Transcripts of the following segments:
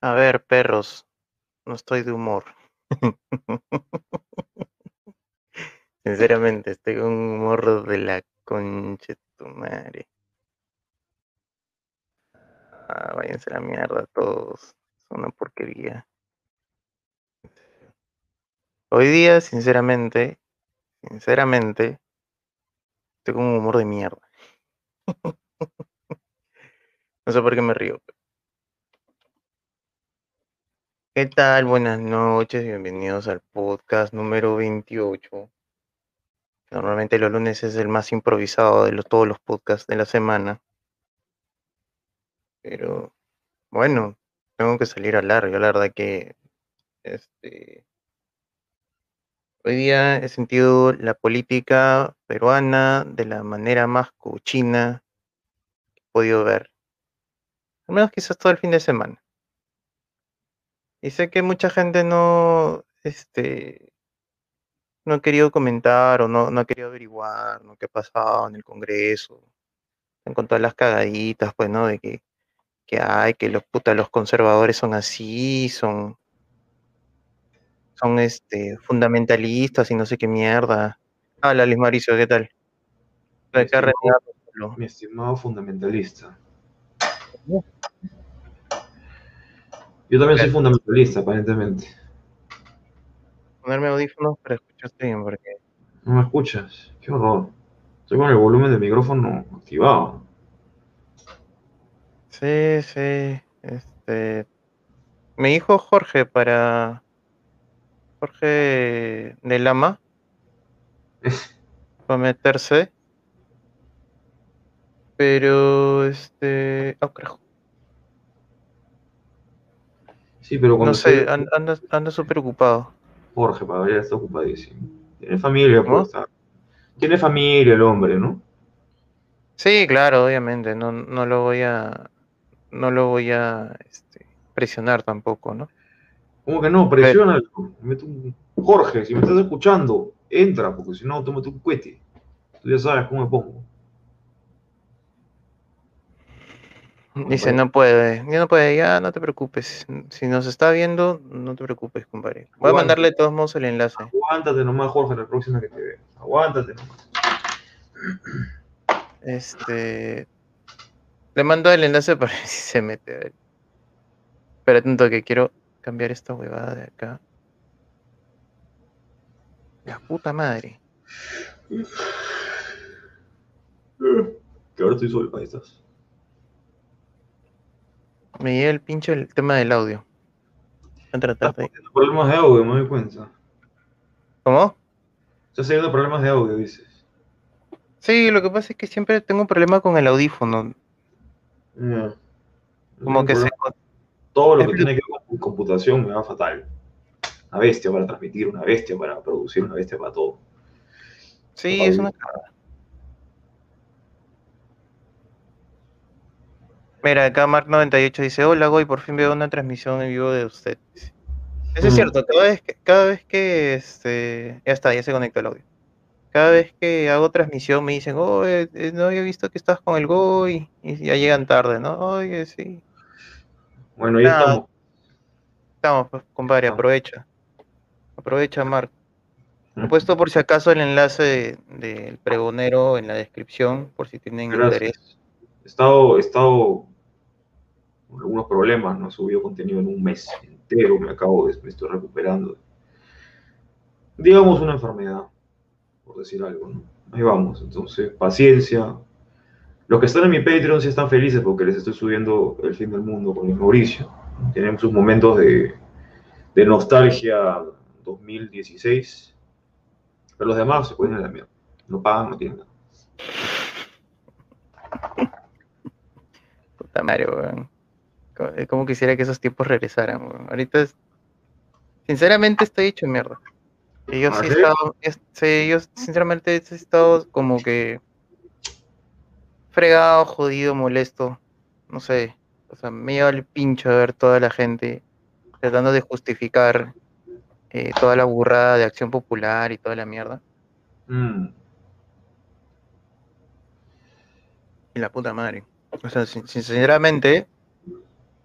A ver, perros, no estoy de humor. Sinceramente, estoy con un humor de la concha tu madre. Ah, váyanse a la mierda todos. Es una porquería. Hoy día, sinceramente, sinceramente, estoy con un humor de mierda. no sé por qué me río. ¿Qué tal? Buenas noches, bienvenidos al podcast número 28. Normalmente los lunes es el más improvisado de los, todos los podcasts de la semana. Pero bueno, tengo que salir a hablar. Yo la verdad que este hoy día he sentido la política peruana de la manera más cochina que he podido ver. Al menos quizás todo el fin de semana. Y sé que mucha gente no, este, no ha querido comentar o no, no ha querido averiguar ¿no? qué ha pasado en el Congreso. Con todas las cagaditas, pues, ¿no? De que, que hay, que los putas, los conservadores son así, son, son este, fundamentalistas y no sé qué mierda. Hola, Luis Mauricio, ¿qué tal? Mi estimado, mi estimado fundamentalista. Yo también soy fundamentalista, aparentemente. Ponerme audífonos para escucharte bien, porque ¿No me escuchas? Qué horror. Estoy con el volumen del micrófono activado. Sí, sí. Este. Me dijo Jorge para. Jorge de Lama. Para meterse. Pero este. Oh, carajo. Sí, pero cuando No sé, estoy- anda, anda súper ocupado. Jorge, para ver, está ocupadísimo. Tiene familia, ¿Cómo? pues. Tiene familia el hombre, ¿no? Sí, claro, obviamente. No, no lo voy a. No lo voy a este, presionar tampoco, ¿no? ¿Cómo que no? Un- Jorge, si me estás escuchando, entra, porque si no, tómate un cohete. Tú ya sabes cómo me pongo. Dice, Bueno. no puede, ya no puede, ya no te preocupes. Si nos está viendo, no te preocupes, compadre. Voy a mandarle de todos modos el enlace. Aguántate nomás, Jorge, la próxima que te vea. Aguántate nomás. Este. Le mando el enlace para ver si se mete. a ver. Espérate un toque, quiero cambiar esta huevada de acá. La puta madre. Que ahora estoy ahí estás. Me llega el pinche el tema del audio. Voy a tratar de. teniendo problemas de audio, me doy cuenta. ¿Cómo? Estás teniendo problemas de audio, dices. Sí, lo que pasa es que siempre tengo un problema con el audífono. Ya. Como que se. Todo lo que tiene que ver con computación me va fatal. Una bestia para transmitir, una bestia para producir, una bestia para todo. Sí, es una Mira, acá Mark98 dice, hola Goy, por fin veo una transmisión en vivo de usted. Eso es Mm. cierto, cada vez que, cada vez que este, ya está, ya se conectó el audio. Cada vez que hago transmisión me dicen, oh, eh, eh, no había visto que estás con el Goy, y ya llegan tarde, ¿no? Oye, sí. Bueno, ahí Nada. estamos. Estamos, pues, compadre, aprovecha. Aprovecha, Mark. He puesto por si acaso el enlace de- del pregonero en la descripción, por si tienen interés. Gracias. He estado, he estado algunos problemas, no he subido contenido en un mes entero, me acabo de, me estoy recuperando. Digamos una enfermedad, por decir algo, ¿no? Ahí vamos, entonces, paciencia. Los que están en mi Patreon sí están felices porque les estoy subiendo el fin del mundo con Luis Mauricio. Tienen sus momentos de, nostalgia 2016, pero los demás se pueden ir a la mierda. No pagan, no tienen nada. Puta madre, weón. Co- eh, Como quisiera que esos tiempos regresaran. Ahorita, es- sinceramente, estoy hecho mierda. Y yo ¿Ah, sí he sí? estado, es- sí, yo sinceramente he estado como que fregado, jodido, molesto. No sé. O sea, me lleva el pincho de ver toda la gente tratando de justificar eh, toda la burrada de acción popular y toda la mierda. Mm. Y la puta madre. O sea, sin- sinceramente,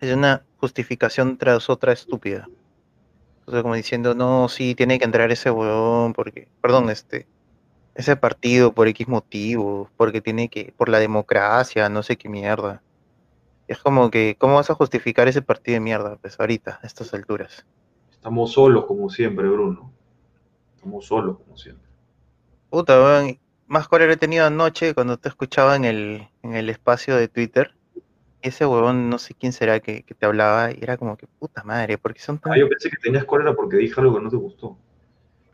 es una justificación tras otra estúpida. O sea, como diciendo, no, sí, tiene que entrar ese huevón, porque, perdón, este, ese partido por X motivo, porque tiene que, por la democracia, no sé qué mierda. Es como que, ¿cómo vas a justificar ese partido de mierda, pues ahorita, a estas alturas? Estamos solos como siempre, Bruno. Estamos solos como siempre. Puta, weón, más cólera he tenido anoche cuando te escuchaba en el, en el espacio de Twitter. Ese huevón, no sé quién será que, que te hablaba, y era como que, puta madre, porque son tan... Ah, yo pensé que tenías cólera porque dije algo que no te gustó.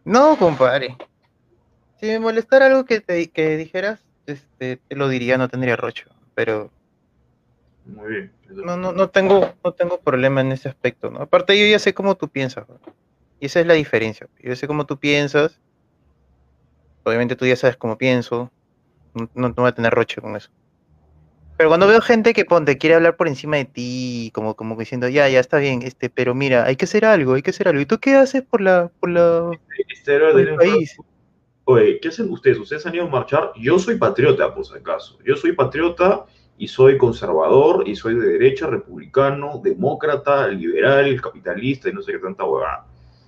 No, compadre. Si me molestara algo que, te, que dijeras, este, te lo diría, no tendría rocho. Pero Muy bien. no, no, no tengo, no tengo problema en ese aspecto, ¿no? Aparte yo ya sé cómo tú piensas, ¿no? Y esa es la diferencia. Yo sé cómo tú piensas. Obviamente tú ya sabes cómo pienso. No, no, no voy a tener roche con eso. Pero cuando veo gente que ponte, quiere hablar por encima de ti, como, como diciendo, ya, ya está bien, este, pero mira, hay que hacer algo, hay que hacer algo. ¿Y tú qué haces por la, por la, Este por el país? Oye, ¿qué hacen ustedes? ¿Ustedes han ido a marchar? Yo soy patriota, por si acaso. Yo soy patriota y soy conservador y soy de derecha, republicano, demócrata, liberal, capitalista y no sé qué tanta huevada.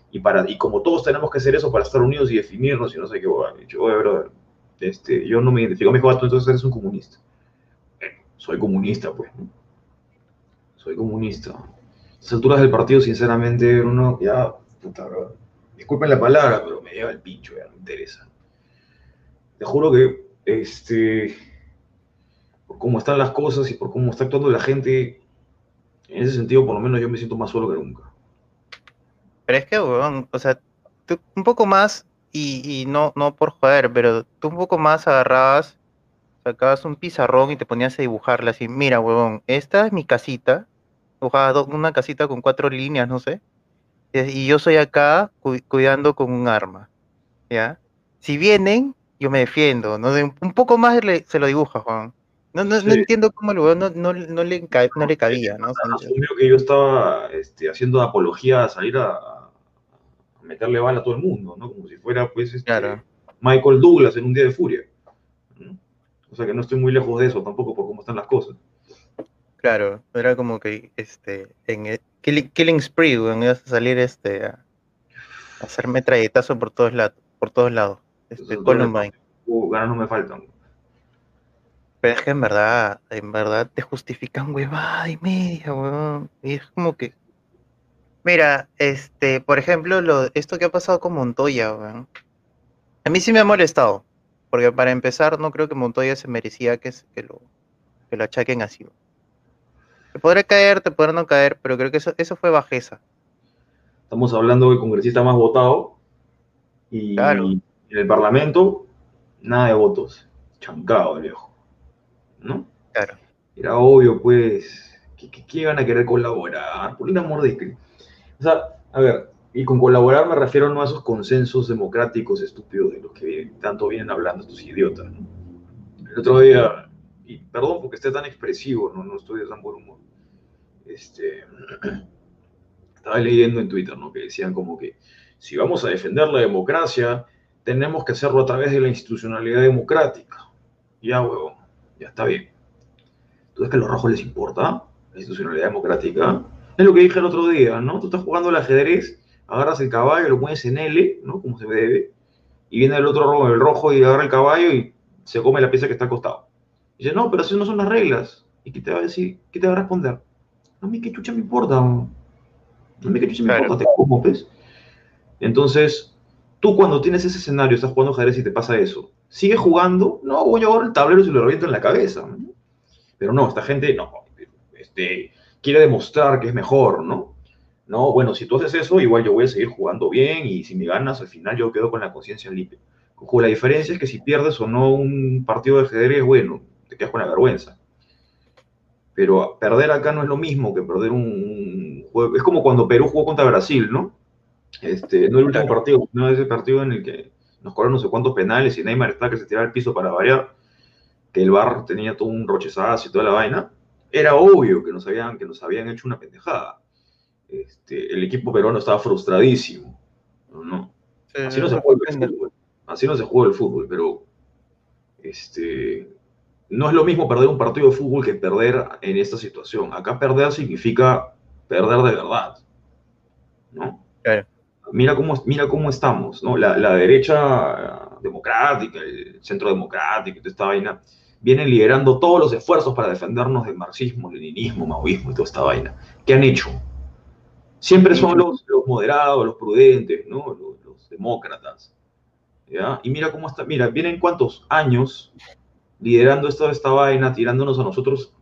Y, para, y como todos tenemos que hacer eso para estar unidos y definirnos y no sé qué huevada. Yo, oye, brother, este, yo no me identifico. Me dijo, "Ah, entonces eres un comunista. Soy comunista, pues. Soy comunista. A estas alturas del partido, sinceramente, uno ya, puta, bro. Disculpen la palabra, pero me lleva el pincho, ya no interesa. Te juro que, este, por cómo están las cosas y por cómo está actuando la gente, en ese sentido, por lo menos yo me siento más solo que nunca. Pero es que, weón, o sea, tú un poco más, y, y no, no por joder, pero tú un poco más agarrabas, sacabas un pizarrón y te ponías a dibujarla así, mira, huevón, esta es mi casita, dibujabas una casita con cuatro líneas, no sé, y, yo soy acá cu- cuidando con un arma, ¿ya? Si vienen, yo me defiendo, ¿no? De un, poco más le- se lo dibuja, Juan. No, no, no entiendo cómo el huevón no, no, no le, no le cabía, ¿no? Asumió que yo estaba este, haciendo apología a salir a, a meterle bala a todo el mundo, ¿no? Como si fuera, pues, este, Claro. Michael Douglas en un día de furia. O sea que no estoy muy lejos de eso tampoco por cómo están las cosas. Claro, era como que este en el Killing, Killing Spree, weón, ibas a salir este a, a hacer metralletazo por todos lados, por todos lados. Este Columbine. Uh, ganas no me faltan. Pero es que en verdad, en verdad te justifican huevada y media, weón. Y es como que Mira, este, por ejemplo, lo, esto que ha pasado con Montoya, weón. A mí sí me ha molestado, porque para empezar no creo que Montoya se merecía que, lo que lo achaquen así. Te podrá caer, te podrá no caer, pero creo que eso eso fue bajeza. Estamos hablando del congresista más votado y Claro. en el Parlamento nada de votos. Chancado, viejo. ¿No? Claro. Era obvio, pues, que, que, que iban a querer colaborar, por el amor de Cristo. O sea, a ver, y con colaborar me refiero no a esos consensos democráticos estúpidos de los que tanto vienen hablando estos idiotas. ¿no? El otro día, y perdón porque esté tan expresivo, no, no estoy de tan buen humor, este, estaba leyendo en Twitter, ¿no? Que decían como que si vamos a defender la democracia, tenemos que hacerlo a través de la institucionalidad democrática. Ya, huevón, ya está bien. ¿Tú ves que a los rojos les importa la institucionalidad democrática? Es lo que dije el otro día, ¿no? Tú estás jugando al ajedrez, agarras el caballo, lo pones en L, ¿no? Como se debe, y viene el otro rojo, el rojo, y agarra el caballo y se come la pieza que está al costado. Y dice, no, pero así no son las reglas. ¿Y qué te va a decir? ¿Qué te va a responder? No, a mí qué chucha me importa. No, a mí qué chucha me Claro. importa, te como, pues. Entonces, tú cuando tienes ese escenario, estás jugando ajedrez y te pasa eso, ¿sigues jugando? No, voy a agarrar el tablero y se lo reviento en la cabeza. ¿no? Pero no, esta gente, no, este, quiere demostrar que es mejor, ¿no? No, bueno, si tú haces eso, igual yo voy a seguir jugando bien y si me ganas, al final yo quedo con la conciencia limpia. Ojo, la diferencia es que si pierdes o no un partido de ajedrez, bueno, te quedas con la vergüenza. Pero perder acá no es lo mismo que perder un, juego. Es como cuando Perú jugó contra Brasil, ¿no? Este, no el último Claro. partido, no ese partido en el que nos cobraron no sé cuántos penales y Neymar está que se tiraba al piso para variar, que el bar tenía todo un rochezazo y toda la vaina. Era obvio que nos habían, que nos habían hecho una pendejada. Este, el equipo peruano estaba frustradísimo. ¿no? Así no se juega el fútbol. Así no se juega el fútbol, pero este, no es lo mismo perder un partido de fútbol que perder en esta situación. Acá perder significa perder de verdad. ¿no? Mira, cómo, mira cómo estamos, ¿no? La, la, derecha democrática, el centro democrático, esta vaina, vienen liderando todos los esfuerzos para defendernos del marxismo, leninismo, maoísmo y toda esta vaina. ¿Qué han hecho? Siempre son los, los moderados, los prudentes, ¿no? Los, los demócratas. ¿ya? Y mira cómo está, mira, vienen cuántos años liderando esta, esta vaina, tirándonos a nosotros,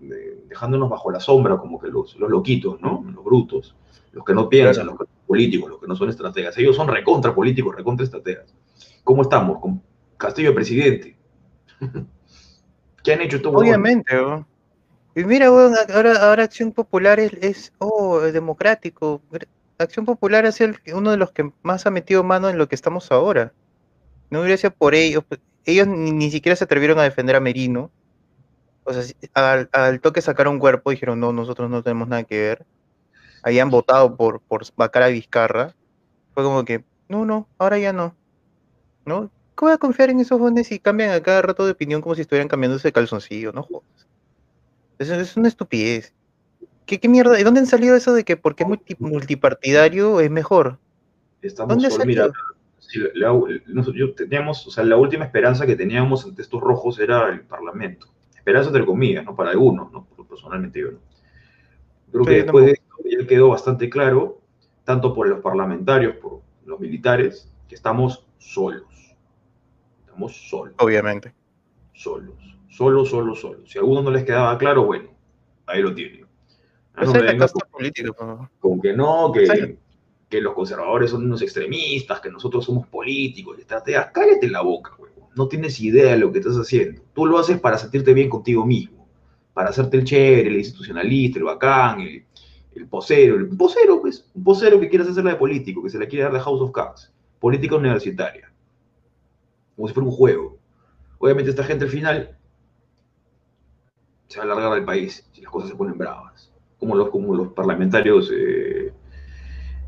dejándonos bajo la sombra, como que los, los loquitos, ¿no? Los brutos, los que no piensan, los políticos, los que no son estrategas. Ellos son recontra políticos, recontra estrategas. ¿Cómo estamos? Con Castillo presidente. ¿Qué han hecho estos Obviamente, Y mira, ahora, ahora Acción Popular es, es oh, democrático. Acción Popular es el, uno de los que más ha metido mano en lo que estamos ahora. No hubiera sido por ellos, pues, ellos ni, siquiera se atrevieron a defender a Merino. O sea, al, toque sacaron cuerpo, dijeron, no, nosotros no tenemos nada que ver. Habían votado por, por Bacara Vizcarra. Fue como que, no, no, ahora ya no. ¿No? ¿Cómo voy a confiar en esos jóvenes si cambian a cada rato de opinión como si estuvieran cambiando ese calzoncillo? No jodas. Eso es una estupidez. ¿Qué, ¿Qué, mierda? ¿De dónde han salido eso de que porque es multipartidario es mejor? Estamos ¿Dónde salido? yo teníamos, o sea, la última esperanza que teníamos ante estos rojos era el Parlamento. Esperanza entre comillas, ¿no? Para algunos, ¿no? Personalmente yo no. Creo que después de esto ya quedó bastante claro, tanto por los parlamentarios, por los militares, que estamos solos. Estamos solos. Obviamente. Solos. Solos, solos, solos. Si a algunos no les quedaba claro, bueno, ahí lo tienen. No es político. Con que no, que que los conservadores son unos extremistas, que nosotros somos políticos y estrategas. Cállate la boca, güey. No tienes idea de lo que estás haciendo. Tú lo haces para sentirte bien contigo mismo, para hacerte el chévere, el institucionalista, el bacán, el, el posero. El posero, pues, un posero que quieras hacerla de político, que se la quiere dar de House of Cards. Política universitaria. Como si fuera un juego. Obviamente esta gente al final se va a alargar al país si las cosas se ponen bravas. Como los, como los parlamentarios... Eh,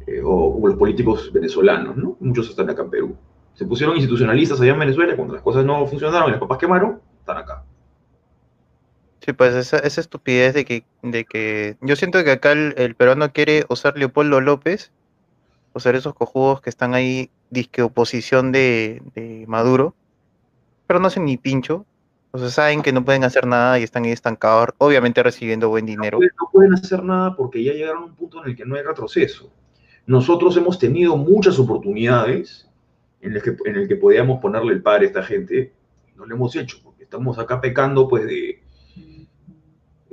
eh, o, los políticos venezolanos, ¿no? Muchos están acá en Perú. Se pusieron institucionalistas allá en Venezuela, cuando las cosas no funcionaron y las papas quemaron, están acá. Sí, pues esa, esa estupidez de que, de que yo siento que acá el, peruano quiere usar Leopoldo López, o ser esos cojudos que están ahí, disque oposición de, de Maduro, pero no hacen ni pincho, o sea, saben que no pueden hacer nada y están ahí estancados, obviamente recibiendo buen dinero. no, pueden hacer nada porque ya llegaron a un punto en el que no hay retroceso. Nosotros hemos tenido muchas oportunidades en el que, en el que podíamos ponerle el par a esta gente, no lo hemos hecho, porque estamos acá pecando pues de...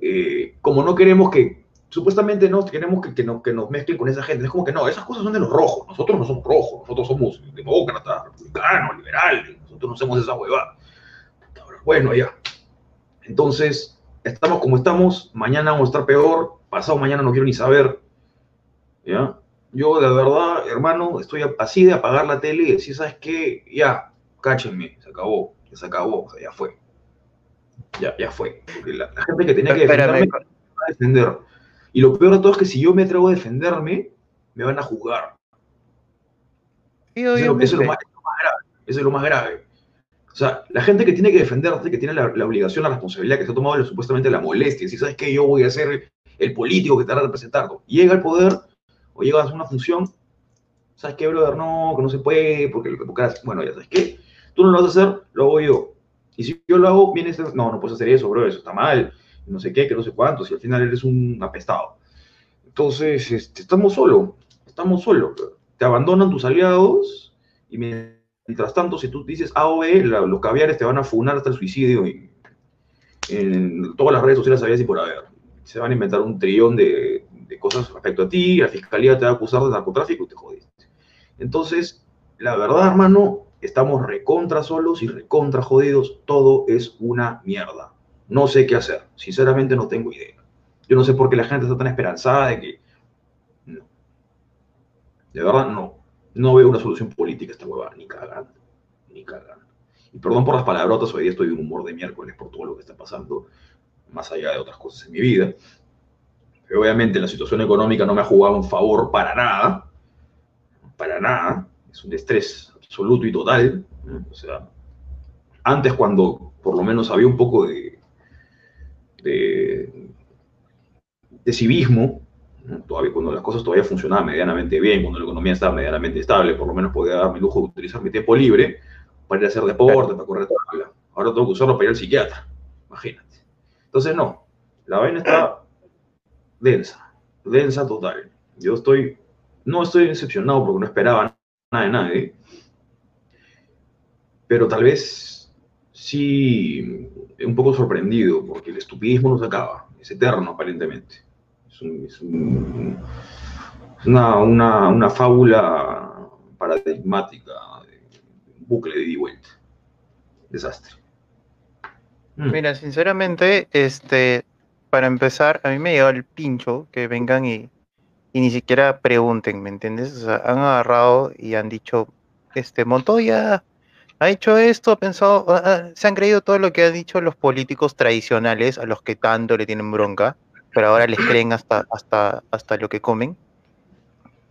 Eh, como no queremos que, supuestamente no queremos que, que, no, que nos mezclen con esa gente, es como que no, esas cosas son de los rojos, nosotros no somos rojos, nosotros somos demócratas, republicanos, liberales, nosotros no hacemos esa huevada. Bueno, ya. Entonces, estamos como estamos, mañana vamos a estar peor, pasado mañana no quiero ni saber, ¿ya? Yo, la verdad, hermano, estoy así de apagar la tele y decir, ¿sabes qué? Ya, cáchenme, se acabó, ya se acabó, o sea, ya fue. Ya, ya fue. Porque la, gente que tenía que defenderme va a defender. Y lo peor de todo es que si yo me atrevo a defenderme, me van a juzgar. eso, es lo, más, grave. Eso es lo más grave. O sea, la gente que tiene que defenderte, que tiene la, obligación, la responsabilidad, que se ha tomado supuestamente la molestia, si sabes que yo voy a ser el político que te va a representar, llega al poder o llegas a una función, ¿sabes qué, brother? No, que no se puede, porque, porque bueno, ya sabes qué, tú no lo vas a hacer, lo hago yo. Y si yo lo hago, vienes, no, no puedes hacer eso, bro, eso está mal, no sé qué, que no sé cuánto, si al final eres un apestado. Entonces, este, estamos solos, estamos solos. Te abandonan tus aliados y mientras tanto, si tú dices A o B, los caviares te van a funar hasta el suicidio y en todas las redes sociales había y por haber. Se van a inventar un trillón de, de cosas respecto a ti, la fiscalía te va a acusar de narcotráfico y te jodiste. Entonces, la verdad, hermano, estamos recontra solos y recontra jodidos, todo es una mierda. No sé qué hacer, sinceramente no tengo idea. Yo no sé por qué la gente está tan esperanzada de que... No. De verdad, no. No veo una solución política a esta huevada, ni cagando, ni cagando. Y perdón por las palabrotas, hoy día estoy de un humor de miércoles por todo lo que está pasando, más allá de otras cosas en mi vida obviamente la situación económica no me ha jugado un favor para nada, para nada, es un estrés absoluto y total. O sea, antes cuando por lo menos había un poco de, de, de civismo, todavía cuando las cosas todavía funcionaban medianamente bien, cuando la economía estaba medianamente estable, por lo menos podía darme el lujo de utilizar mi tiempo libre para ir a hacer deporte, para correr tabla. Ahora tengo que usarlo para ir al psiquiatra, imagínate. Entonces, no, la vaina está densa, densa total. Yo estoy, no estoy decepcionado porque no esperaba nada de nadie, pero tal vez sí un poco sorprendido porque el estupidismo no se acaba, es eterno aparentemente. Es, una, una, fábula paradigmática, bucle de ida y vuelta. Desastre. Mm. Mira, sinceramente, este, para empezar, a mí me llegó el pincho que vengan y, y ni siquiera pregunten, ¿me entiendes? Han agarrado y han dicho, este, Montoya ha hecho esto, ha pensado, se han creído todo lo que han dicho los políticos tradicionales a los que tanto le tienen bronca pero ahora les creen hasta, hasta, hasta lo que comen,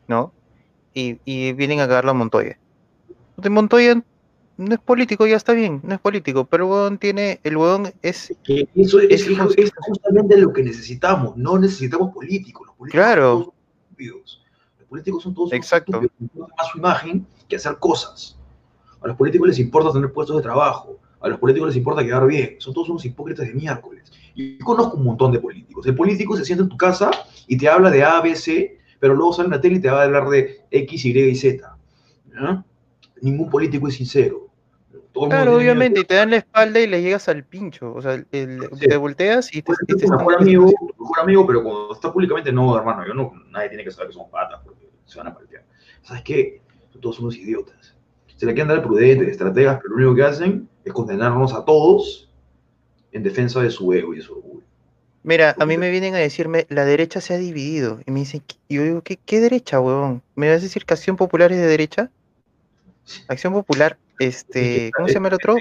¿no? Y, y vienen a cagarlo a Montoya. De Montoya no es político, ya está bien, no es político, pero el huevón tiene, el huevón es... eso es, justamente lo que necesitamos, no necesitamos políticos, los políticos claro. son todos estúpidos. Los políticos son todos Exacto. estúpidos, más su imagen que hacer cosas. A los políticos les importa tener puestos de trabajo, a los políticos les importa quedar bien, son todos unos hipócritas de miércoles. Y conozco un montón de políticos. El político se sienta en tu casa y te habla de A, B, C, pero luego sale en la tele y te va a hablar de X, Y y Z. Ningún político es sincero. claro, obviamente, y te dan la espalda y le llegas al pincho. O sea, te volteas y te. Es tu mejor amigo, mejor amigo, pero cuando está públicamente, no, hermano, yo no, nadie tiene que saber que somos patas porque se van a palpear. ¿Sabes qué? Son todos unos idiotas. Se le quieren dar prudentes, estrategas, pero lo único que hacen es condenarnos a todos en defensa de su ego y de su orgullo. Mira, a mí me vienen a decirme, la derecha se ha dividido. Y me dicen, yo digo, ¿qué, qué derecha, huevón? ¿Me vas a decir que Acción Popular es de derecha? Acción Popular, este, ¿cómo se llama el otro?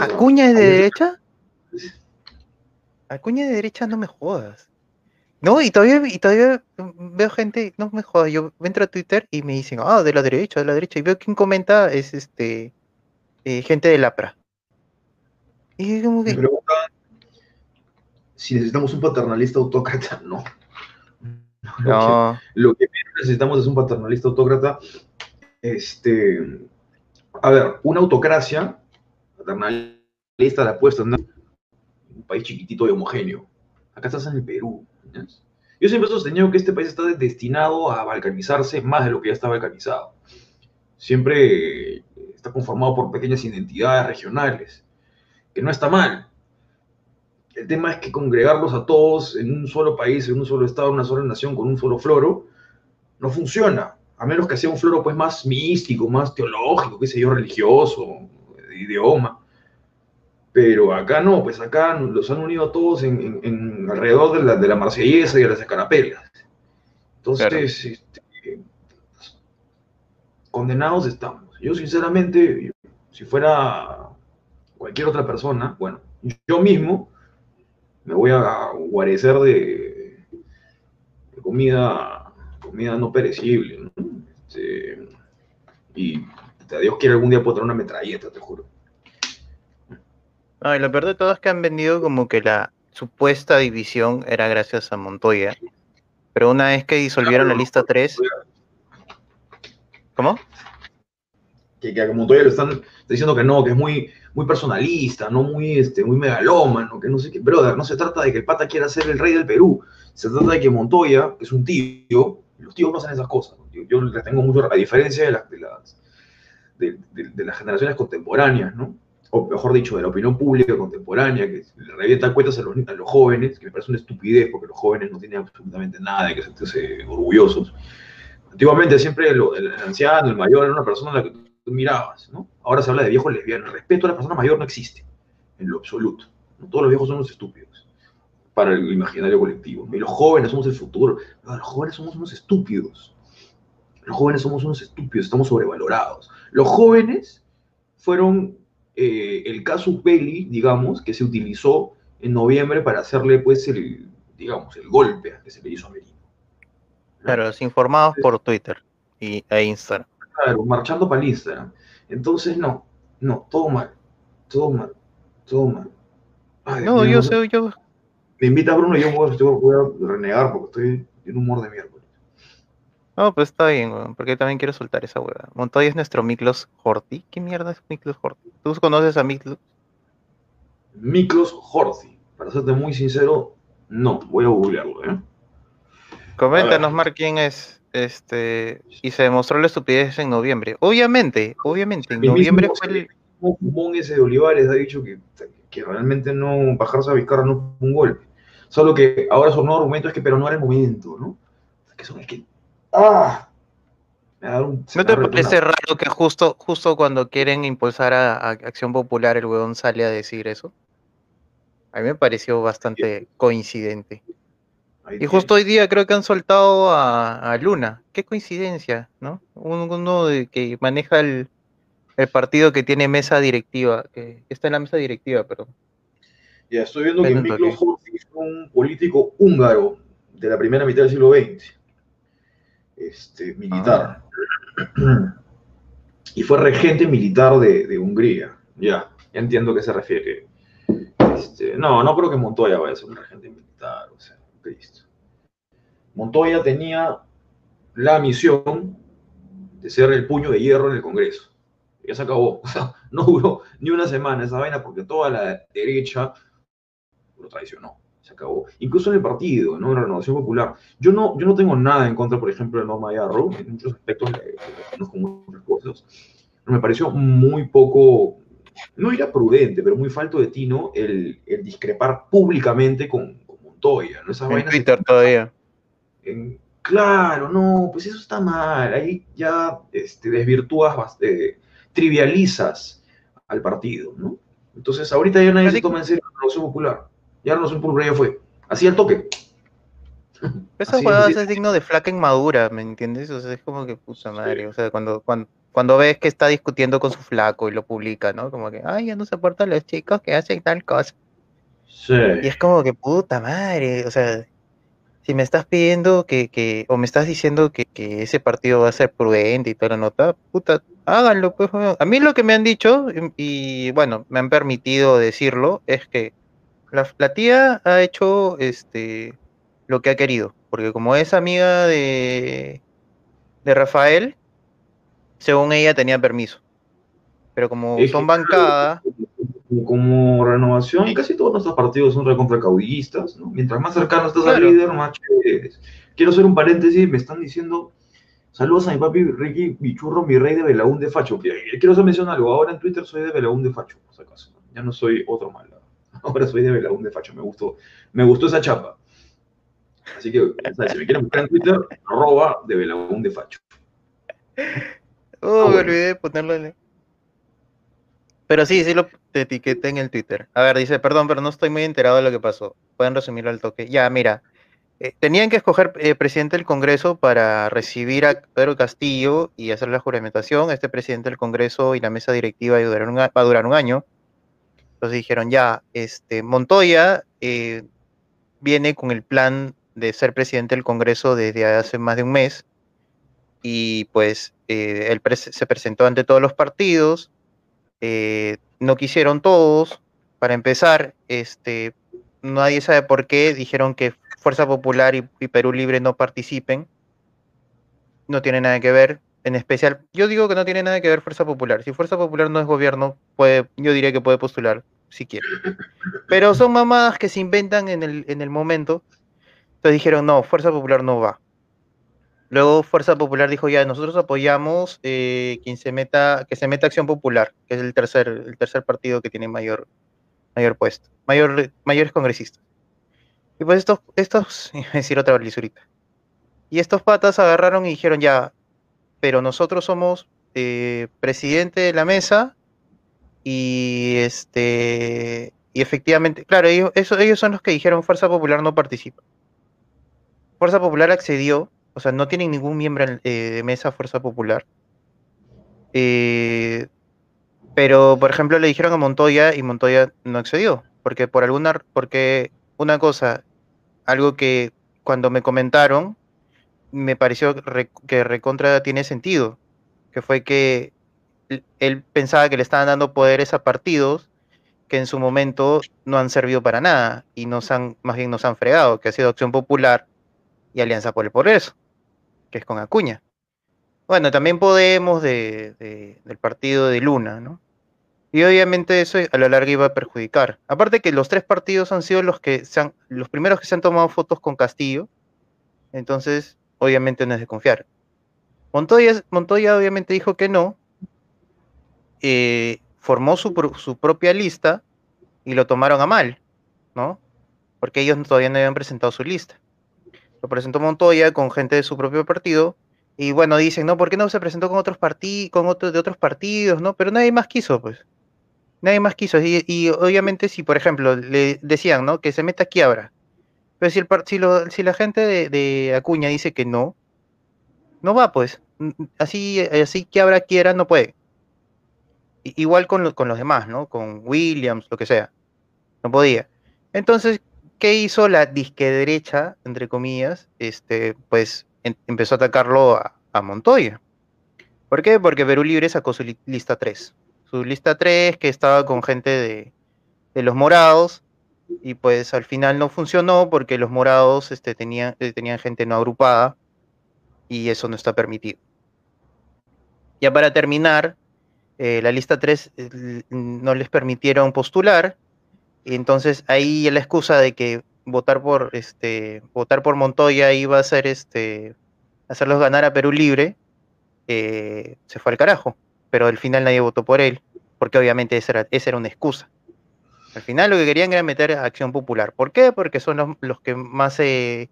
¿Acuña es de derecha? Acuña de derecha, no me jodas. No, y todavía, y todavía veo gente, no me jodas, yo entro a Twitter y me dicen, ah, de la derecha, de la derecha, y veo quien comenta es este eh, gente de Lapra. Y como que... si necesitamos un paternalista autócrata, no. no. Lo, que, necesitamos es un paternalista autócrata. Este, a ver, una autocracia paternalista la puesta en un país chiquitito y homogéneo. Acá estás en el Perú. Yo siempre he sostenido que este país está destinado a balcanizarse más de lo que ya está balcanizado. Siempre está conformado por pequeñas identidades regionales que no está mal. El tema es que congregarlos a todos en un solo país, en un solo estado, en una sola nación, con un solo floro, no funciona. A menos que sea un floro pues más místico, más teológico, qué sé yo, religioso, de idioma. Pero acá no, pues acá los han unido a todos en, alrededor de la, de la marsellesa y de las escarapelas. Entonces, este, condenados estamos. Yo sinceramente, si fuera cualquier otra persona, bueno, yo mismo me voy a guarecer de, comida, comida no perecible, ¿no? Este, y a Dios quiere algún día poder tener una metralleta, te juro. No, y lo peor de todo es que han vendido como que la supuesta división era gracias a Montoya. Pero una vez que disolvieron la lista 3. ¿Cómo? Que, que a Montoya le están diciendo que no, que es muy, muy personalista, no muy, este, muy megalómano, que no sé qué. Brother, no se trata de que el pata quiera ser el rey del Perú. Se trata de que Montoya, que es un tío, los tíos no hacen esas cosas. Yo, les tengo mucho, a diferencia de las, de las, de, las generaciones contemporáneas, ¿no? O mejor dicho, de la opinión pública contemporánea, que le revienta cuentas a los, a los jóvenes, que me parece una estupidez, porque los jóvenes no tienen absolutamente nada de que sentirse orgullosos. Antiguamente siempre el, anciano, el mayor, era una persona a la que tú mirabas, ¿no? Ahora se habla de viejos lesbianos. El respeto a la persona mayor no existe, en lo absoluto. ¿no? Todos los viejos son unos estúpidos para el imaginario colectivo. Y los jóvenes somos el futuro. los jóvenes somos unos estúpidos. Los jóvenes somos unos estúpidos, estamos sobrevalorados. Los jóvenes fueron eh, el casus belli, digamos, que se utilizó en noviembre para hacerle, pues, el, digamos, el golpe que se le hizo a Merino. Claro, los informados por Twitter y, e Instagram claro, marchando para el Instagram. Entonces, no, no, todo mal, todo mal, todo mal, no, yo sé, yo. Me invita Bruno y yo voy, voy a renegar porque estoy en humor de miércoles. No, pues está bien, weón, porque también quiero soltar esa hueá. Montoya es nuestro Miklos Horty. ¿Qué mierda es Miklos Horty? ¿Tú conoces a Miklos? Miklos Horty. Para serte muy sincero, no. Voy a googlearlo, ¿eh? Coméntanos, Mar, quién es. Este, y se demostró la estupidez en noviembre. Obviamente, obviamente, en noviembre fue el. Fumón ese de Olivares ha dicho que, que realmente no bajarse a Vizcarra no fue un golpe. Solo que ahora su nuevo argumento es que, pero no era el momento, ¿no? Que son, es que ¡Ah! ¿No te parece raro que justo, justo cuando quieren impulsar a, Acción Popular el huevón sale a decir eso? A mí me pareció bastante coincidente. y justo hoy día creo que han soltado a, Luna. Qué coincidencia, ¿no? Uno de, que maneja el, partido que tiene mesa directiva, que está en la mesa directiva, perdón. Ya, estoy viendo que Miklo es un político húngaro de la primera mitad del siglo XX este, militar. Y fue regente militar de, Hungría. Ya, entiendo a qué se refiere. Este, no, no creo que Montoya vaya a ser un regente militar. O sea, Montoya tenía la misión de ser el puño de hierro en el Congreso. Ya se acabó. No duró ni una semana esa vaina porque toda la derecha lo traicionó se acabó. Incluso en el partido, ¿no? En la Renovación Popular. Yo no, yo no tengo nada en contra, por ejemplo, de Norma Yarro, en muchos aspectos le, conozco muchas cosas, me pareció muy poco, no era prudente, pero muy falto de tino el, el discrepar públicamente con, con Montoya, ¿no? Esas en Twitter todavía. claro, no, pues eso está mal, ahí ya este, desvirtúas, eh, trivializas al partido, ¿no? Entonces, ahorita ya nadie se toma en serio la Renovación Popular ya no por ya fue. Así el toque. Esa jugada es digno de flaca inmadura, ¿me entiendes? O sea, es como que puta madre. O sea, cuando, cuando, cuando ves que está discutiendo con su flaco y lo publica, ¿no? Como que, ay, ya no soporto a los chicos que hacen tal cosa. Sí. Y es como que puta madre. O sea, si me estás pidiendo que, que o me estás diciendo que, que, ese partido va a ser prudente y toda la nota, puta, háganlo. Pues, a mí lo que me han dicho, y bueno, me han permitido decirlo, es que la, tía ha hecho este lo que ha querido, porque como es amiga de, de Rafael, según ella tenía permiso. Pero como son bancadas. Como, renovación, y casi todos nuestros partidos son recontra caudillistas, ¿no? Mientras más cercano estás al líder, más chévere Quiero hacer un paréntesis, me están diciendo. Saludos a mi papi Ricky Bichurro, mi rey de Belaún de Facho. Quiero hacer mención algo. Ahora en Twitter soy de Belaún de Facho, por si acaso. Ya no soy otro malo. ahora soy de Belaún de Facho, me gustó, me gustó esa chapa. Así que, si me quieren buscar en Twitter, arroba de Belaún de Facho. Oh, me olvidé de ponerlo Pero sí, sí lo etiqueté en el Twitter. A ver, dice, perdón, pero no estoy muy enterado de lo que pasó. Pueden resumirlo al toque. Ya, mira. Eh, tenían que escoger eh, presidente del Congreso para recibir a Pedro Castillo y hacer la juramentación. Este presidente del Congreso y la mesa directiva va a durar un año. Entonces dijeron, ya, este, Montoya eh, viene con el plan de ser presidente del Congreso desde hace más de un mes y pues eh, él se presentó ante todos los partidos, eh, no quisieron todos, para empezar, este, nadie sabe por qué, dijeron que Fuerza Popular y, y Perú Libre no participen, no tiene nada que ver, en especial, yo digo que no tiene nada que ver Fuerza Popular. Si Fuerza Popular no es gobierno, puede, yo diría que puede postular, si quiere. Pero son mamadas que se inventan en el, en el momento. Entonces dijeron, no, Fuerza Popular no va. Luego Fuerza Popular dijo, ya, nosotros apoyamos eh, quien se meta, que se meta Acción Popular, que es el tercer, el tercer partido que tiene mayor, mayor puesto, mayor, mayores congresistas. Y pues estos, estos, decir otra lisurita. Y estos patas agarraron y dijeron, ya, pero nosotros somos eh, presidente de la mesa y este y efectivamente, claro, ellos, ellos son los que dijeron Fuerza Popular no participa. Fuerza Popular accedió, o sea, no tienen ningún miembro eh, de mesa Fuerza Popular. Eh, pero, por ejemplo, le dijeron a Montoya y Montoya no accedió, porque por alguna, porque una cosa, algo que cuando me comentaron, me pareció que recontra tiene sentido, que fue que él pensaba que le estaban dando poderes a partidos que en su momento no han servido para nada y nos han, más bien nos han fregado, que ha sido Acción Popular y Alianza por el Progreso, que es con Acuña. Bueno, también Podemos de, del partido de Luna, ¿no? Y obviamente eso a la larga iba a perjudicar. Aparte que los tres partidos han sido los que se han, los primeros que se han tomado fotos con Castillo, entonces obviamente no es de confiar. Montoya, Montoya obviamente dijo que no, eh, formó su, su, propia lista y lo tomaron a mal, ¿no? Porque ellos todavía no habían presentado su lista. Lo presentó Montoya con gente de su propio partido y bueno, dicen, no, ¿por qué no se presentó con otros partidos, con otros de otros partidos, no? Pero nadie más quiso, pues. Nadie más quiso. Y, obviamente si, por ejemplo, le decían, ¿no? Que se meta quiebra. Pero si, el, si, lo, si la gente de, Acuña dice que no, no va, pues. Así, así quiebra quiera, no puede. Igual con, con los demás, ¿no? Con Williams, lo que sea. No podía. Entonces, ¿qué hizo la disque derecha, entre comillas? Este, pues empezó a atacarlo a, a, Montoya. ¿Por qué? Porque Perú Libre sacó su lista 3. Su lista 3 que estaba con gente de, de, los morados y pues al final no funcionó porque los morados este, tenían, eh, tenían gente no agrupada y eso no está permitido. Ya para terminar, eh, la lista 3 eh, no les permitieron postular, entonces ahí la excusa de que votar por este votar por Montoya iba a ser este hacerlos ganar a Perú libre eh, se fue al carajo. Pero al final nadie votó por él porque obviamente esa era, esa era una excusa. Al final lo que querían era meter a Acción Popular. ¿por qué? porque son los, que más se,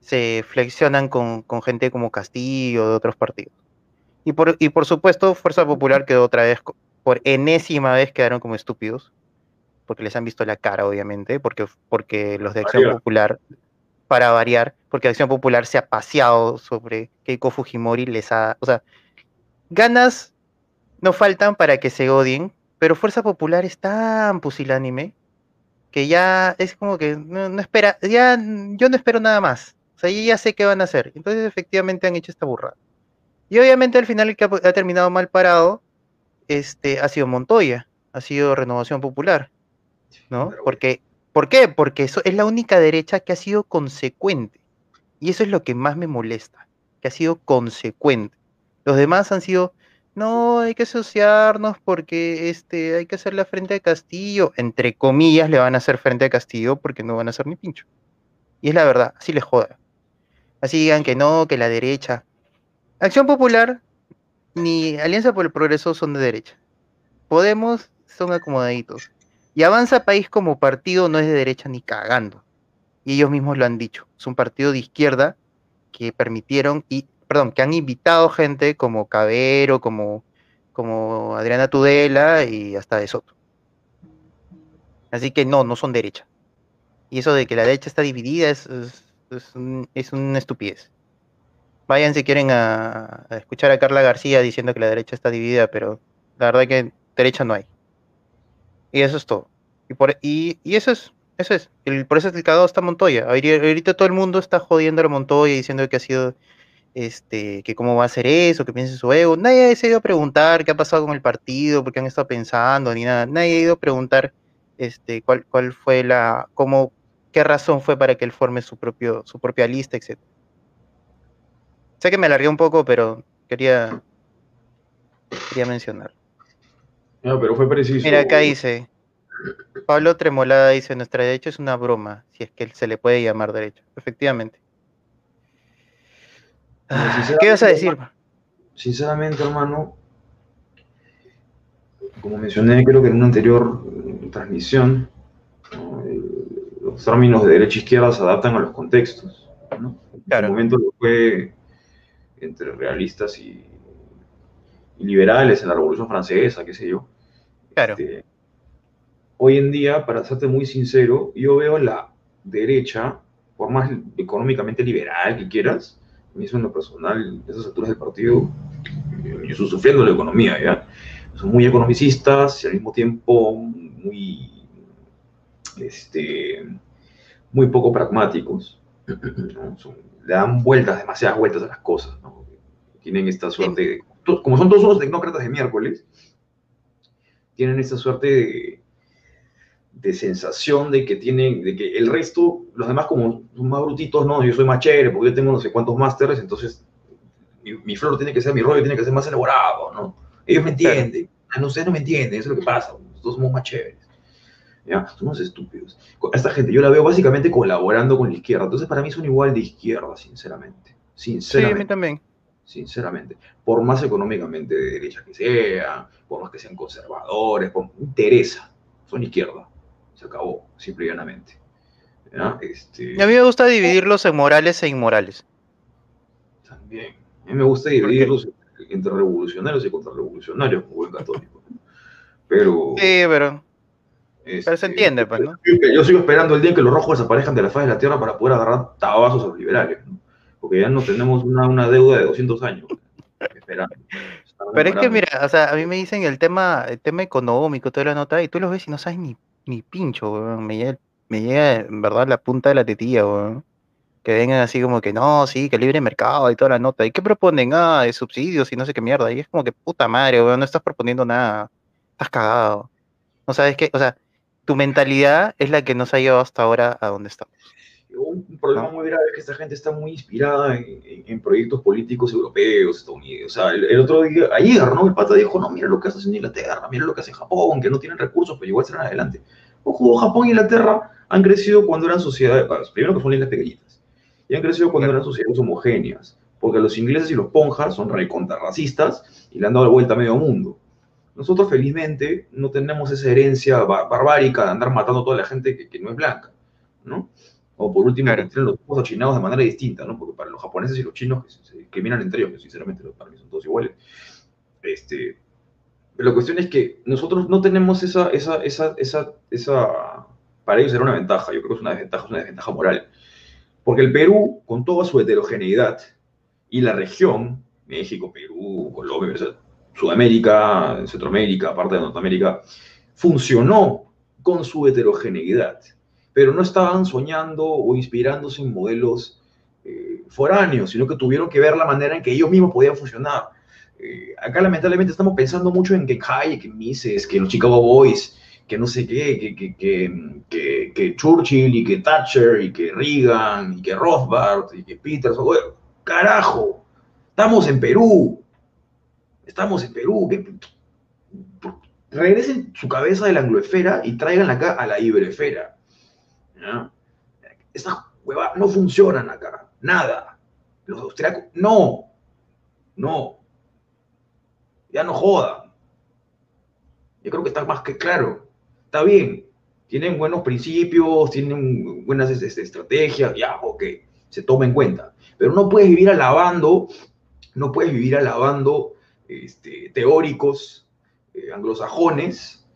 se flexionan con, con, gente como Castillo de otros partidos y por, y por supuesto Fuerza Popular quedó otra vez por enésima vez quedaron como estúpidos porque les han visto la cara, obviamente, porque, porque los de Acción Popular, para variar, porque Acción Popular se ha paseado sobre Keiko Fujimori, les ha, o sea, ganas no faltan para que se odien, pero Fuerza Popular es tan pusilánime que ya es como que no, espera, ya yo no espero nada más. O sea, yo ya sé qué van a hacer. Entonces, efectivamente, han hecho esta burrada. Y obviamente, al final, el que ha, ha terminado mal parado este, ha sido Montoya, ha sido Renovación Popular. ¿no? Porque, ¿Por qué? Porque eso es la única derecha que ha sido consecuente. Y eso es lo que más me molesta, que ha sido consecuente. Los demás han sido, no, hay que asociarnos porque este, hay que hacer la frente de Castillo. Entre comillas le van a hacer frente a Castillo porque no van a hacer ni pincho. Y es la verdad, así les joda. Así digan que no, que la derecha. Acción Popular ni Alianza por el Progreso son de derecha. Podemos son acomodaditos. Y Avanza País como partido no es de derecha ni cagando. Y ellos mismos lo han dicho. Es un partido de izquierda que permitieron, y, perdón, que han invitado gente como Cabero, como, como Adriana Tudela y hasta de Soto. Así que no, no son derecha. Y eso de que la derecha está dividida es, es, una estupidez. Vayan si quieren a, escuchar a Carla García diciendo que la derecha está dividida, pero la verdad que derecha no hay. Y eso es todo. Y, por, y, y eso es, eso es. El, por eso es el cagado está Montoya. Ahorita todo el mundo está jodiendo a Montoya diciendo que ha sido, este, que cómo va a ser eso, que piensa en su ego. Nadie ha ido a preguntar qué ha pasado con el partido, por qué han estado pensando, ni nada. Nadie ha ido a preguntar, este, cuál, cuál fue la, cómo, qué razón fue para que él forme su propio, su propia lista, etc. Sé que me alargué un poco, pero quería, quería mencionar. No, pero fue preciso. Mira, acá dice, Pablo Tremolada dice, nuestra derecha es una broma, si es que se le puede llamar derecho. Efectivamente. ¿Qué vas a decir? Sinceramente, hermano, como mencioné, creo que en una anterior transmisión, los términos de derecha e izquierda se adaptan a los contextos. ¿no? En un momento lo fue entre realistas y, y liberales en la Revolución Francesa, qué sé yo. Claro. Este, hoy en día, para serte muy sincero, yo veo la derecha, por más económicamente liberal que quieras, a mí en lo personal, a esas alturas del partido, yo estoy sufriendo la economía, ¿ya? Son muy economicistas y al mismo tiempo muy, este, muy poco pragmáticos. Le dan vueltas, demasiadas vueltas a las cosas, ¿no? Tienen esta suerte de, como son todos unos tecnócratas de miércoles, tienen esta suerte de, de sensación de que tienen, de que el resto, los demás como son más brutitos, no, yo soy más chévere porque yo tengo no sé cuántos másteres, entonces mi, flor tiene que ser, mi rollo tiene que ser más elaborado, ¿no? Ellos me entienden, ah, no, ustedes no me entienden, eso es lo que pasa, nosotros somos más chéveres. ¿Ya? Somos estúpidos. Esta gente yo la veo básicamente colaborando con la izquierda, entonces para mí son igual de izquierda, sinceramente. Sinceramente. Sí, a mí también. Sinceramente. Por más económicamente de derecha que sean, por más que sean conservadores, por interesa, son izquierda se acabó, simple y llanamente. Este, y a mí me gusta dividirlos en morales e inmorales. También. A mí me gusta dividirlos entre revolucionarios y contrarrevolucionarios, como buen católico. Pero. Sí, pero. Pero se este, entiende, pues, ¿no? Yo sigo esperando el día en que los rojos desaparezcan de la faz de la tierra para poder agarrar tabazos a los liberales, ¿no? Porque ya no tenemos una, una deuda de 200 años. Esperando. Pero es que mira, o sea, a mí me dicen el tema, el tema económico, toda la nota, y tú los ves y no sabes ni ni pincho, Me llega, me llega en verdad la punta de la tetilla, Que vengan así como que no, sí, que libre mercado y toda la nota. ¿Y qué proponen? Ah, de subsidios y no sé qué mierda. Y es como que puta madre, weón, no estás proponiendo nada. Estás cagado. No sabes qué, o sea, tu mentalidad es la que nos ha llevado hasta ahora a donde estamos. Un problema muy grave es que esta gente está muy inspirada en, proyectos políticos europeos, estadounidenses. O sea, el, otro día, ayer, ¿no? El pata dijo, no, mira lo que hace en Inglaterra, mira lo que hace Japón, que no tienen recursos, pero igual serán adelante. Ojo, Japón e Inglaterra han crecido cuando eran sociedades, primero que son islas pequeñitas, y han crecido cuando eran sociedades homogéneas, porque los ingleses y los ponjas son racistas y le han dado la vuelta a medio mundo. Nosotros felizmente no tenemos esa herencia barbárica de andar matando a toda la gente que, que no es blanca, ¿no? O por último, que tienen los ojos achinados de manera distinta, ¿no? Porque para los japoneses y los chinos que se, discriminan entre ellos, que sinceramente para mí son todos iguales. Este, la cuestión es que nosotros no tenemos esa, esa, esa, esa, esa, para ellos era una ventaja, yo creo que es una desventaja, es una desventaja moral. Porque el Perú, con toda su heterogeneidad, y la región, México, Perú, Colombia, Sudamérica, Centroamérica, parte de Norteamérica, funcionó con su heterogeneidad pero no estaban soñando o inspirándose en modelos eh, foráneos, sino que tuvieron que ver la manera en que ellos mismos podían funcionar. Eh, acá lamentablemente estamos pensando mucho en que Hayek, que Mises, que los Chicago Boys, que no sé qué, que, que, que, que, Churchill y que Thatcher y que Reagan y que Rothbard y que Peters. Carajo, estamos en Perú. Estamos en Perú. Regresen su cabeza de la angloesfera y traigan acá a la iberefera estas huevas no funcionan acá, nada. Los austriacos, no, no. Ya no jodan. Yo creo que está más que claro. Está bien, tienen buenos principios, tienen buenas estrategias, ya, ok, se toma en cuenta. Pero no puedes vivir alabando, no puedes vivir alabando este, teóricos eh, anglosajones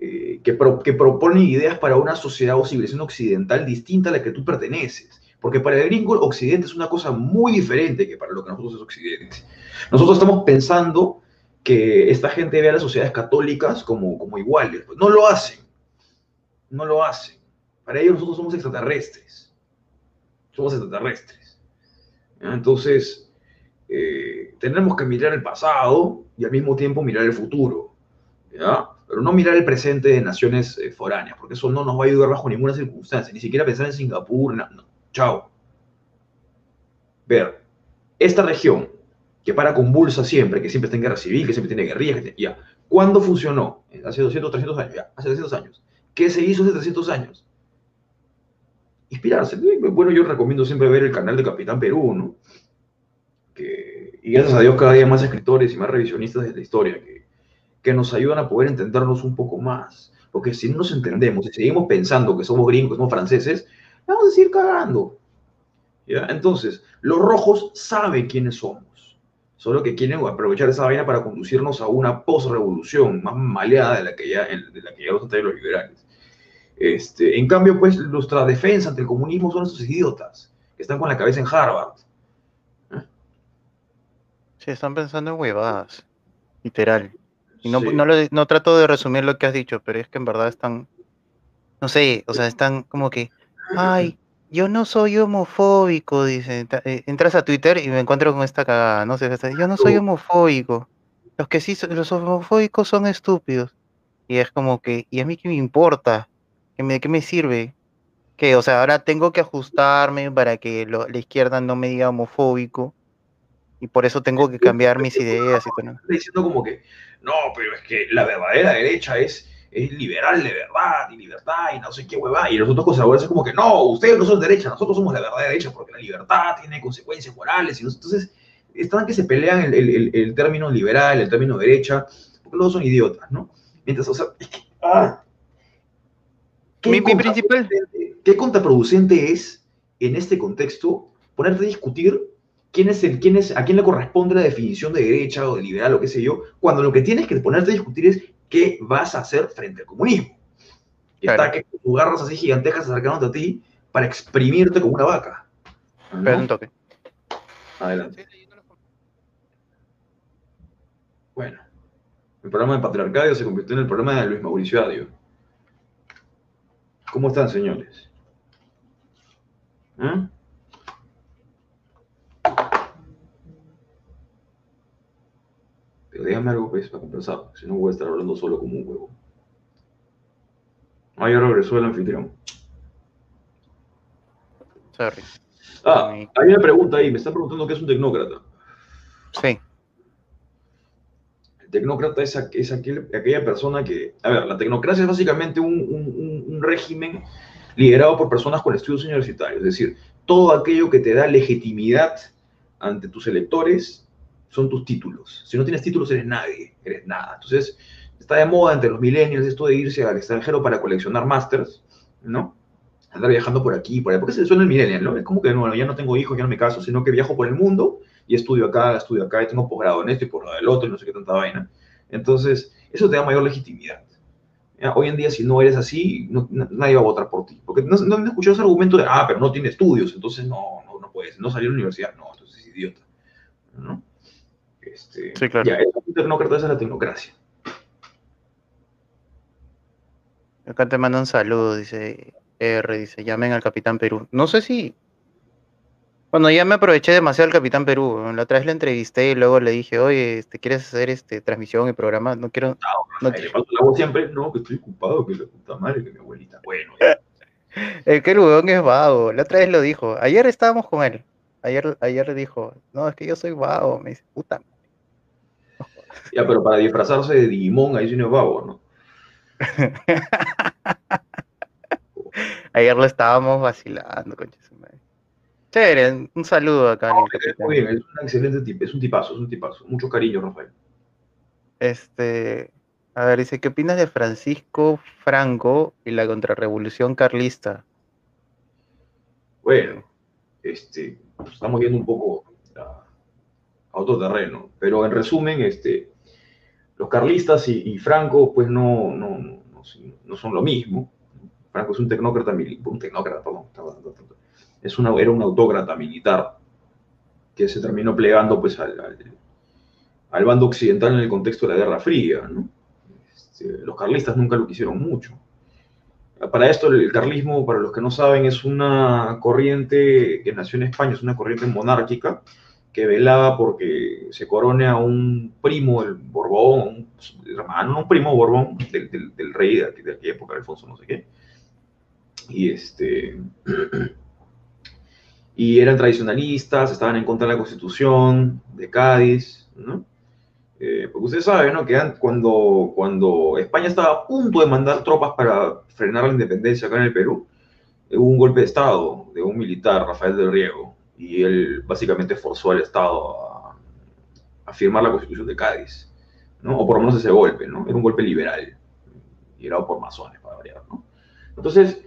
eh, que, que proponen ideas para una sociedad o civilización occidental distinta a la que tú perteneces. Porque para el gringo, Occidente es una cosa muy diferente que para lo que nosotros es Occidente. Nosotros estamos pensando que esta gente ve a las sociedades católicas como, como iguales. Pues no lo hacen. No lo hacen. Para ellos nosotros somos extraterrestres. Somos extraterrestres. Entonces, eh, tenemos que mirar el pasado y al mismo tiempo mirar el futuro. ¿ya? pero no mirar el presente de naciones eh, foráneas, porque eso no nos va a ayudar bajo ninguna circunstancia, ni siquiera pensar en Singapur, no, chao. Ver, esta región que para convulsa siempre, que siempre está en guerra civil, que siempre tiene guerrillas, ya, ¿cuándo funcionó? Hace 200, 300 años, ya, hace 300 años. ¿Qué se hizo hace 300 años? Inspirarse. Bueno, yo recomiendo siempre ver el canal de Capitán Perú, ¿no? Que, y gracias a Dios cada día más escritores y más revisionistas de la historia que, que nos ayudan a poder entendernos un poco más. Porque si no nos entendemos y seguimos pensando que somos gringos, somos franceses, vamos a seguir cagando. ¿Ya? Entonces, los rojos saben quiénes somos. Solo que quieren aprovechar esa vaina para conducirnos a una post-revolución más maleada de la que ya, de la que ya los los liberales. Este, en cambio, pues, nuestra defensa ante el comunismo son esos idiotas que están con la cabeza en Harvard. Sí, están pensando en huevadas. Literal. Y no, no, trato de resumir lo que has dicho, pero es que en verdad están, no sé, o sea, están como que, ay, yo no soy homofóbico, dice. Eh, entras a Twitter y me encuentro con esta cagada, no sé, yo no soy homofóbico. Los que sí, los homofóbicos son estúpidos. Y es como que, ¿y a mí qué me importa? ¿De qué me sirve? Que, o sea, ahora tengo que ajustarme para que la izquierda no me diga homofóbico y por eso tengo que cambiar mis ideas y todo. Diciendo como que, no, pero es que la verdadera derecha es, es liberal de verdad y libertad y no sé qué hueva. Y los otros conservadores es como que, no, ustedes no son derecha, nosotros somos la verdadera derecha porque la libertad tiene consecuencias morales. Y entonces, están que se pelean el, el, el, término liberal, el término derecha, porque los dos son idiotas, ¿no? Mientras, o sea, es que, ah, mi, principal. ¿Qué contraproducente es en este contexto ponerte a discutir quién es el, quién es, a quién le corresponde la definición de derecha o de liberal o qué sé yo, cuando lo que tienes que ponerte a discutir es qué vas a hacer frente al comunismo? Y está que tú garras así gigantejas acercándote a ti para exprimirte como una vaca. un toque. Adelante. Bueno, el programa de Patriarcadio se convirtió en el programa de Luis Mauricio Adio. ¿Cómo están, señores? ¿Eh? Pero déjame algo pues, para conversar, si no voy a estar hablando solo como un huevo. Ah, ya regresó el anfitrión. Sorry. Ah, hay una pregunta ahí, me está preguntando qué es un tecnócrata. Sí. El tecnócrata es, aquella persona que, a ver, la tecnocracia es básicamente un, régimen liderado por personas con estudios universitarios, es decir, todo aquello que te da legitimidad ante tus electores son tus títulos. Si no tienes títulos, eres nadie, eres nada. Entonces, está de moda entre los millennials esto de irse al extranjero para coleccionar másters, ¿no? Andar viajando por aquí, por allá. ¿Por qué se suena el millennial, no? Es como que, no, ya no tengo hijos, ya no me caso, sino que viajo por el mundo y estudio acá, estudio acá, y tengo posgrado en esto y por el otro, y no sé qué tanta vaina. Entonces, eso te da mayor legitimidad. Hoy en día, si no eres así, nadie va a votar por ti. Porque no, no han escuchado ese argumento de, ah, pero no tiene estudios, entonces no, no, no puedes, no salir a la universidad, no, entonces es idiota. ¿no? Este, sí, claro. Ya, el tecnócrata es la tecnocracia. Acá te manda un saludo, dice R, dice, llamen al Capitán Perú. No sé si bueno, ya me aproveché demasiado del Capitán Perú. La otra vez le entrevisté y luego le dije, oye, este, ¿quieres hacer este transmisión y programa? No quiero. No, no le paso la voz siempre, no, que estoy ocupado, que la puta madre, que mi abuelita. Bueno. el que el es vago. La otra vez lo dijo. Ayer estábamos con él. Ayer, ayer le dijo, no, es que yo soy vago. Me dice, puta. Ya, pero para disfrazarse de Digimon, ahí sí no es vago, ¿no? Ayer lo estábamos vacilando, concha un saludo acá. muy bien, es un excelente tipo, es un tipazo, es un tipazo. Mucho cariño, Rafael. Este, a ver, dice, ¿qué opinas de Francisco Franco y la contrarrevolución carlista? Bueno, este, estamos viendo un poco otro terreno, pero en resumen, este, los carlistas y, Franco, pues no, no, no, son lo mismo. Franco es un tecnócrata, un tecnócrata, perdón, es una, era un autócrata militar que se terminó plegando pues, al, al, bando occidental en el contexto de la Guerra Fría. Este, los carlistas nunca lo quisieron mucho. Para esto, el carlismo, para los que no saben, es una corriente que nació en España, es una corriente monárquica que velaba porque se corone a un primo del Borbón, un hermano, un primo Borbón del, del, rey de, de, aquella época, Alfonso no sé qué. Y este y eran tradicionalistas, estaban en contra de la constitución de Cádiz, ¿no? Eh, porque usted sabe, ¿no? Que cuando, cuando España estaba a punto de mandar tropas para frenar la independencia acá en el Perú, hubo un golpe de Estado de un militar, Rafael del Riego, y él básicamente forzó al Estado a, firmar la constitución de Cádiz, ¿no? O por lo menos ese golpe, ¿no? Era un golpe liberal, liderado por masones, para variar, ¿no? Entonces,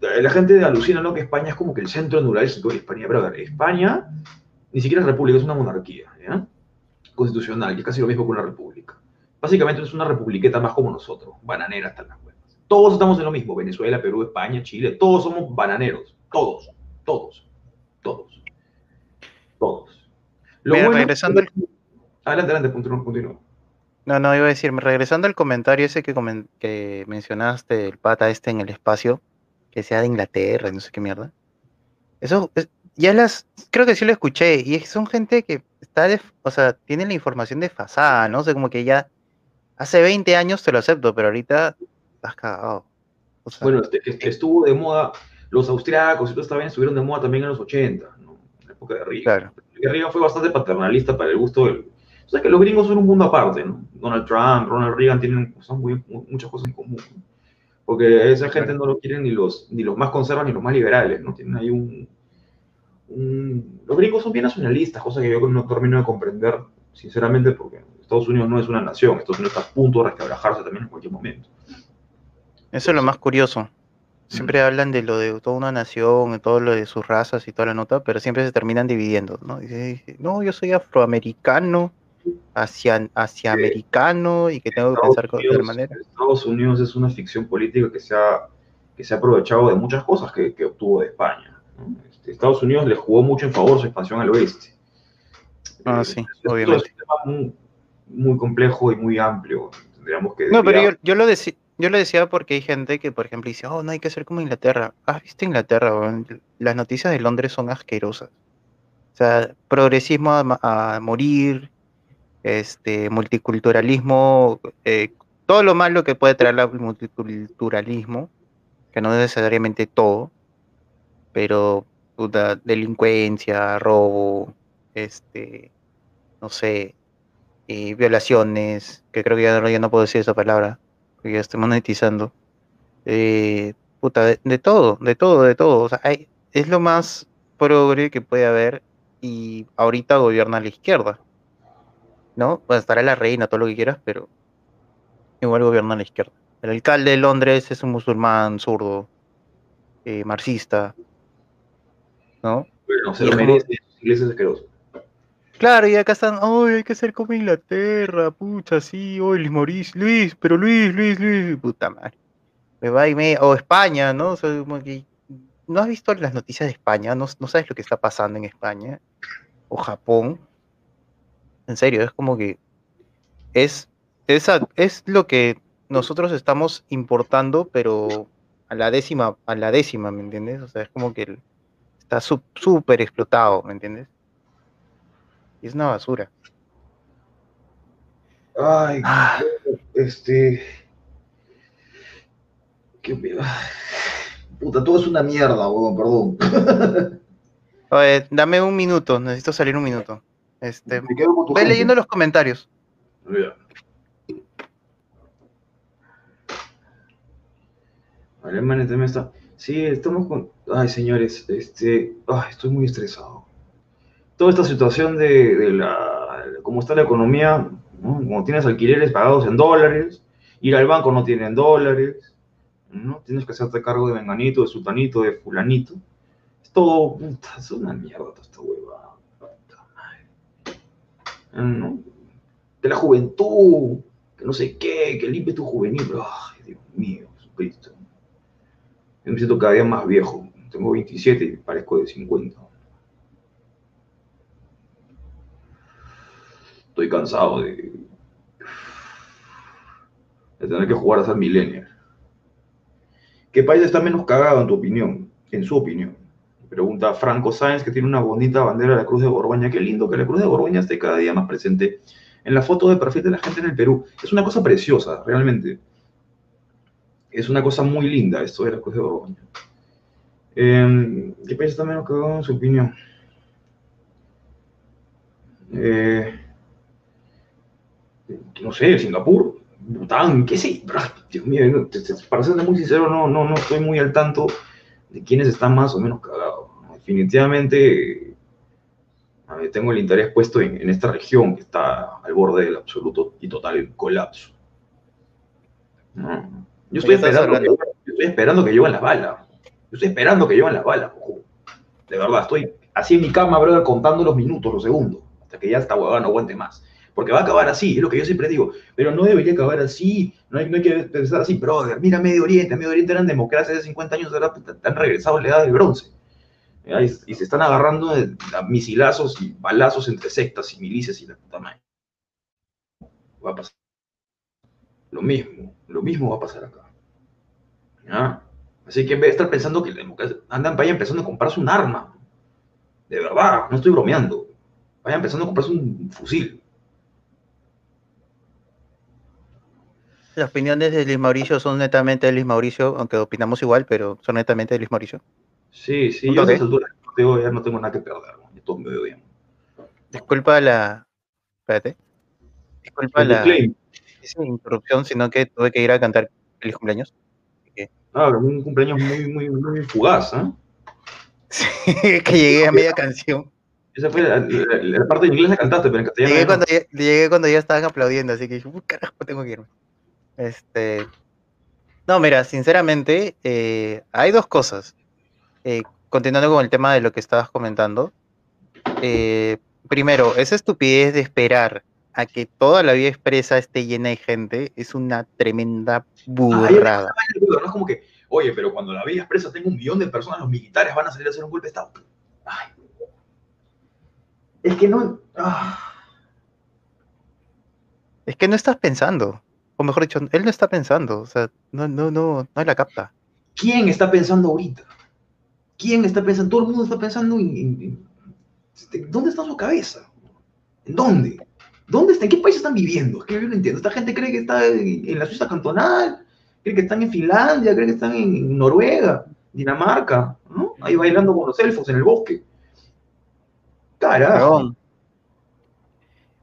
la gente alucina ¿no? que España es como que el centro neurálgico de España, pero a ver, España ni siquiera es república, es una monarquía constitucional, que es casi lo mismo que una república. Básicamente es una republiqueta más como nosotros, bananera hasta las. Todos estamos en lo mismo, Venezuela, Perú, España, Chile, todos somos bananeros, todos, todos, todos. Regresando Adelante, adelante, punto, punto, No, no, iba a decir, regresando al comentario ese que, que mencionaste, el pata este en el espacio, que sea de Inglaterra, no sé qué mierda. Eso, ya las, creo que sí lo escuché, y son gente que está, o sea, tiene la información desfasada, ¿no? O sea, como que ya hace 20 años te lo acepto, pero ahorita estás cagado. bueno, este, estuvo de moda, los austriacos y todo esta estuvieron de moda también en los 80, ¿no? En la época de Reagan. Claro. Reagan fue bastante paternalista para el gusto del... O sea que los gringos son un mundo aparte, ¿no? Donald Trump, Ronald Reagan tienen muchas cosas en común. Porque esa gente no lo quieren ni los, ni los más conservadores ni los más liberales, ¿no? Tienen ahí un, Los gringos son bien nacionalistas, cosa que yo no termino de comprender, sinceramente, porque Estados Unidos no es una nación, Estados Unidos está a punto de resquebrajarse también en cualquier momento. Eso es lo más curioso. Siempre hablan de lo de toda una nación, de todo lo de sus razas y toda la nota, pero siempre se terminan dividiendo, ¿no? Dice, no, yo soy afroamericano, hacia, hacia americano y que tengo que pensar de otra manera. Estados Unidos es una ficción política que se ha, que se ha aprovechado de muchas cosas que, que obtuvo de España. Este, Estados Unidos le jugó mucho en favor su expansión al oeste. Ah, eh, sí, obviamente. Es un tema muy, complejo y muy amplio. Tendríamos que no, pero yo, yo lo decía. Yo lo decía porque hay gente que, por ejemplo, dice, oh, no hay que ser como Inglaterra. ¿Has visto Inglaterra? Las noticias de Londres son asquerosas. O sea, progresismo a morir, este, multiculturalismo, eh, todo lo malo que puede traer el multiculturalismo, que no necesariamente todo, pero delincuencia, robo, este, no sé, y violaciones, que creo que ya no, ya no puedo decir esa palabra, porque ya estoy monetizando. Eh, puta, de, todo, de todo, de todo. O sea, hay, es lo más progre que puede haber y ahorita gobierna la izquierda. ¿no? Pues estará la reina, todo lo que quieras, pero igual gobierna a la izquierda. El alcalde de Londres es un musulmán zurdo, eh, marxista, ¿no? Bueno, se lo merece, iglesias asquerosas. Claro, y acá están, ay, hay que ser como Inglaterra, pucha, sí, hoy Luis Mauricio, Luis, pero Luis, Luis, Luis, puta madre. Me va y me, o España, ¿no? O sea, como que, ¿no has visto las noticias de España? ¿No, no sabes lo que está pasando en España? O Japón en serio, es como que es, esa, es lo que nosotros estamos importando, pero a la décima, a la décima, ¿me entiendes? O sea, es como que está súper explotado, ¿me entiendes? Es una basura. Ay, ah. este. Qué Puta, todo es una mierda, weón, perdón. Oye, dame un minuto, necesito salir un minuto. Este, ve leyendo los comentarios. Vale, este está. Sí, estamos con. Ay, señores, este. Ay, estoy muy estresado. Toda esta situación de, la. cómo está la economía, como tienes alquileres pagados en dólares, ir al banco no tienen dólares, ¿no? Tienes que hacerte cargo de Menganito, de Sutanito, de Fulanito. Es todo. es una mierda toda esta hueva. De la juventud, que no sé qué, que limpie tu juvenil. Ay, Dios mío, Jesucristo. Yo me siento cada día más viejo. Tengo 27 y parezco de 50. Estoy cansado de, de tener que jugar a ser millennial. ¿Qué país está menos cagado en tu opinión? En su opinión. Pregunta Franco Sáenz, que tiene una bonita bandera de la Cruz de Borgoña. Qué lindo que la Cruz de Borgoña esté cada día más presente en la foto de perfil de la gente en el Perú. Es una cosa preciosa, realmente. Es una cosa muy linda esto de la Cruz de Borgoña. Eh, ¿Qué país está menos cagado en su opinión? Eh, no sé, Singapur, Bután, qué sé, Dios mío, para ser muy sincero, no, no, no estoy muy al tanto de quiénes están más o menos cagados. Definitivamente tengo el interés puesto en, esta región que está al borde del absoluto y total colapso. Yo, estoy esperando que, yo estoy esperando que lleguen las balas. Yo estoy esperando que lleguen las balas. De verdad, estoy así en mi cama, brother, contando los minutos, los segundos, hasta que ya esta huevada no aguante más porque va a acabar así, es lo que yo siempre digo, pero no debería acabar así, no hay, no hay que pensar así, brother, mira Medio Oriente, Medio Oriente eran democracias hace 50 años, ahora han regresado a la edad del bronce, y, se están agarrando misilazos y balazos entre sectas y milicias y la puta madre. Va a pasar lo mismo, lo mismo va a pasar acá. Así que en vez de estar pensando que la democracia, andan, vayan empezando a comprarse un arma. De verdad, no estoy bromeando. Vayan empezando a comprarse un fusil. Las opiniones de Luis Mauricio son netamente de Luis Mauricio, aunque opinamos igual, pero son netamente de Luis Mauricio. Sí, sí, yo a esa altura ya no tengo nada que perder, todos me odian. Disculpa la. Espérate. Disculpa la. interrupción, sino que tuve que ir a cantar feliz cumpleaños. Ah, un cumpleaños muy, muy, muy fugaz, ¿eh? Sí, que llegué a media canción. Esa fue la, parte de inglés la cantaste, pero en castellano. Llegué, cuando ya, llegué cuando ya estaban aplaudiendo, así que dije, carajo, tengo que irme. Este. No, mira, sinceramente, eh, hay dos cosas. Eh, continuando con el tema de lo que estabas comentando. Eh, primero, esa estupidez de esperar a que toda la vía expresa esté llena de gente es una tremenda burrada. no es como que, oye, pero cuando la vía expresa tenga un millón de personas, los militares van a salir a hacer un golpe de Estado. Ay, es que no. Ah. Es que no estás pensando. O mejor dicho, él no está pensando. O sea, no, no, no, no la capta. ¿Quién está pensando ahorita? ¿Quién está pensando? Todo el mundo está pensando en. Este, ¿Dónde está su cabeza? ¿En dónde? ¿Dónde está? ¿En qué país están viviendo? Es que yo no entiendo. Esta gente cree que está en la Suiza cantonal, cree que están en Finlandia, cree que están en Noruega, Dinamarca, ¿no? Ahí bailando con los elfos en el bosque.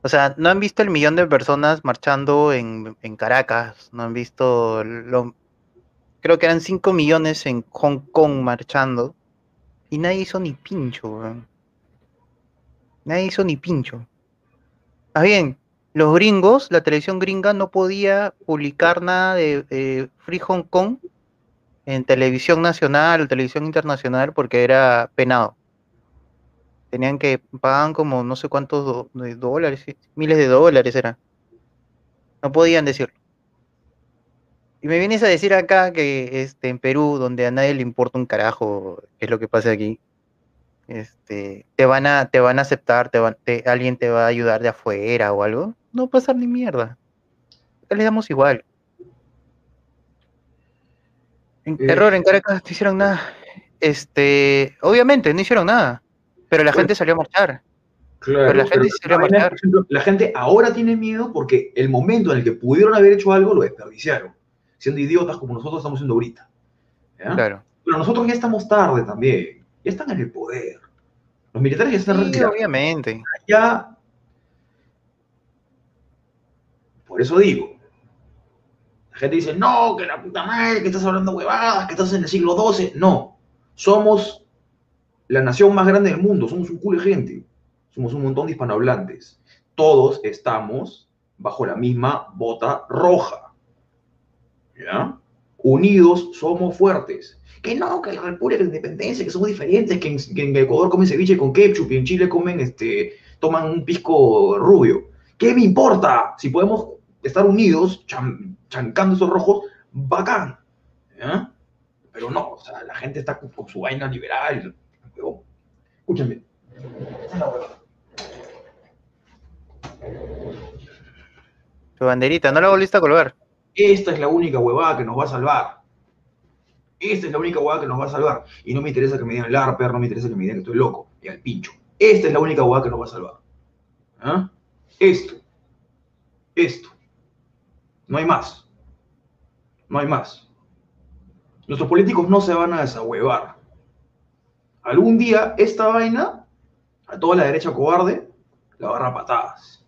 O sea, no han visto el millón de personas marchando en, Caracas, no han visto lo, creo que eran 5 millones en Hong Kong marchando y nadie hizo ni pincho, Nadie hizo ni pincho. Más bien, los gringos, la televisión gringa no podía publicar nada de Free Hong Kong en televisión nacional o televisión internacional porque era penado tenían que pagar como no sé cuántos dólares, miles de dólares era. No podían decirlo. Y me vienes a decir acá que este, en Perú, donde a nadie le importa un carajo qué es lo que pasa aquí, este, te van a, te van a aceptar, te, alguien te va a ayudar de afuera o algo. No va a pasar ni mierda. Le damos igual. En, eh, error, en Caracas no hicieron nada. Este, obviamente, no hicieron nada. Pero la gente salió a marchar. Claro, la gente salió a marchar. la gente ahora tiene miedo porque el momento en el que pudieron haber hecho algo lo desperdiciaron, siendo idiotas como nosotros estamos siendo ahorita. Claro. Pero nosotros ya estamos tarde también. Ya están en el poder. Los militares ya están sí, obviamente. Ya. Por eso digo. La gente dice, no, que la puta madre, que estás hablando huevadas, que estás en el siglo XII. No. Somos la nación más grande del mundo, somos un culo de gente, somos un montón de hispanohablantes. Todos estamos bajo la misma bota roja. ¿Ya? Unidos somos fuertes. Que no, que la República la Independencia, que somos diferentes, que en, Ecuador comen ceviche con ketchup y en Chile comen, este, toman un pisco rubio. ¿Qué me importa? Si podemos estar unidos, chancando esos rojos, bacán. ¿Ya? Pero no, o sea, la gente está con su vaina liberal, Escúchame. Tu banderita, ¿no la volviste a colgar? Esta es la única huevada que nos va a salvar. Esta es la única huevada que nos va a salvar. Y no me interesa que me digan LARPER, no me interesa que me digan que estoy loco. Y al pincho. Esta es la única huevada que nos va a salvar. ¿Ah? Esto. Esto. No hay más. No hay más. Nuestros políticos no se van a desahuevar algún día esta vaina, a toda la derecha cobarde, la agarra patadas.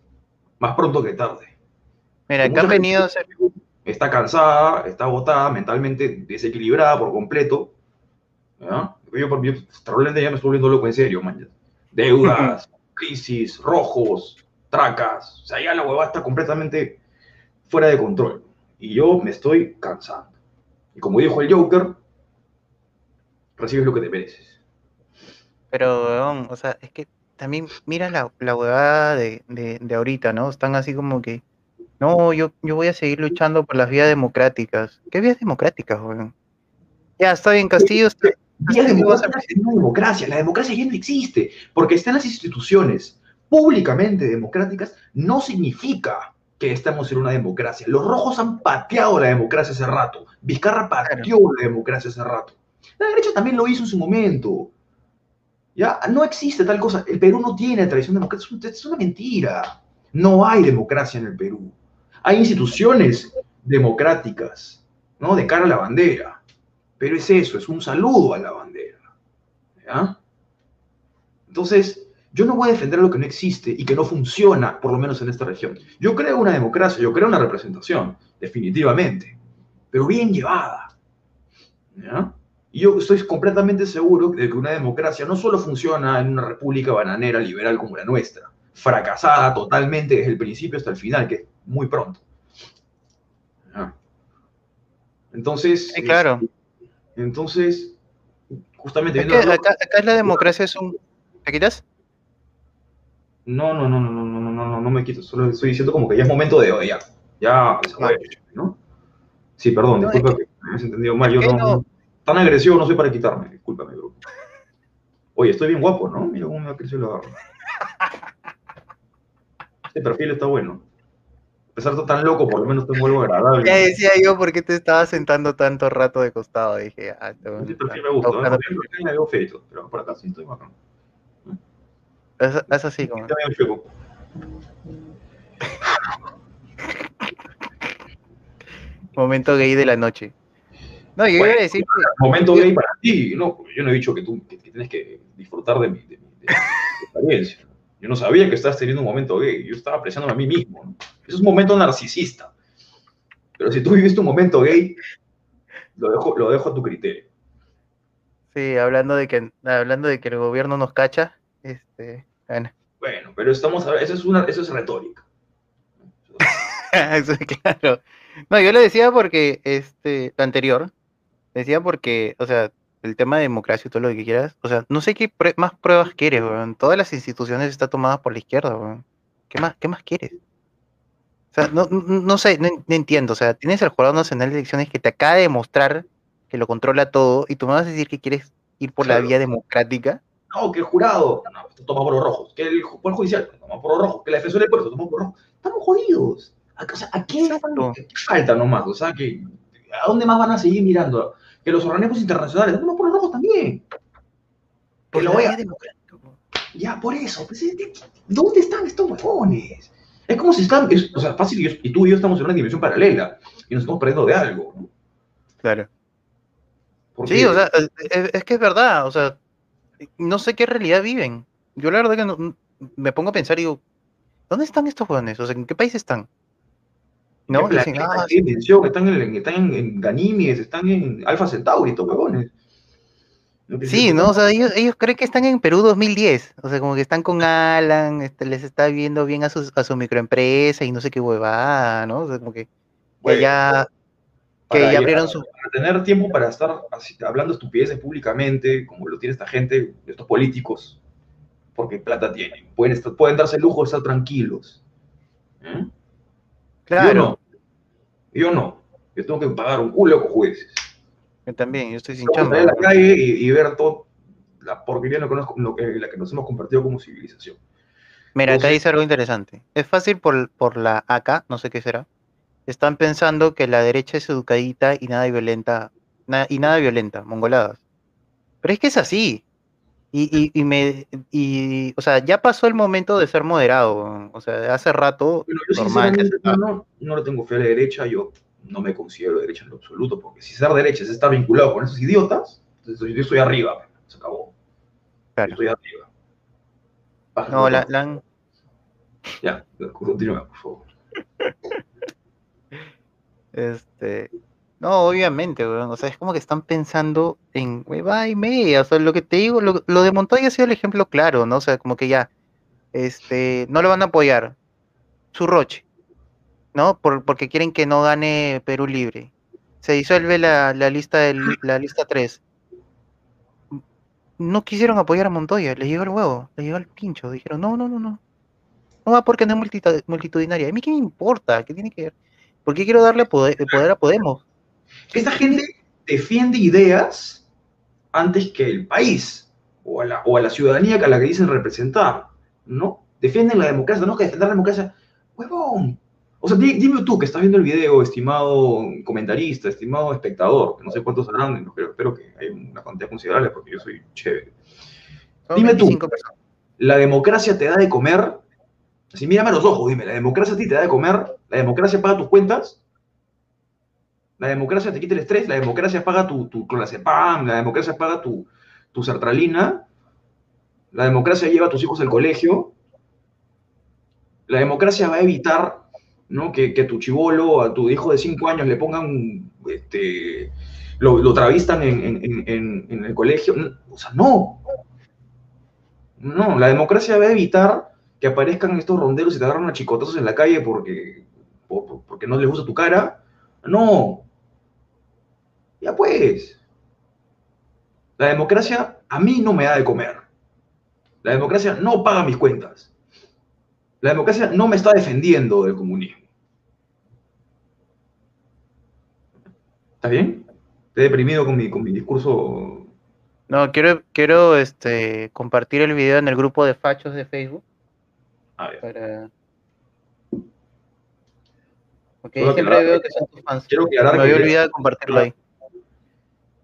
Más pronto que tarde. Mira, acá han venido a ser... Está cansada, está agotada, mentalmente desequilibrada por completo. Yo, yo, probablemente ya me estoy volviendo loco en serio, man. Deudas, crisis, rojos, tracas. O sea, ya la huevada está completamente fuera de control. Y yo me estoy cansando. Y como dijo el Joker, recibes lo que te mereces. Pero, o sea, es que también mira la, la huevada de, de, ahorita, ¿no? Están así como que, no, yo, yo voy a seguir luchando por las vías democráticas. ¿Qué vías democráticas, weón? Ya, está bien, Castillo. Está, Vías democráticas es una democracia. La democracia ya no existe, porque están las instituciones públicamente democráticas, no significa que estamos en una democracia. Los rojos han pateado la democracia hace rato. Vizcarra pateó la democracia hace rato. La derecha también lo hizo en su momento. ¿Ya? No existe tal cosa. El Perú no tiene tradición democrática. Es una mentira. No hay democracia en el Perú. Hay instituciones democráticas, ¿no? De cara a la bandera. Pero es eso, es un saludo a la bandera. ¿ya? Entonces, yo no voy a defender lo que no existe y que no funciona, por lo menos en esta región. Yo creo una democracia, yo creo una representación, definitivamente, pero bien llevada. ¿ya? Y yo estoy completamente seguro de que una democracia no solo funciona en una república bananera liberal como la nuestra, fracasada totalmente desde el principio hasta el final, que es muy pronto. ¿ya? Entonces, Sí, claro. este, entonces, justamente Es que acá, acá la democracia es un... ¿Te quitas? No, no, no, no, no, no, no, no, me quito. Solo estoy diciendo como que ya es momento de ya, ya, ¿no? Sí, perdón, No, disculpa que me has entendido mal. Yo es no, no- tan agresivo no soy para quitarme, discúlpame, bro. Oye, estoy bien guapo, ¿no? Mira cómo me ha crecido la barba. Este perfil está bueno. A pesar de estar tan loco, por lo menos tengo algo agradable. Ya decía yo por qué te estabas sentando tanto rato de costado. Dije, ah, este Este perfil me gusta. acá me veo feito, pero por acá sí estoy bacán. Es, es así como. Momento gay de la noche. No, yo Bueno. iba a decir que. Momento gay para ti. No, yo no he dicho que tú que, que tienes que disfrutar de mi, de mi- de mi experiencia. Yo no sabía que estabas teniendo un momento gay. Yo estaba apreciándome a mí mismo. ¿no? Eso es un momento narcisista. Pero si tú viviste un momento gay, lo dejo, lo dejo a tu criterio. Sí, hablando de que hablando de que el gobierno nos cacha. Este. Bueno. Bueno, pero estamos a- eso es una, eso es retórica. Eso, claro. No, yo lo decía porque este, lo anterior, decía porque, o sea, el tema de democracia y todo lo que quieras, o sea, no sé qué prue- más pruebas quieres, weón. Todas las instituciones están tomadas por la izquierda, weón. ¿Qué más, qué más quieres? O sea, no, no, no sé, no, en- no entiendo. O sea, tienes el Jurado Nacional de Elecciones que te acaba de demostrar que lo controla todo y tú me vas a decir que quieres ir por la vía democrática. No, que el jurado no, esto toma por los rojos, que el Poder Judicial toma por los rojos, que la defensora del puerto toma por los rojos. Estamos jodidos. ¿A, o sea, ¿a qué falta nomás? O sea, que, ¿a dónde más van a seguir mirando? Que los organismos internacionales toman por los rojos también. Que Por lo la voy a- vía democrática. weón. Ya, por eso. pues, ¿de- de- ¿Dónde están estos huevones? Es como si están, es- o sea, fácil, y, yo- y tú y yo estamos en una dimensión paralela y nos estamos perdiendo de algo. ¿no? Claro. Porque- Sí, o sea, es, que es verdad, o sea, no sé qué realidad viven. Yo la verdad que no- me pongo a pensar y digo, ¿dónde están estos jóvenes? O sea, ¿en qué país están? ¿No? ¿Qué Y dicen, ah, qué dimensión? Están en, están en, están en Alfa Centauri, estos huevones. sí, ¿no? O sea, ellos, ellos creen que están en Perú 2010, o sea, como que están con Alan, este, les está viendo bien a, sus, a su microempresa y no sé qué huevada, ¿no? O sea, como que, que ya, que ya ya- abrieron su... para tener tiempo para estar así, hablando estupideces públicamente, como lo tiene esta gente, estos políticos, porque plata tienen, pueden, estar- pueden darse el lujo de estar tranquilos. ¿eh? Claro, Yo no. Yo no. Yo tengo que pagar un culo con jueces. yo también, yo estoy sin Vamos chamba. a la calle y, y ver todo la porquería en lo que que- la que nos hemos convertido como civilización. Mira, acá dice algo interesante. Es fácil por, por la AK, no sé qué será. Están pensando que la derecha es educadita y nada violenta, na- y nada violenta, mongoladas. Pero es que es así. Y, y, y me, y, o sea, ya pasó el momento de ser moderado. O sea, hace rato, Bueno, yo normal. no, no le tengo fe a la derecha, yo no me considero de derecha en lo absoluto, porque si ser derecha es estar vinculado con esos idiotas, entonces yo estoy arriba, se acabó. Yo Claro. estoy arriba. Baja No, la, la Ya, continúa, por favor. Este, no, obviamente, weón, O sea, es como que están pensando en hueva y media. O sea, lo que te digo, lo, lo de Montoya ha sido el ejemplo claro, ¿no? O sea, como que ya, este, no lo van a apoyar. Su roche, ¿no? Por, porque quieren que no gane Perú Libre. Se disuelve la, la lista del, la lista 3. No quisieron apoyar a Montoya, le llegó el huevo, le llegó el pincho. Dijeron, no, no, no, no. No va porque no es multitudinaria. A mí qué me importa, qué tiene que ver. ¿Por qué quiero darle poder a Podemos? Esta gente defiende ideas antes que el país o a la, o a la ciudadanía que a la que dicen representar, ¿no? Defienden la democracia, no que defender la democracia, huevón. O sea, di- dime tú que estás viendo el video, estimado comentarista, estimado espectador, que no sé cuántos harán, pero espero que hay una cantidad considerable porque yo soy chévere. Son Dime tú. 25 personas. ¿La democracia te da de comer? Así, mírame a los ojos, dime, ¿la democracia a ti te da de comer? ¿La democracia paga tus cuentas? La democracia te quita el estrés, la democracia paga tu, tu clonazepam, la democracia paga tu, tu sertralina, la democracia lleva a tus hijos al colegio, la democracia va a evitar ¿no? que, que tu chivolo, a tu hijo de 5 años le pongan, este, lo, lo travistan en, en, el colegio. O sea, no. No, la democracia va a evitar que aparezcan estos ronderos y te agarran a chicotazos en la calle porque, porque no les gusta tu cara. No. Ya pues. La democracia a mí no me da de comer. La democracia no paga mis cuentas. La democracia no me está defendiendo del comunismo. ¿Estás bien? Te he deprimido con mi, con mi discurso. No, quiero, quiero este, compartir el video en el grupo de fachos de Facebook. A ver. Para... Ahí siempre veo que son tus fans. Quiero aclarar Me había olvidado de compartirlo ahí.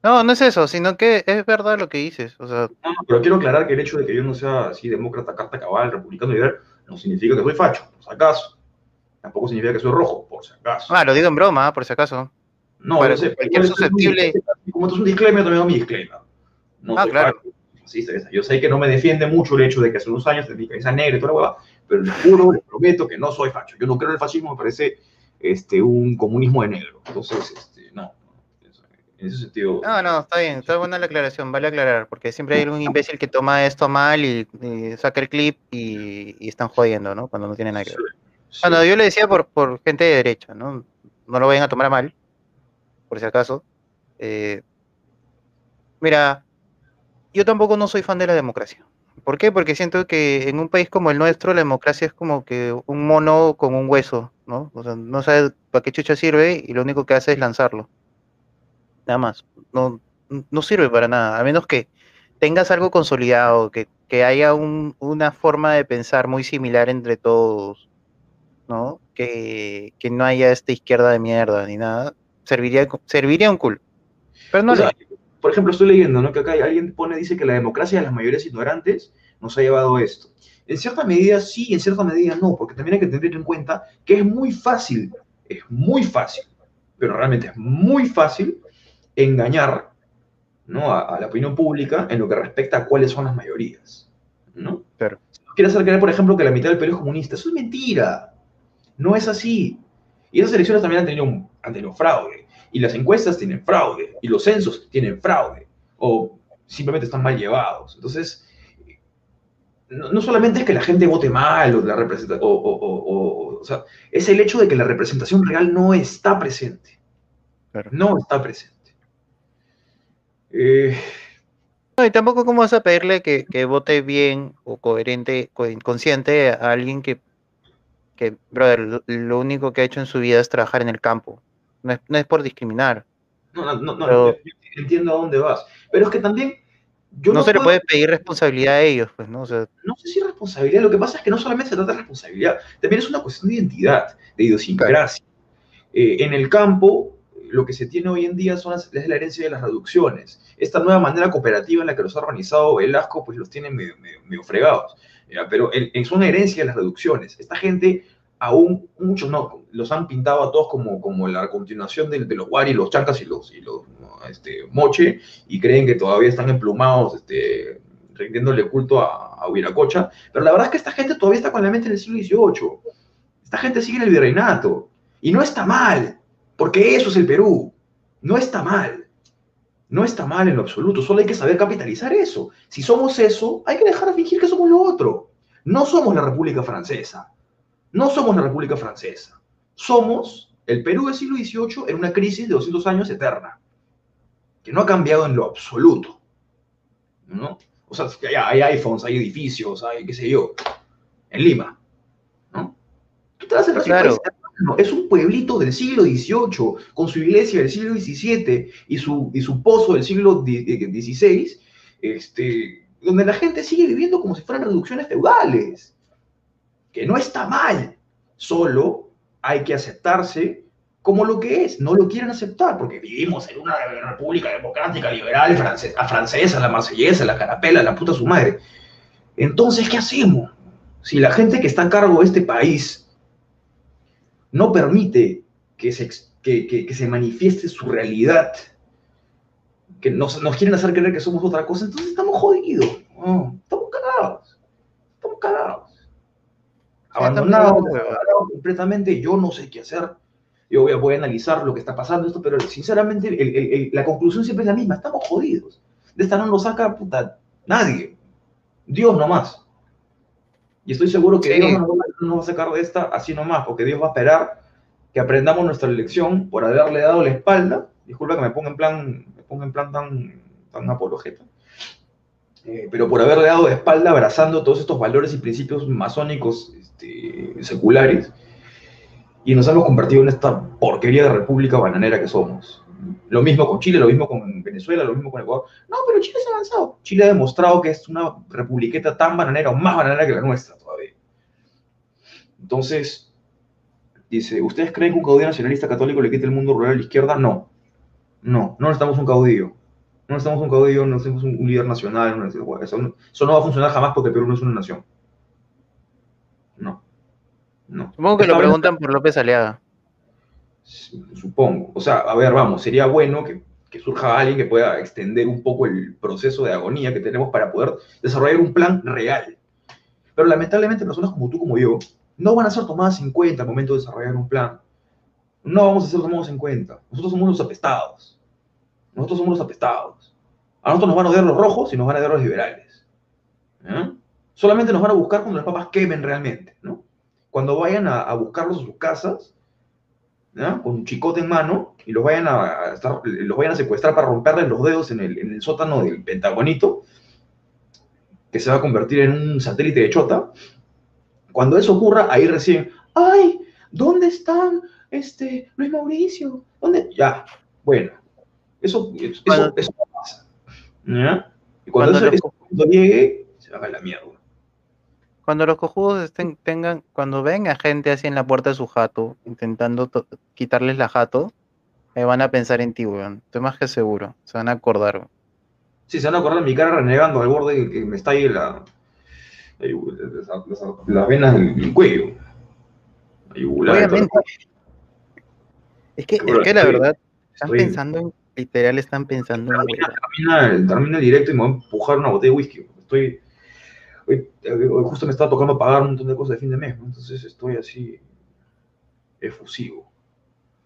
No, no es eso, sino que es verdad lo que dices. O sea, No, no, pero quiero aclarar que el hecho de que yo no sea así demócrata, carta cabal, republicano liberal, no significa que soy facho, por si acaso. Tampoco significa que soy rojo, por si acaso. ah, lo digo en broma, por si acaso. no, para yo sé, cualquier un- susceptible- Como esto es un disclaimer, yo mi disclaimer. No Ah, claro. facho, sí, yo sé que no me defiende mucho el hecho de que hace unos años tenía cabeza negra y toda la hueva, pero les juro, les prometo que no soy facho. Yo no creo en el fascismo, me parece este, un comunismo de negro. Entonces, este, no. En ese sentido. No, no, está bien, está buena la aclaración, vale aclarar, porque siempre hay algún imbécil que toma esto mal y, y saca el clip y, y están jodiendo, ¿no? Cuando no tiene nada que ver. Sí. Bueno, yo le decía por, por gente de derecha, ¿no? No lo vayan a tomar a mal, por si acaso. Eh, mira, yo tampoco no soy fan de la democracia. ¿Por qué? Porque siento que en un país como el nuestro la democracia es como que un mono con un hueso, ¿no? O sea, no sabe para qué chucha sirve y lo único que hace es lanzarlo. Nada más. No, no sirve para nada, a menos que tengas algo consolidado, que, que haya un- una forma de pensar muy similar entre todos, ¿no? Que, que no haya esta izquierda de mierda ni nada, serviría, serviría un culo. Pero no O sea, le- por ejemplo, estoy leyendo, ¿no? Que acá alguien pone, dice que la democracia de las mayorías ignorantes nos ha llevado a esto. En cierta medida sí, en cierta medida no, porque también hay que tener en cuenta que es muy fácil, es muy fácil, pero realmente es muy fácil engañar ¿no? a, a la opinión pública en lo que respecta a cuáles son las mayorías. ¿no? Claro. Si nos quiere hacer creer, por ejemplo, que la mitad del Perú es comunista, eso es mentira. No es así. Y esas elecciones también han tenido, un- han tenido fraude. Y las encuestas tienen fraude. Y los censos tienen fraude. O simplemente están mal llevados. Entonces, no, no solamente es que la gente vote mal o, la representa, o, o- o- o- o sea, es el hecho de que la representación real no está presente. Claro. No está presente. Eh, No, y tampoco cómo vas a pedirle que, que vote bien o coherente, co- consciente a alguien que, que, brother, lo, único que ha hecho en su vida es trabajar en el campo. No es, no es por discriminar. no, no, no, Pero- entiendo a dónde vas. Pero es que también yo no, no, se le puede pedir responsabilidad a ellos, pues, ¿no? O sea, no sé si responsabilidad, lo que pasa es que no solamente se trata de responsabilidad, también es una cuestión de identidad, de idiosincrasia. Eh, en el campo, lo que se tiene hoy en día son las, es la herencia de las reducciones. Esta nueva manera cooperativa en la que los ha organizado Velasco, pues los tiene medio, medio- medio fregados. ¿ya? Pero en- son herencia de las reducciones. Esta gente, aún muchos no, los han pintado a todos como, como la continuación de, de los Wari, los Chancas y los, y los este, Moche, y creen que todavía están emplumados, este, rindiéndole culto a, a Huiracocha. Pero la verdad es que esta gente todavía está con la mente en el siglo XVIII. Esta gente sigue en el virreinato. Y no está mal, porque eso es el Perú. No está mal. No está mal en lo absoluto. Solo hay que saber capitalizar eso. Si somos eso, hay que dejar de fingir que somos lo otro. No somos la República Francesa. No somos la República Francesa. Somos el Perú del siglo XVIII en una crisis de 200 años eterna, que no ha cambiado en lo absoluto. ¿no? O sea, hay, iPhones, hay edificios, hay qué sé yo, en Lima. ¿no? Tú te vas a Claro. Es un pueblito del siglo XVIII, con su iglesia del siglo XVII y su, y su pozo del siglo XVI, este, donde la gente sigue viviendo como si fueran reducciones feudales. Que no está mal, solo hay que aceptarse como lo que es. No lo quieren aceptar porque vivimos en una república democrática, liberal, france- a francesa, la marsellesa, la carapela, la puta su madre. Entonces, ¿qué hacemos? Si la gente que está a cargo de este país no permite que se, ex- que, se manifieste su realidad, que nos, nos, quieren hacer creer que somos otra cosa, entonces estamos jodidos, estamos cagados, estamos cagados. Abandonados, completamente, yo no sé qué hacer, yo voy a, voy a analizar lo que está pasando, esto, pero sinceramente la conclusión siempre es la misma, estamos jodidos. De esta no nos saca puta, nadie, Dios nomás. Y estoy seguro que Dios no nos va a sacar de esta así nomás, porque Dios va a esperar que aprendamos nuestra lección por haberle dado la espalda. Disculpa que me ponga en plan, me en plan tan, tan apologeta. Eh, pero por haberle dado la espalda abrazando todos estos valores y principios masónicos este, seculares, y nos hemos convertido en esta porquería de república bananera que somos. Lo mismo con Chile, lo mismo con Venezuela, lo mismo con Ecuador. No, pero Chile se ha avanzado. Chile ha demostrado que es una republiqueta tan bananera o más bananera que la nuestra todavía. Entonces, dice, ¿ustedes creen que un caudillo nacionalista católico le quite el mundo rural a la izquierda? No. No, no necesitamos un caudillo. No necesitamos un caudillo, no necesitamos un, líder nacional. No eso, no, eso no va a funcionar jamás porque Perú no es una nación. No. No. Supongo que lo preguntan por López Aliaga. Supongo. O sea, a ver, vamos, sería bueno que, surja alguien que pueda extender un poco el proceso de agonía que tenemos para poder desarrollar un plan real. Pero lamentablemente personas como tú, como yo, no van a ser tomadas en cuenta al momento de desarrollar un plan. No vamos a ser tomados en cuenta. Nosotros somos los apestados. Nosotros somos los apestados. A nosotros nos van a odiar los rojos y nos van a odiar los liberales. Solamente nos van a buscar cuando las papas quemen realmente. ¿no? Cuando vayan a buscarlos a sus casas, con un chicote en mano y los vayan a, los vayan a secuestrar para romperles los dedos en el, sótano del Pentagonito, que se va a convertir en un satélite de chota. Cuando eso ocurra, ahí recién, ¡ay! ¿Dónde están este, Luis Mauricio? ¿Dónde? Ya, bueno, eso, eso, pasa. Y cuando, eso, eso, llegue, se va a la mierda. Cuando los cojudos estén, tengan, cuando venga gente así en la puerta de su jato, intentando quitarles la jato, me van a pensar en ti, weón. Estoy más que seguro. Se van a acordar, Sí, se van a acordar de mi cara renegando al borde que me está ahí la, las venas del, cuello. Es que, es que la verdad, están pensando en, literal, están pensando en. Termina, termina, el directo y me voy a empujar una botella de whisky. Estoy hoy, justo me estaba tocando pagar un montón de cosas de fin de mes, entonces estoy así efusivo.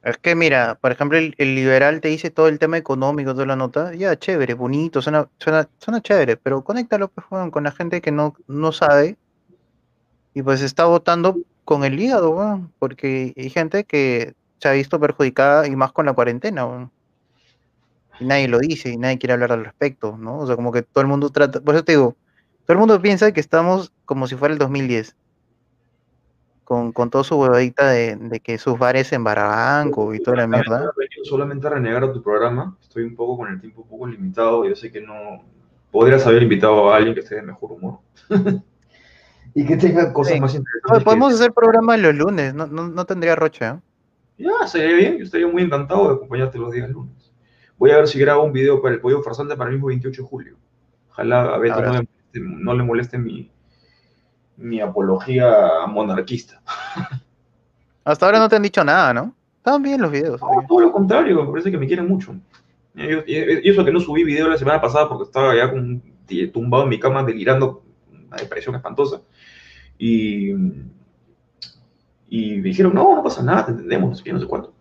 Es que mira, por ejemplo, el, liberal te dice todo el tema económico, toda la nota, ya, chévere, bonito, suena, suena, suena chévere, pero conéctalo pues, con la gente que no, no sabe y pues está votando con el hígado, porque hay gente que se ha visto perjudicada y más con la cuarentena. Y nadie lo dice y nadie quiere hablar al respecto, ¿no? O sea, como que todo el mundo trata, por eso te digo, todo el mundo piensa que estamos como si fuera el 2010. Con, con toda su huevadita de, que sus bares en Barabanco y toda la mierda. Solamente a renegar a tu programa. Estoy un poco con el tiempo un poco limitado. Yo sé que no. Podrías haber invitado a alguien que esté de mejor humor. y que tenga cosas más interesantes. podemos hacer programa los lunes. No, no, tendría roche, ¿eh? Ya, sería bien. Yo estaría muy encantado de acompañarte los días lunes. Voy a ver si grabo un video para el pollo farsante para el mismo 28 de julio. Ojalá a Beto no no le moleste mi, mi apología monarquista. Hasta ahora no te han dicho nada, ¿no? Estaban bien los videos. todo lo contrario, me parece que me quieren mucho. Y eso que no subí video la semana pasada porque estaba ya tumbado en mi cama delirando una depresión espantosa. Y, y me dijeron, no, no pasa nada, te entendemos, no sé qué, no sé cuánto.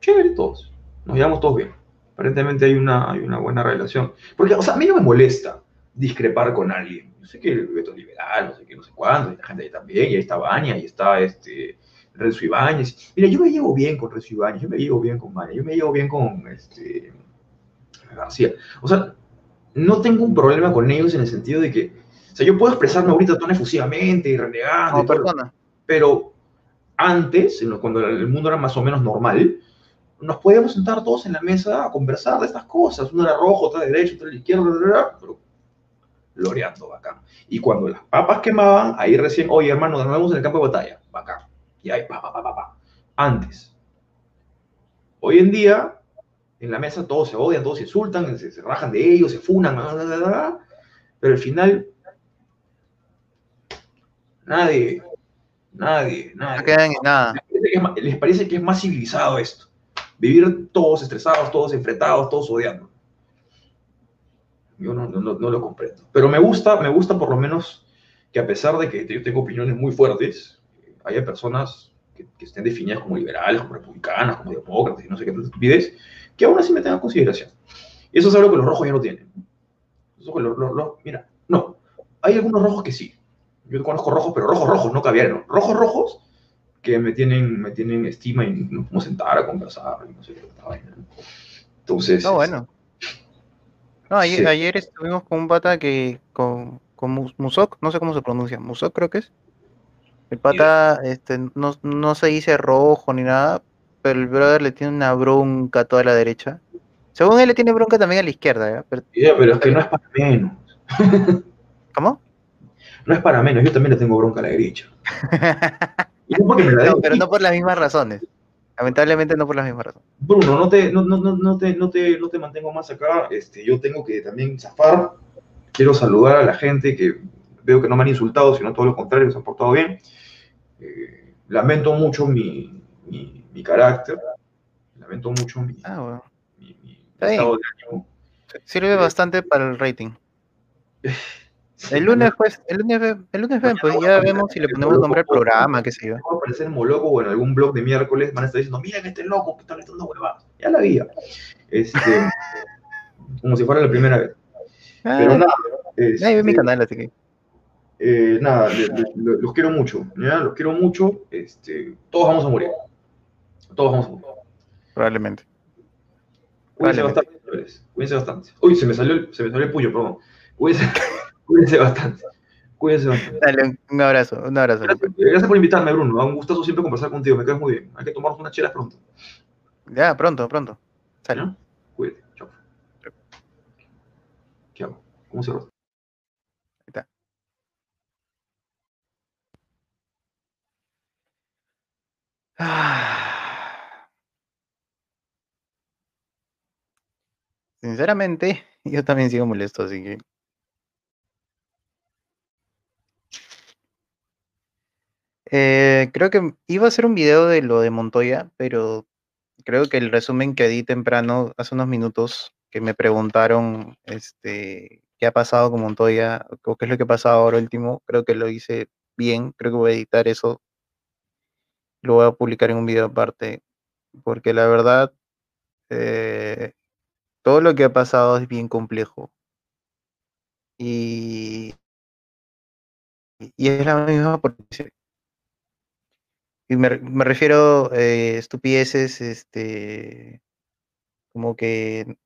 Chévere todos, nos llevamos todos bien. Aparentemente hay una, hay una buena relación. Porque, o sea, a mí no me molesta discrepar con alguien. Yo sé que el veto liberal, no sé qué, no sé cuándo, y la gente ahí también, y ahí está Baña, y está este, Renzo Ibáñez. Mira, yo me llevo bien con Renzo Ibáñez, yo me llevo bien con Baña, yo me llevo bien con este, García. O sea, no tengo un problema con ellos en el sentido de que, o sea, yo puedo expresarme ahorita tan efusivamente y renegando, no, pero antes, cuando el mundo era más o menos normal, nos podíamos sentar todos en la mesa a conversar de estas cosas. Uno era rojo, otro era derecho, otro era izquierdo, pero loreando, bacán. Y cuando las papas quemaban, ahí recién, oye hermano, vemos en el campo de batalla, bacán. Y ahí, pa, pa, pa, pa, Antes. Hoy en día, en la mesa todos se odian, todos se insultan, se, rajan de ellos, se funan, pero al final, nadie, nadie, nadie. No quedan en nada. Les parece, que es más civilizado esto. vivir todos estresados, todos enfrentados, todos odiando. Yo no, no, no, lo comprendo. Pero me gusta, me gusta por lo menos que a pesar de que yo tengo opiniones muy fuertes, haya personas que, estén definidas como liberales, como republicanas, como demócratas y no sé qué estupidez, que aún así me tengan consideración. Y eso es algo que los rojos ya no tienen. mira, no, hay algunos rojos que sí. Yo conozco rojos, pero rojos rojos, no caviaron. Rojos rojos que me tienen, me tienen estima y nos podemos sentar a conversar Entonces. No, bueno. No, ayer, ayer, estuvimos con un pata que, con, con Musok, no sé cómo se pronuncia, Musok creo que es. El pata este, no, no se dice rojo ni nada, pero el brother le tiene una bronca a toda la derecha. Según él le tiene bronca también a la izquierda, Pero, pero es que no es para menos. ¿Cómo? No es para menos, yo también le tengo bronca a la derecha. no, pero no por las mismas razones. Lamentablemente no por las mismas razones. Bruno, no te, no, no, no, te, no, te, no te mantengo más acá. Este, yo tengo que también zafar. Quiero saludar a la gente que veo que no me han insultado, sino todo lo contrario, se han portado bien. Eh, lamento mucho mi, mi, carácter. Lamento mucho mi, ah, estado de ánimo. Sirve eh, bastante para el rating. El lunes, pues, el lunes, el lunes ven, pues ya vemos si le ponemos nombre al programa, qué sé yo. Va a aparecer loco o en algún blog de miércoles, van a estar diciendo, miren este loco que está gritando huevadas. Ya la había. Este, como si fuera la primera vez. Ah, Pero nada. Este, ve mi canal, así que. Eh, nada, los quiero mucho, ¿ya? Los quiero mucho. Este, todos vamos a morir. Todos vamos a morir. Probablemente. Cuídense bastante, Cuídense bastante. Uy, se me salió el, se me salió el puño, perdón. Cuídense. Cuídense bastante. Cuídense bastante. Dale, un abrazo, un abrazo. Gracias, por invitarme, Bruno. Un gustazo siempre conversar contigo. Me quedas muy bien. Hay que tomarnos unas chelas pronto. Ya, pronto, pronto. Sale. ¿No? Cuídate. Chao. ¿Qué hago? ¿Cómo se Ahí está. Sinceramente, yo también sigo molesto, así que Eh, creo que iba a hacer un video de lo de Montoya, pero creo que el resumen que di temprano, hace unos minutos, que me preguntaron este, qué ha pasado con Montoya, o qué es lo que ha pasado ahora último, creo que lo hice bien, creo que voy a editar eso, lo voy a publicar en un video aparte, porque la verdad, eh, todo lo que ha pasado es bien complejo. Y, es la misma porque y me, refiero a eh, estupideces, este, como que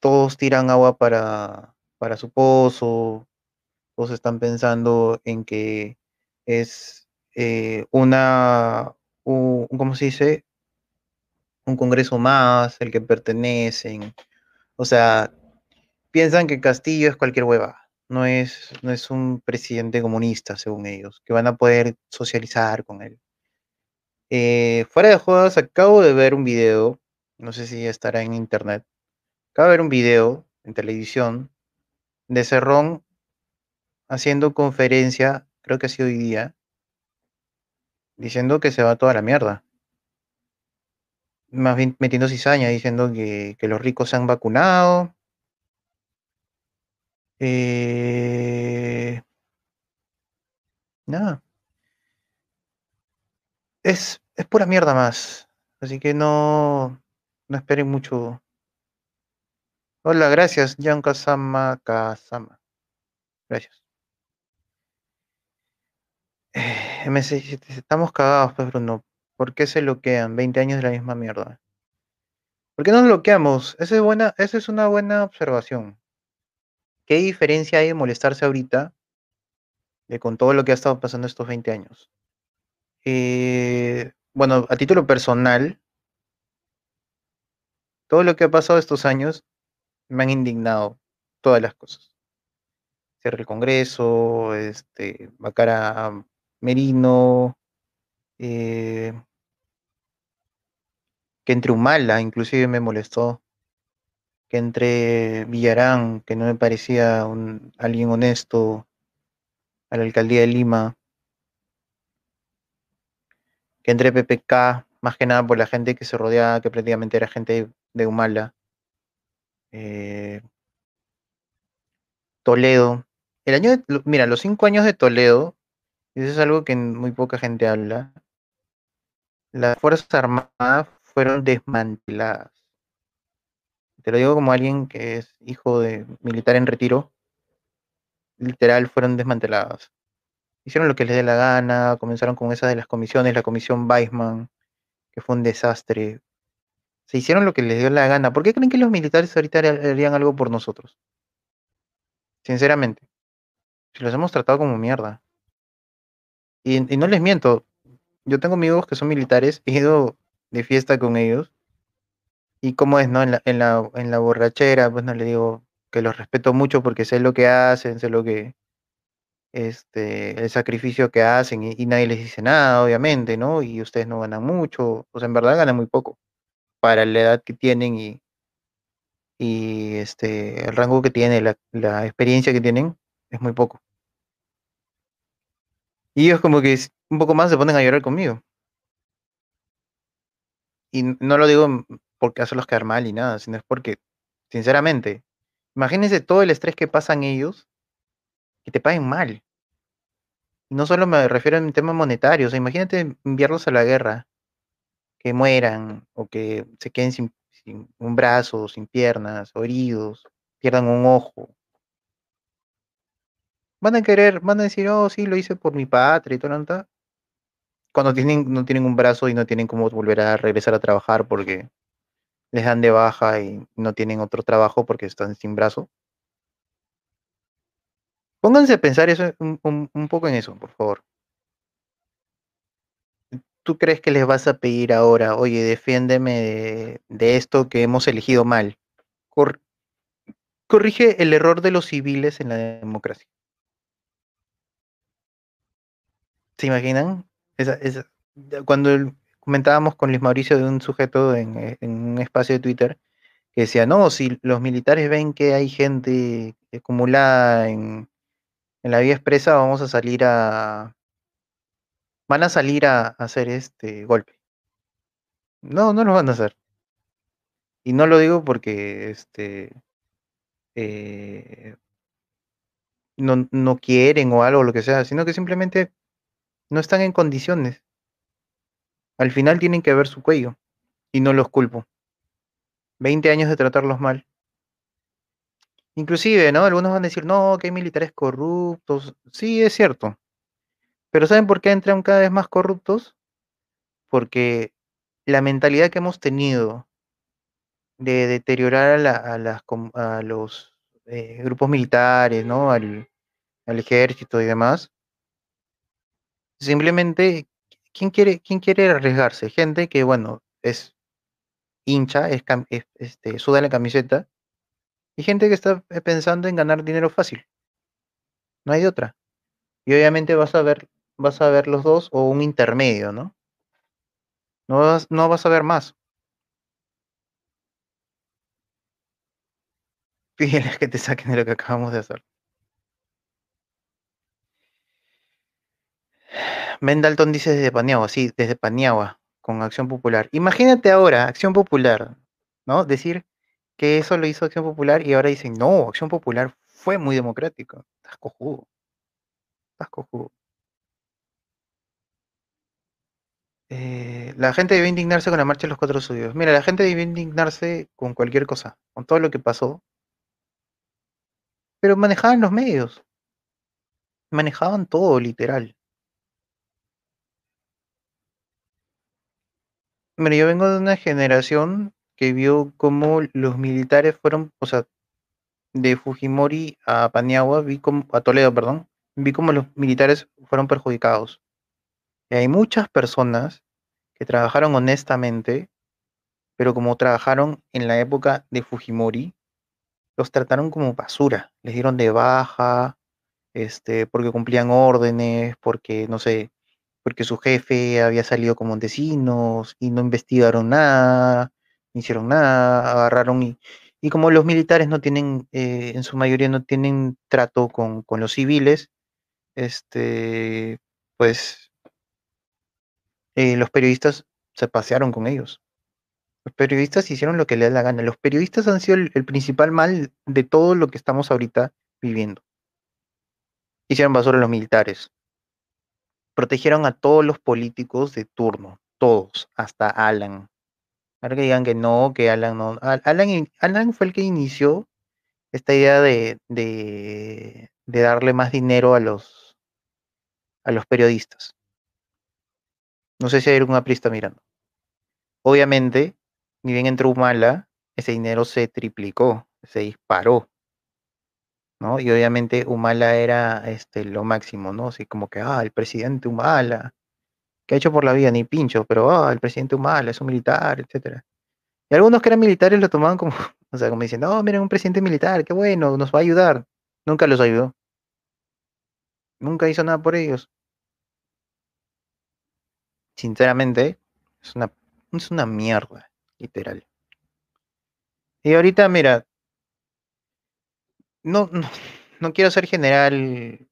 todos tiran agua para, para su pozo, todos están pensando en que es eh, una, un, ¿cómo se dice? Un congreso más, el que pertenecen. O sea, piensan que Castillo es cualquier hueva. No es, no es un presidente comunista, según ellos, que van a poder socializar con él. Eh, fuera de juegos, acabo de ver un video, no sé si estará en internet. Acabo de ver un video en televisión de Cerrón haciendo conferencia, creo que ha sido hoy día, diciendo que se va toda la mierda. Más bien metiendo cizaña, diciendo que, los ricos se han vacunado. Eh, nada es, es pura mierda más. Así que no, no esperen mucho. Hola, gracias, Jan Kasama Kasama. Gracias. Eh, estamos cagados, pues, Bruno. ¿Por qué se bloquean? 20 años de la misma mierda. ¿Por qué nos bloqueamos? Esa es, buena, esa es una buena observación. ¿Qué diferencia hay de molestarse ahorita de con todo lo que ha estado pasando estos 20 años? Eh, bueno, a título personal, todo lo que ha pasado estos años me han indignado todas las cosas. Cierre el Congreso, este, Bacara Merino, eh, que entre Humala inclusive me molestó, que entre Villarán, que no me parecía un, alguien honesto, a la alcaldía de Lima, que entre PPK, más que nada por la gente que se rodeaba, que prácticamente era gente de Humala. Eh, Toledo. El año mira, los cinco años de Toledo, eso es algo que muy poca gente habla. Las Fuerzas Armadas fueron desmanteladas. Te lo digo como alguien que es hijo de militar en retiro. Literal, fueron desmanteladas. Hicieron lo que les dé la gana, comenzaron con esas de las comisiones, la comisión Weisman, que fue un desastre. Se hicieron lo que les dio la gana. ¿Por qué creen que los militares ahorita harían algo por nosotros? Sinceramente. Si los hemos tratado como mierda. Y, no les miento. Yo tengo amigos que son militares, he ido de fiesta con ellos. Y como es, ¿no? En la, en la, en la borrachera, pues no le digo que los respeto mucho porque sé lo que hacen, sé lo que, este, el sacrificio que hacen y, nadie les dice nada, obviamente, ¿no? Y ustedes no ganan mucho, o sea, en verdad ganan muy poco para la edad que tienen y, y este, el rango que tienen, la, la experiencia que tienen, es muy poco. Y ellos como que un poco más se ponen a llorar conmigo. Y no lo digo porque hacerlos quedar mal y nada, sino es porque, sinceramente, imagínense todo el estrés que pasan ellos que te paguen mal. No solo me refiero en tema monetario, o sea, imagínate enviarlos a la guerra, que mueran o que se queden sin, sin un brazo, sin piernas, o heridos, pierdan un ojo. Van a querer, van a decir, oh, sí, lo hice por mi patria y todo. Cuando tienen, no tienen un brazo y no tienen cómo volver a regresar a trabajar porque les dan de baja y no tienen otro trabajo porque están sin brazo. Pónganse a pensar eso, un, poco en eso, por favor. ¿Tú crees que les vas a pedir ahora, oye, defiéndeme de, esto que hemos elegido mal? Cor- corrige el error de los civiles en la democracia. ¿Se imaginan? Cuando comentábamos con Luis Mauricio de un sujeto eh, en un espacio de Twitter que decía, no, si los militares ven que hay gente acumulada en, en la vía expresa, vamos a salir a... Van a salir a, hacer este golpe. No, no lo van a hacer. Y no lo digo porque este, eh, no, no quieren o algo, lo que sea, sino que simplemente no están en condiciones. Al final tienen que ver su cuello y no los culpo. 20 años de tratarlos mal. Inclusive, ¿no? Algunos van a decir, no, que hay militares corruptos. Sí, es cierto. Pero ¿saben por qué entran cada vez más corruptos? Porque la mentalidad que hemos tenido de deteriorar a, los eh, grupos militares, ¿no? Al, ejército y demás, simplemente, ¿quién quiere, quién quiere arriesgarse? Gente que, bueno, es hincha, es, este, suda la camiseta, y gente que está eh, pensando en ganar dinero fácil. No hay de otra. Y obviamente vas a ver, vas a ver los dos o un intermedio, ¿no? No vas, no vas a ver más. Fíjense que te saquen de lo que acabamos de hacer. Mendalton dice desde Paniagua, sí, desde Paniagua, con Acción Popular. Imagínate ahora, Acción Popular, ¿no? Decir que eso lo hizo Acción Popular y ahora dicen, no, Acción Popular fue muy democrático. Estás cojudo. Estás cojudo. Eh, la gente debe indignarse con la marcha de los cuatro suyos. Mira, la gente debe indignarse con cualquier cosa, con todo lo que pasó. Pero manejaban los medios. Manejaban todo, literal. Mira, yo vengo de una generación que vio cómo los militares fueron, o sea, de Fujimori a Paniagua, vi como, a Toledo, perdón, vi cómo los militares fueron perjudicados. Y hay muchas personas que trabajaron honestamente, pero como trabajaron en la época de Fujimori, los trataron como basura, les dieron de baja, este, porque cumplían órdenes, porque, no sé, porque su jefe había salido con Montesinos y no investigaron nada, hicieron nada, agarraron y, y como los militares no tienen, eh, en su mayoría no tienen trato con, con los civiles, este, pues eh, los periodistas se pasearon con ellos. Los periodistas hicieron lo que les da la gana. Los periodistas han sido el, el principal mal de todo lo que estamos ahorita viviendo. Hicieron basura a los militares. Protegieron a todos los políticos de turno, todos, hasta Alan. Ahora que digan que no, que Alan no. Al- Alan, Alan fue el que inició esta idea de, de, de darle más dinero a los, a los periodistas. No sé si hay algún aprista mirando. Obviamente, ni bien entró Humala, ese dinero se triplicó, se disparó, ¿no? Y obviamente Humala era este, lo máximo, ¿no? Así como que, ah, el presidente Humala, ¿qué ha hecho por la vida? Ni pincho, pero, ah, el presidente Humala es un militar, etcétera. Y algunos que eran militares lo tomaban como, o sea, como diciendo, oh, miren, un presidente militar, qué bueno, nos va a ayudar. Nunca los ayudó. Nunca hizo nada por ellos. Sinceramente, es una, es una mierda, literal. Y ahorita, mira, no, no quiero ser general,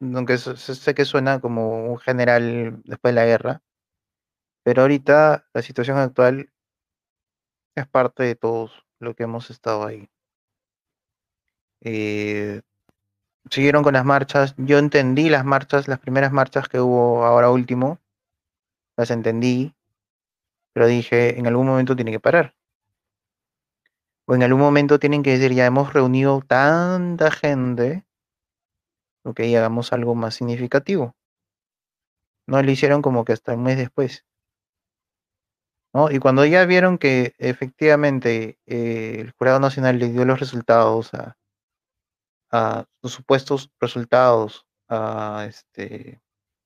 aunque sé, que suena como un general después de la guerra, pero ahorita la situación actual es parte de todos lo que hemos estado ahí. Eh, siguieron con las marchas, yo entendí las marchas, las primeras marchas que hubo ahora último, las entendí, pero dije, en algún momento tiene que parar. O en algún momento tienen que decir, ya hemos reunido tanta gente, ok, hagamos algo más significativo. No lo hicieron como que hasta un mes después. ¿no? Y cuando ya vieron que efectivamente eh, el Jurado Nacional les dio los resultados a, a los supuestos resultados a este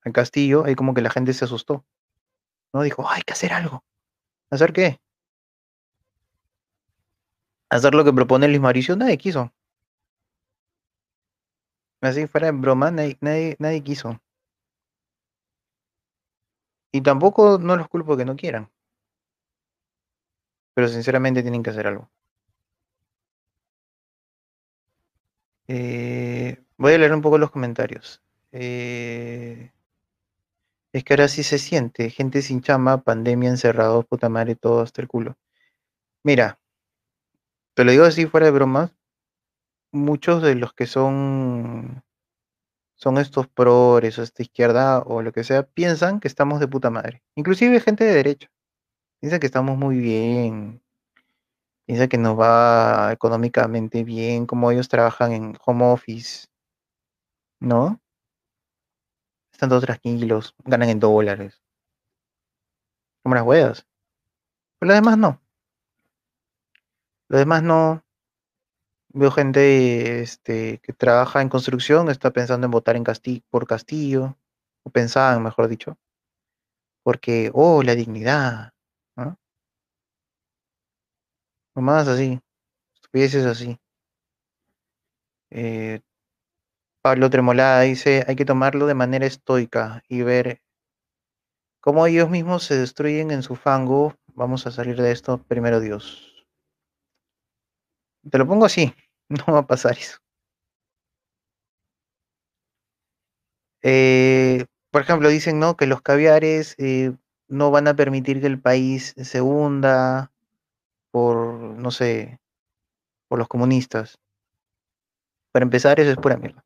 a Castillo, ahí como que la gente se asustó. ¿No? Dijo, "Ah, hay que hacer algo. ¿Hacer qué? Hacer lo que propone Luis Mauricio, nadie quiso. Así fuera de broma, nadie, nadie, nadie quiso. Y tampoco no los culpo que no quieran. Pero sinceramente tienen que hacer algo. Eh, voy a leer un poco los comentarios. Eh, es que ahora sí se siente. Gente sin chama, pandemia, encerrados, puta madre, todo hasta el culo. Mira, te lo digo así fuera de bromas. Muchos de los que son son estos progres o esta izquierda o lo que sea, piensan que estamos de puta madre. Inclusive gente de derecha. Piensa que estamos muy bien. Piensa que nos va económicamente bien, como ellos trabajan en home office, ¿no? Están todos tranquilos, ganan en dólares. Como las huevas. Pero los demás no. Los demás no. Veo gente este, que trabaja en construcción, está pensando en votar en Casti por Castillo, o pensaban, mejor dicho, porque, oh, la dignidad, ¿no? Nomás así, estupideces así. Eh, Pablo Tremolada dice, hay que tomarlo de manera estoica y ver cómo ellos mismos se destruyen en su fango. Vamos a salir de esto primero Dios. Te lo pongo así, no va a pasar eso. Eh, por ejemplo, dicen ¿no? que los caviares eh, no van a permitir que el país se hunda por, no sé, por los comunistas. Para empezar, eso es pura mierda.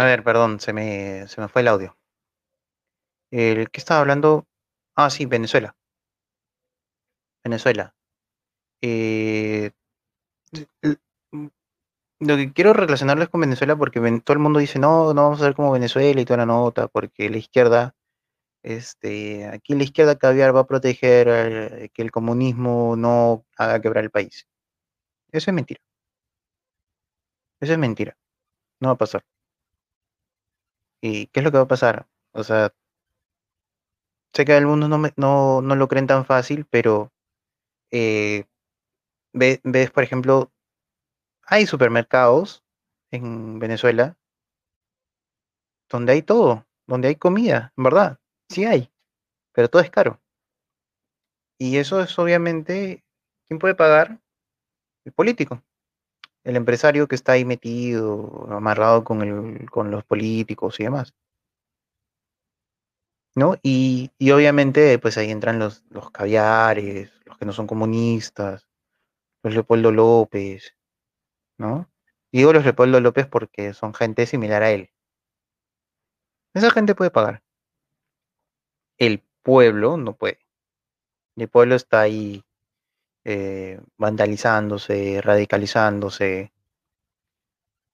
A ver, perdón, se me, se me fue el audio. El que estaba hablando. Ah, sí, Venezuela. Venezuela. Eh, l- m- lo que quiero relacionarles con Venezuela porque todo el mundo dice, no, no vamos a ser como Venezuela y toda la nota, porque la izquierda, este, aquí la izquierda caviar va a proteger eh, que el comunismo no haga quebrar el país. Eso es mentira. Eso es mentira. No va a pasar. ¿Y qué es lo que va a pasar? O sea, sé que algunos no, me- no, no lo creen tan fácil, pero eh, ve- ves, por ejemplo, hay supermercados en Venezuela donde hay todo, donde hay comida, en verdad, sí hay, pero todo es caro. Y eso es obviamente, ¿quién puede pagar? El político, el empresario que está ahí metido, amarrado con, el, con los políticos y demás, ¿no? Y, y obviamente, pues ahí entran los, los caviares, los que no son comunistas, los Leopoldo López, ¿no? Digo los Leopoldo López porque son gente similar a él. Esa gente puede pagar. El pueblo no puede. El pueblo está ahí eh, vandalizándose, radicalizándose.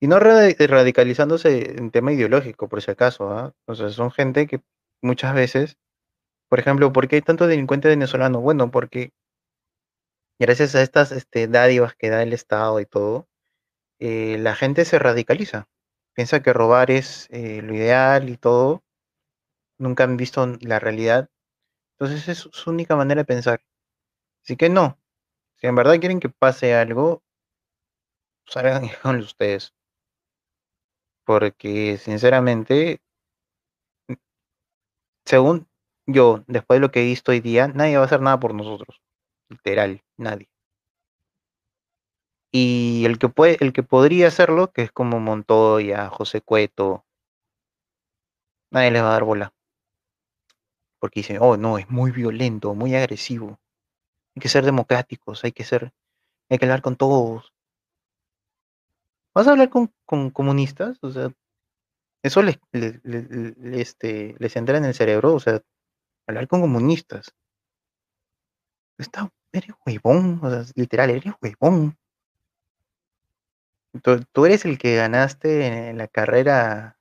Y no radi- radicalizándose en tema ideológico, por si acaso, sea, son gente que muchas veces, por ejemplo, ¿por qué hay tanto delincuente venezolano? Bueno, porque gracias a estas este, dádivas que da el Estado y todo, eh, la gente se radicaliza. Piensa que robar es eh, lo ideal y todo. Nunca han visto la realidad. Entonces es su única manera de pensar. Así que no. Si en verdad quieren que pase algo, salgan háganlo ustedes. Porque sinceramente, según yo, después de lo que he visto hoy día, nadie va a hacer nada por nosotros. Literal, nadie. Y el que puede, el que podría hacerlo, que es como Montoya, José Cueto, nadie les va a dar bola. Porque dicen, oh no, es muy violento, muy agresivo. Hay que ser democráticos, hay que ser, hay que hablar con todos. ¿Vas a hablar con, con comunistas? O sea, eso les, este, les entra en el cerebro, o sea, hablar con comunistas. Está, eres huevón, o sea, literal, eres huevón. Tú, tú eres el que ganaste en la carrera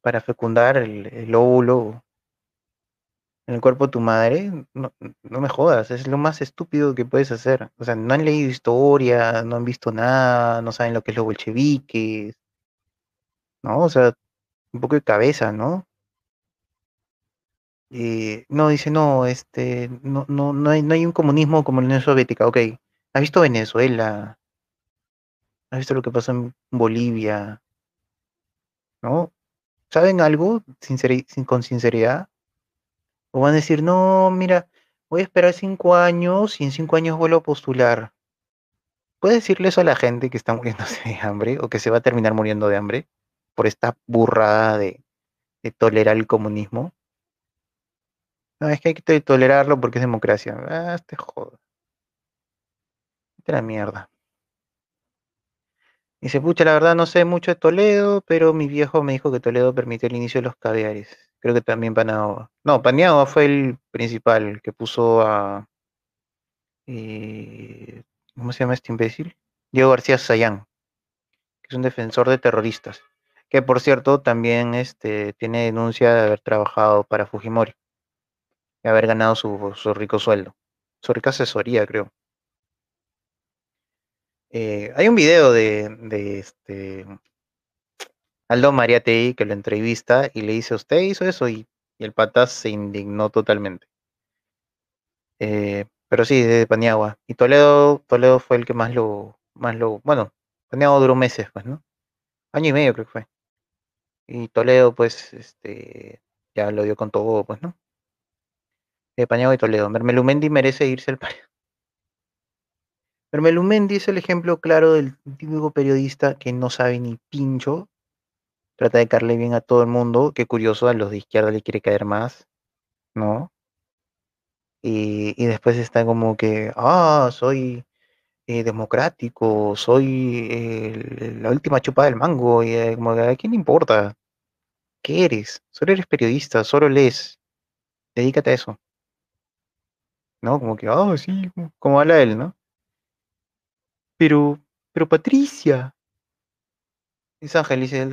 para fecundar el, el óvulo en el cuerpo de tu madre. No, no me jodas, es lo más estúpido que puedes hacer. O sea, no han leído historia, no han visto nada, no saben lo que es los bolcheviques, ¿no? O sea, un poco de cabeza, ¿no? Eh, no, dice, no, este, no, no, no hay, no hay un comunismo como la Unión Soviética, ok. ¿Has visto Venezuela? ¿Has visto lo que pasó en Bolivia? ¿No? ¿Saben algo con sinceridad? O van a decir, no, mira, voy a esperar cinco años y en cinco años vuelvo a postular. ¿Puedes decirle eso a la gente que está muriéndose de hambre o que se va a terminar muriendo de hambre por esta burrada de, tolerar el comunismo? No, es que hay que to- tolerarlo porque es democracia. Ah, te jodas. Vete a la mierda. Dice, pucha, la verdad no sé mucho de Toledo, pero mi viejo me dijo que Toledo permitió el inicio de los caviares. Creo que también Paniagua. No, Paniagua fue el principal, que puso a... eh, ¿cómo se llama este imbécil? Diego García Sayán, que es un defensor de terroristas. Que por cierto también este, tiene denuncia de haber trabajado para Fujimori. De haber ganado su, su rico sueldo. Su rica asesoría, creo. Eh, hay un video de, de este Aldo Mariategui que lo entrevista y le dice, ¿usted hizo eso? Y, el pata se indignó totalmente. Eh, pero sí, de Paniagua. Y Toledo, Toledo fue el que más lo, más lo, bueno, Paniagua duró meses, pues, ¿no? Año y medio creo que fue. Y Toledo, pues, este, ya lo dio con todo, pues, ¿no? De Paniagua y Toledo. Mermelumendi merece irse al paro. Mermelumendi es el ejemplo claro del típico periodista que no sabe ni pincho trata de caerle bien a todo el mundo. Qué curioso, a los de izquierda le quiere caer más, ¿no? Y, y después está como que, ah, soy eh, democrático, soy el- la última chupada del mango, y eh, como, ¿a quién le importa? ¿Qué eres? Solo eres periodista, solo lees, dedícate a eso, ¿no? Como que, ah, sí, como habla él, ¿no? Pero, pero Patricia, es Ángel, dice,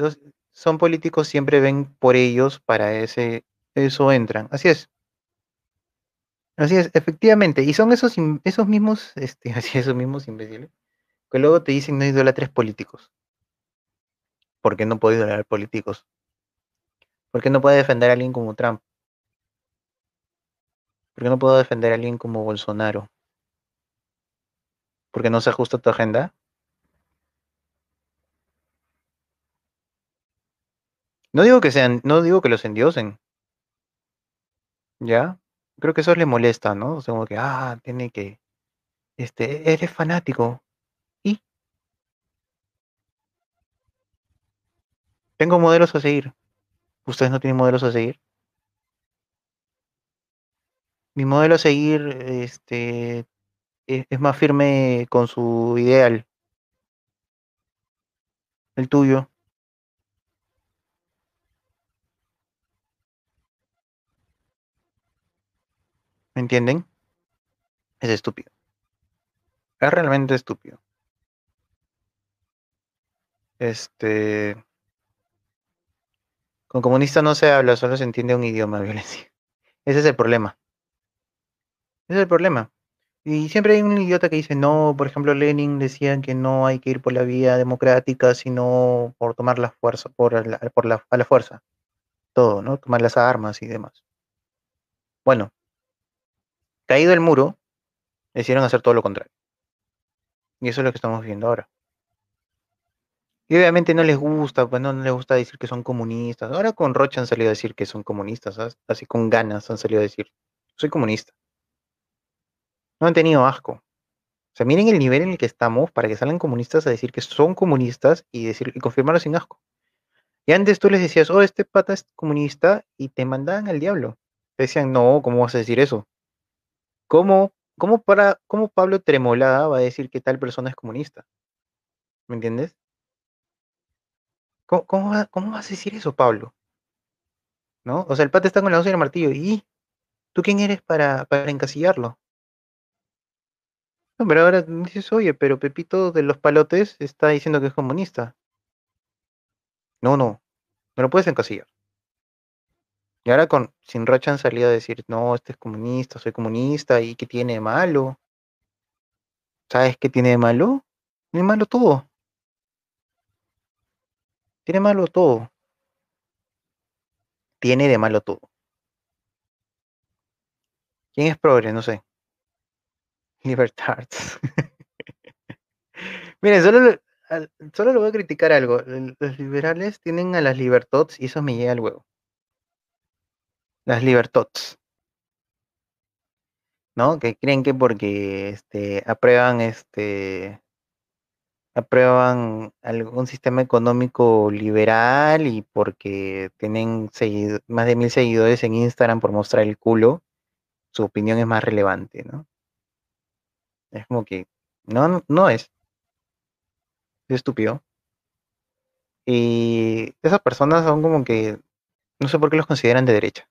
son políticos, siempre ven por ellos, para ese, eso entran. Así es, así es, efectivamente, y son esos, esos mismos, este, así, esos mismos imbéciles, que luego te dicen no idolatres políticos. ¿Por qué no puedo idolatrar políticos? ¿Por qué no puedo defender a alguien como Trump? ¿Por qué no puedo defender a alguien como Bolsonaro? ¿Porque no se ajusta a tu agenda? No digo que sean, no digo que los endiosen, ¿ya? Creo que eso les molesta, ¿no? O sea, como que, ah, tiene que, este, eres fanático. Y tengo modelos a seguir. ¿Ustedes no tienen modelos a seguir? Mi modelo a seguir, este, es, es más firme con su ideal. El tuyo, ¿me entienden? Es estúpido. Es realmente estúpido. Este, con comunista no se habla, solo se entiende un idioma, violencia. Ese es el problema. Ese es el problema. Y siempre hay un idiota que dice, no, por ejemplo, Lenin decía que no hay que ir por la vía democrática, sino por tomar la fuerza, por la, por la, a la fuerza. Todo, ¿no? Tomar las armas y demás. Bueno, caído el muro, decidieron hacer todo lo contrario. Y eso es lo que estamos viendo ahora. Y obviamente no les gusta, pues no, no les gusta decir que son comunistas. Ahora con Rocha han salido a decir que son comunistas. Así con ganas han salido a decir, soy comunista. No han tenido asco. O sea, miren el nivel en el que estamos para que salgan comunistas a decir que son comunistas y, decir, y confirmarlo sin asco. Y antes tú les decías, oh, este pata es comunista y te mandaban al diablo. Te decían, no, ¿cómo vas a decir eso? ¿Cómo, cómo, para, cómo Pablo Tremolada va a decir que tal persona es comunista? ¿Me entiendes? ¿Cómo, cómo, cómo vas a decir eso, Pablo? ¿No? O sea, el pata está con la once y martillo. ¿Y tú quién eres para, para encasillarlo? No, pero ahora dices, oye, pero Pepito de los palotes está diciendo que es comunista. No, no, no lo puedes encasillar. Y ahora con Sin Rocha han salido a decir, no, este es comunista, soy comunista, ¿y qué tiene de malo? ¿Sabes qué tiene de malo? Tiene malo todo. Tiene malo todo. Tiene de malo todo. ¿Quién es progre? No sé. Libertards. Miren, solo, solo le voy a criticar algo. Los liberales tienen a las libertots y eso me llega al huevo. Las libertots. ¿No? Que creen que porque este, aprueban este aprueban algún sistema económico liberal y porque tienen más de mil seguidores en Instagram por mostrar el culo, su opinión es más relevante, ¿no? Es como que no, no, no es, es estúpido. Y esas personas son como que no sé por qué los consideran de derecha.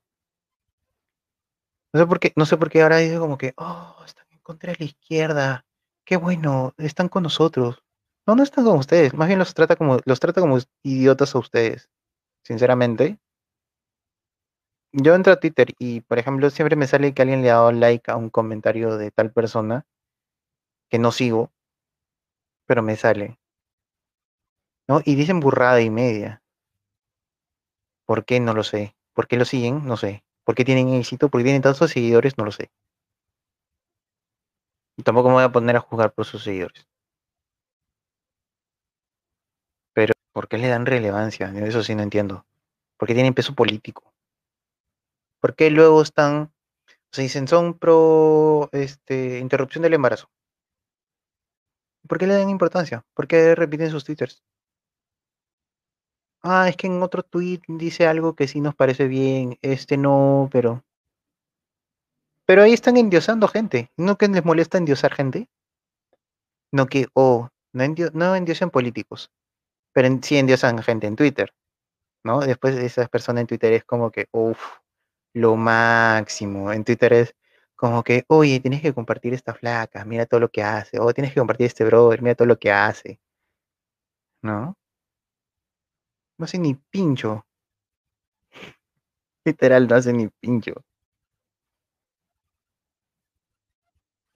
No sé por qué, no sé por qué ahora dicen como que, oh, están en contra de la izquierda. Qué bueno, están con nosotros. No, no están con ustedes, más bien los trata como, los trata como idiotas a ustedes, sinceramente. Yo entro a Twitter y, por ejemplo, siempre me sale que alguien le ha dado like a un comentario de tal persona que no sigo, pero me sale, ¿no? Y dicen burrada y media. ¿Por qué? No lo sé. ¿Por qué lo siguen? No sé. ¿Por qué tienen éxito? ¿Por qué tienen tantos seguidores? No lo sé. Y tampoco me voy a poner a juzgar por sus seguidores. Pero, ¿por qué le dan relevancia? Eso sí no entiendo. ¿Por qué tienen peso político? ¿Por qué luego están, o sea, dicen son pro este, interrupción del embarazo? ¿Por qué le dan importancia? ¿Por qué repiten sus twitters? Ah, es que en otro tweet dice algo que sí nos parece bien, este no, pero... Pero ahí están endiosando gente. ¿No que les molesta endiosar gente? No que, oh, no, endio no endiosan políticos, pero sí endiosan gente en Twitter, ¿no? Después de esas personas en Twitter es como que, uff, lo máximo. En Twitter es como que, oye, tienes que compartir esta flaca, mira todo lo que hace, o tienes que compartir este brother, mira todo lo que hace, ¿no? No hace ni pincho. Literal, no hace ni pincho.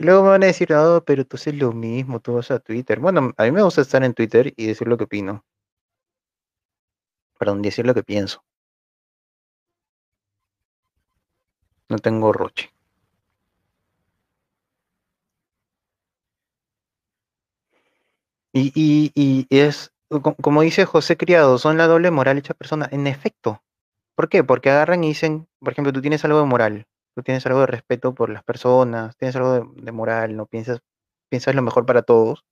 Y luego me van a decir, oh, pero tú haces lo mismo, tú vas a Twitter. Bueno, a mí me gusta estar en Twitter y decir lo que opino. Perdón, decir lo que pienso. No tengo roche. Y, y, y es, como dice José Criado, son la doble moral hecha persona. En efecto. ¿Por qué? Porque agarran y dicen, por ejemplo, tú tienes algo de moral, tú tienes algo de respeto por las personas, tienes algo de, moral, no piensas, piensas lo mejor para todos,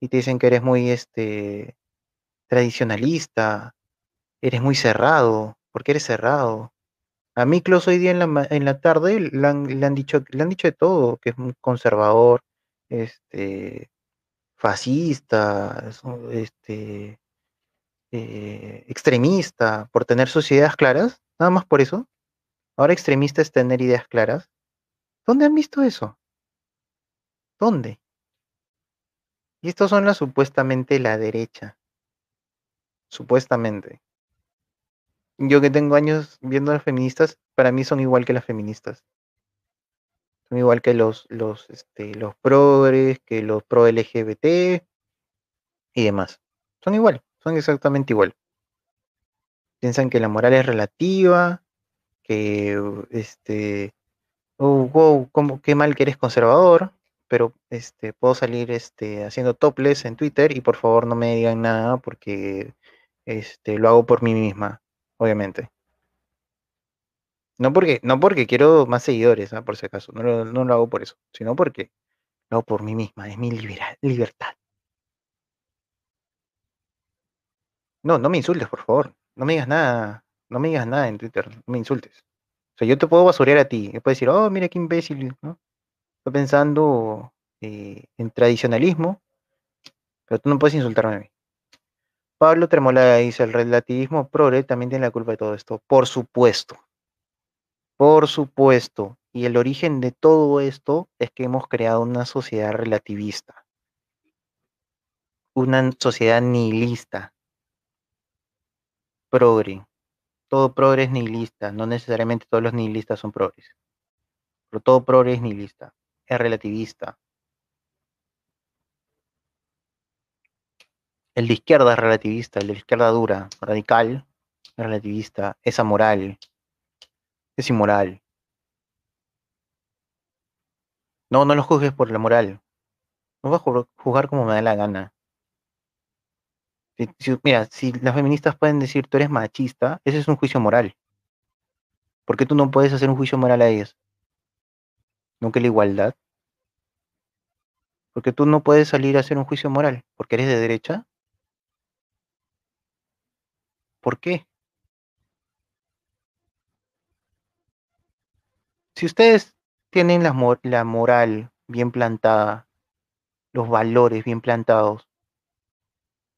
y te dicen que eres muy este tradicionalista, eres muy cerrado, porque eres cerrado. A mí, Klaus, hoy día en la, en la tarde le han, le han, dicho, le han dicho de todo, que es un conservador, este, fascista, este, eh, extremista, por tener sus ideas claras, nada más por eso. Ahora extremista es tener ideas claras. ¿Dónde han visto eso? ¿Dónde? Y estos son la supuestamente la derecha. Supuestamente. Yo que tengo años viendo a las feministas, para mí son igual que las feministas. Son igual que los, los, este, los progres, que los pro LGBT y demás. Son igual, son exactamente igual. Piensan que la moral es relativa, que este, oh, wow, cómo, qué mal que eres conservador, pero este, puedo salir este, haciendo topless en Twitter y por favor no me digan nada porque este, lo hago por mí misma, obviamente. No porque, no porque quiero más seguidores, ¿eh? por si acaso, no lo, no lo, hago por eso, sino porque lo hago por mí misma, es mi libera, libertad. No, no me insultes, por favor, no me digas nada, no me digas nada en Twitter, no me insultes. O sea, yo te puedo basurear a ti, me puedes decir, oh, mira qué imbécil, ¿no? Estoy pensando eh, en tradicionalismo, pero tú no puedes insultarme a mí. Pablo Tremolada dice, el relativismo progre también tiene la culpa de todo esto. Por supuesto. Por supuesto. Y el origen de todo esto es que hemos creado una sociedad relativista. Una sociedad nihilista. Progre. Todo progre es nihilista. No necesariamente todos los nihilistas son progres. Pero todo progre es nihilista. Es relativista. El de izquierda es relativista, el de izquierda dura, radical, relativista, es amoral, es inmoral. No, no lo juzgues por la moral. No vas a juzgar como me da la gana. Mira, si las feministas pueden decir tú eres machista, ese es un juicio moral. ¿Por qué tú no puedes hacer un juicio moral a ellas? ¿No la igualdad? Porque tú no puedes salir a hacer un juicio moral, porque eres de derecha. ¿Por qué? Si ustedes tienen la, moral bien plantada, los valores bien plantados,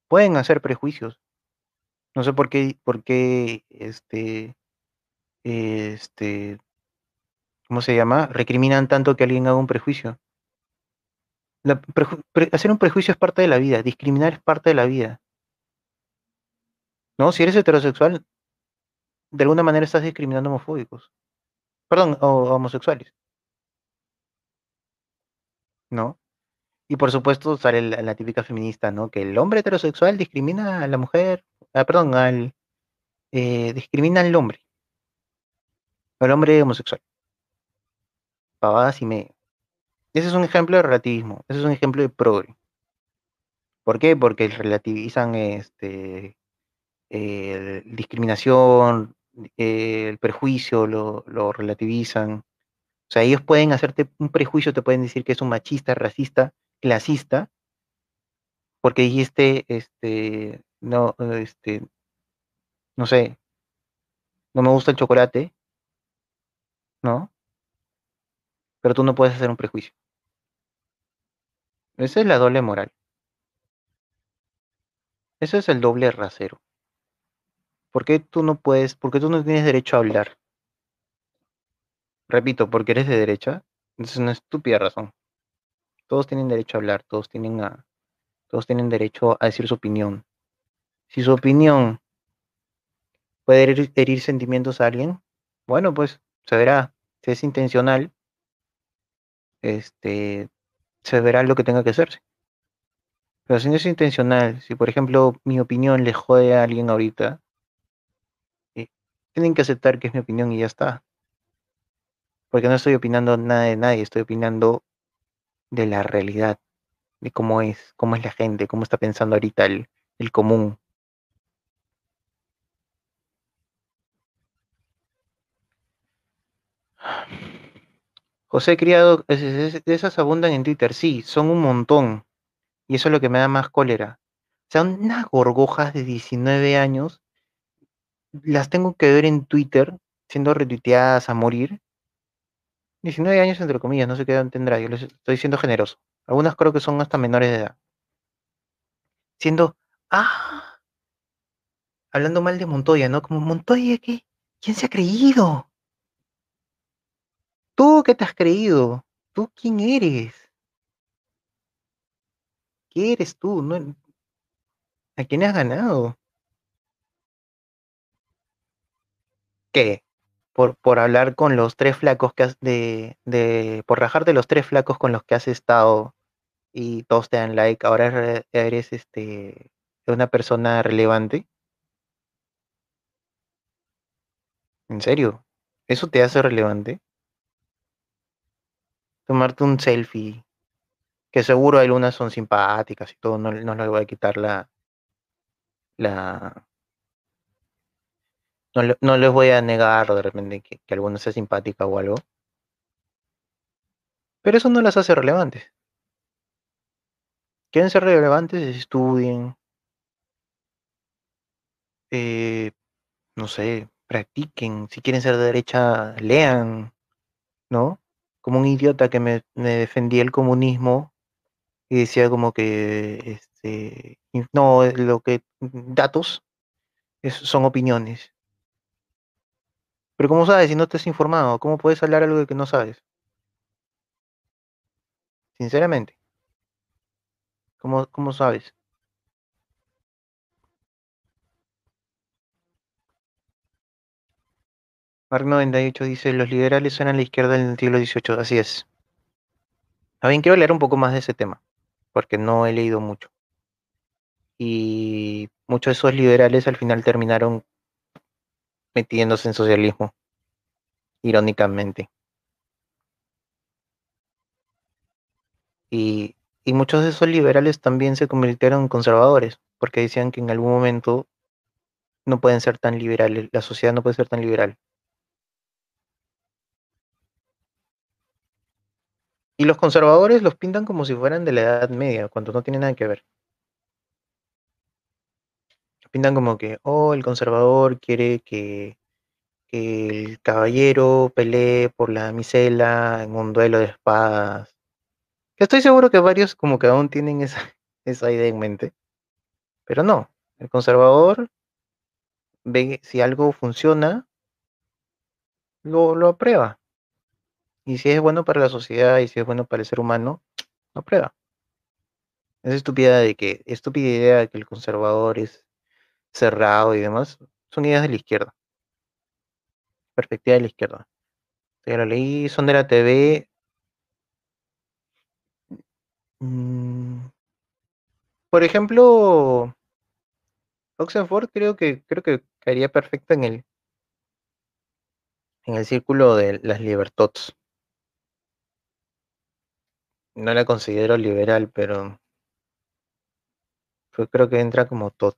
pueden hacer prejuicios. No sé por qué, por qué, este, este, ¿cómo se llama? Recriminan tanto que alguien haga un prejuicio. Hacer un prejuicio es parte de la vida, discriminar es parte de la vida. ¿no? Si eres heterosexual, de alguna manera estás discriminando homofóbicos. Perdón, o, homosexuales. ¿No? Y por supuesto sale la, típica feminista, ¿no? Que el hombre heterosexual discrimina a la mujer, ah, perdón, al, eh, discrimina al hombre. Al hombre homosexual. Pavadas y medio. Ese es un ejemplo de relativismo, ese es un ejemplo de progre. ¿Por qué? Porque relativizan este, eh, discriminación, eh, el prejuicio, lo, lo, relativizan. O sea, ellos pueden hacerte un prejuicio, te pueden decir que es un machista, racista, clasista, porque dijiste, este, no, este, no sé, no me gusta el chocolate, ¿no? Pero tú no puedes hacer un prejuicio. Esa es la doble moral. Ese es el doble rasero. ¿Por qué tú no puedes, por qué tú no tienes derecho a hablar? Repito, porque eres de derecha. Es una estúpida razón. Todos tienen derecho a hablar, todos tienen a, todos tienen derecho a decir su opinión. Si su opinión puede herir, herir sentimientos a alguien, bueno, pues se verá. Si es intencional, este, se verá lo que tenga que hacerse. Pero si no es intencional, si por ejemplo mi opinión le jode a alguien ahorita, tienen que aceptar que es mi opinión y ya está. Porque no estoy opinando nada de nadie, estoy opinando de la realidad, de cómo es, cómo es la gente, cómo está pensando ahorita el, el común. José Criado, de esas abundan en Twitter, sí, son un montón. Y eso es lo que me da más cólera. O sea, unas gorgojas de 19 años, las tengo que ver en Twitter, siendo retuiteadas a morir. 19 años entre comillas, no sé qué edad tendrá, yo les estoy siendo generoso. Algunas creo que son hasta menores de edad. Siendo, ah, hablando mal de Montoya, ¿no? Como Montoya, ¿qué? ¿Quién se ha creído? ¿Tú qué te has creído? ¿Tú quién eres? ¿Qué eres tú? ¿No? ¿A quién has ganado? ¿Qué? Por, por hablar con los tres flacos que has de, de, por rajarte los tres flacos con los que has estado y todos te dan like, ahora eres, este una persona relevante. ¿En serio? ¿Eso te hace relevante? Tomarte un selfie, que seguro algunas son simpáticas y todo, no, no le voy a quitar la, la no, no les voy a negar de repente que, que alguna sea simpática o algo, pero eso no las hace relevantes. Quieren ser relevantes, estudien, eh, no sé, practiquen, si quieren ser de derecha, lean, ¿no? Como un idiota que me, defendía el comunismo y decía como que, este, no, lo que, datos son opiniones. Pero ¿cómo sabes si no estás informado? ¿Cómo puedes hablar algo de que no sabes? Sinceramente, ¿cómo, cómo sabes? Mark 98 dice, los liberales eran la izquierda en el siglo XVIII, así es. A bien, quiero leer un poco más de ese tema, porque no he leído mucho. Y muchos de esos liberales al final terminaron metiéndose en socialismo, irónicamente. Y, muchos de esos liberales también se convirtieron en conservadores, porque decían que en algún momento no pueden ser tan liberales, la sociedad no puede ser tan liberal. Y los conservadores los pintan como si fueran de la Edad Media, cuando no tiene nada que ver. Pintan como que, oh, el conservador quiere que, que el caballero pelee por la damisela en un duelo de espadas. Que estoy seguro que varios como que aún tienen esa, esa idea en mente. Pero no, el conservador ve si algo funciona, lo, lo aprueba. Y si es bueno para la sociedad y si es bueno para el ser humano, lo aprueba. Esa estúpida de que, estúpida idea de que el conservador es cerrado y demás, son ideas de la izquierda. Perspectiva de la izquierda. Ya lo leí, son de la TV. Mm, por ejemplo, Oxenford creo que creo que caería perfecto en el en el círculo de las libertots. No la considero liberal, pero pues creo que entra como tot.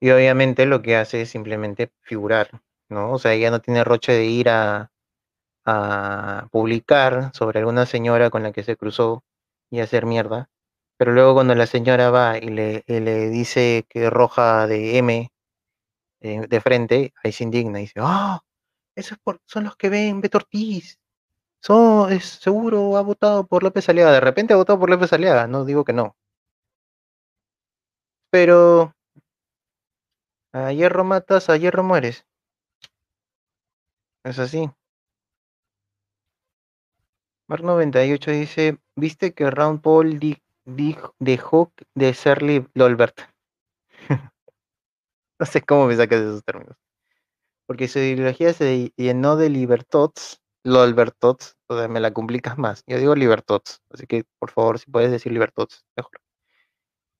Y obviamente lo que hace es simplemente figurar, ¿no? O sea, ella no tiene roche de ir a, a publicar sobre alguna señora con la que se cruzó y hacer mierda. Pero luego cuando la señora va y le, le dice que roja de M eh, de frente, ahí se indigna y dice, ¡ah! esos por- son los que ven Beto Ortiz. So, es seguro ha votado por López Aliaga. De repente ha votado por López Aliaga, no digo que no. Pero a hierro matas, a hierro mueres. Es así. Mark 98 dice, ¿viste que Ron Paul di- dijo- dejó de ser Lolbert? no sé cómo me sacas esos términos. Porque su ideología se llenó de libertots, Lolbertots, o sea, me la complicas más. Yo digo libertots, así que por favor, si puedes decir libertots, mejor.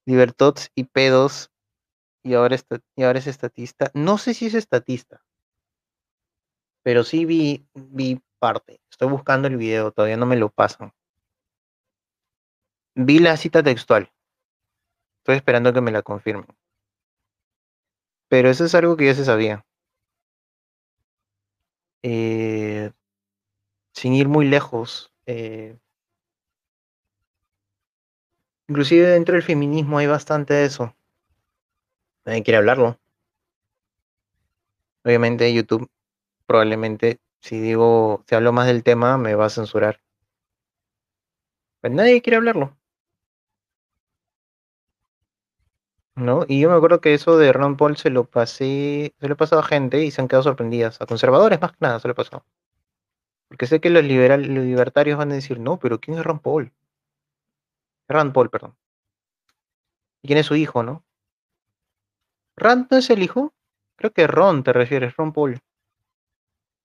Libertots y pedos, y ahora, y ahora es estatista. No sé si es estatista, pero sí vi, vi parte. Estoy buscando el video, todavía no me lo pasan. Vi la cita textual. Estoy esperando que me la confirmen. Pero eso es algo que ya se sabía. Eh, sin ir muy lejos. eh, inclusive dentro del feminismo hay bastante de eso. Nadie quiere hablarlo. Obviamente YouTube probablemente si digo, si hablo más del tema me va a censurar. Pero nadie quiere hablarlo. ¿No? Y yo me acuerdo que eso de Ron Paul se lo pasé, se lo he pasado a gente y se han quedado sorprendidas. A conservadores más que nada se lo he pasado. Porque sé que los, liberal, los libertarios van a decir, no, pero ¿quién es Ron Paul? Rand Paul, perdón. ¿Y quién es su hijo, no? ¿Rand no es el hijo? Creo que Ron te refieres, Ron Paul.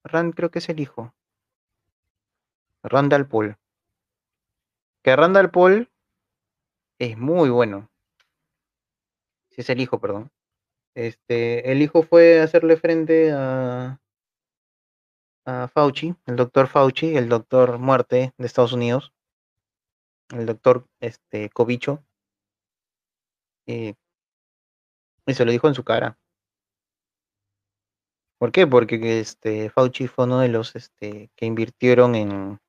Rand creo que es el hijo. Randall Paul. Que Randall Paul es muy bueno. Si es el hijo, perdón. Este, el hijo fue a hacerle frente a, a Fauci, el doctor Fauci, el doctor muerte de Estados Unidos, el doctor este, Covicho, y, y se lo dijo en su cara. ¿Por qué? Porque este, Fauci fue uno de los este, que invirtieron en,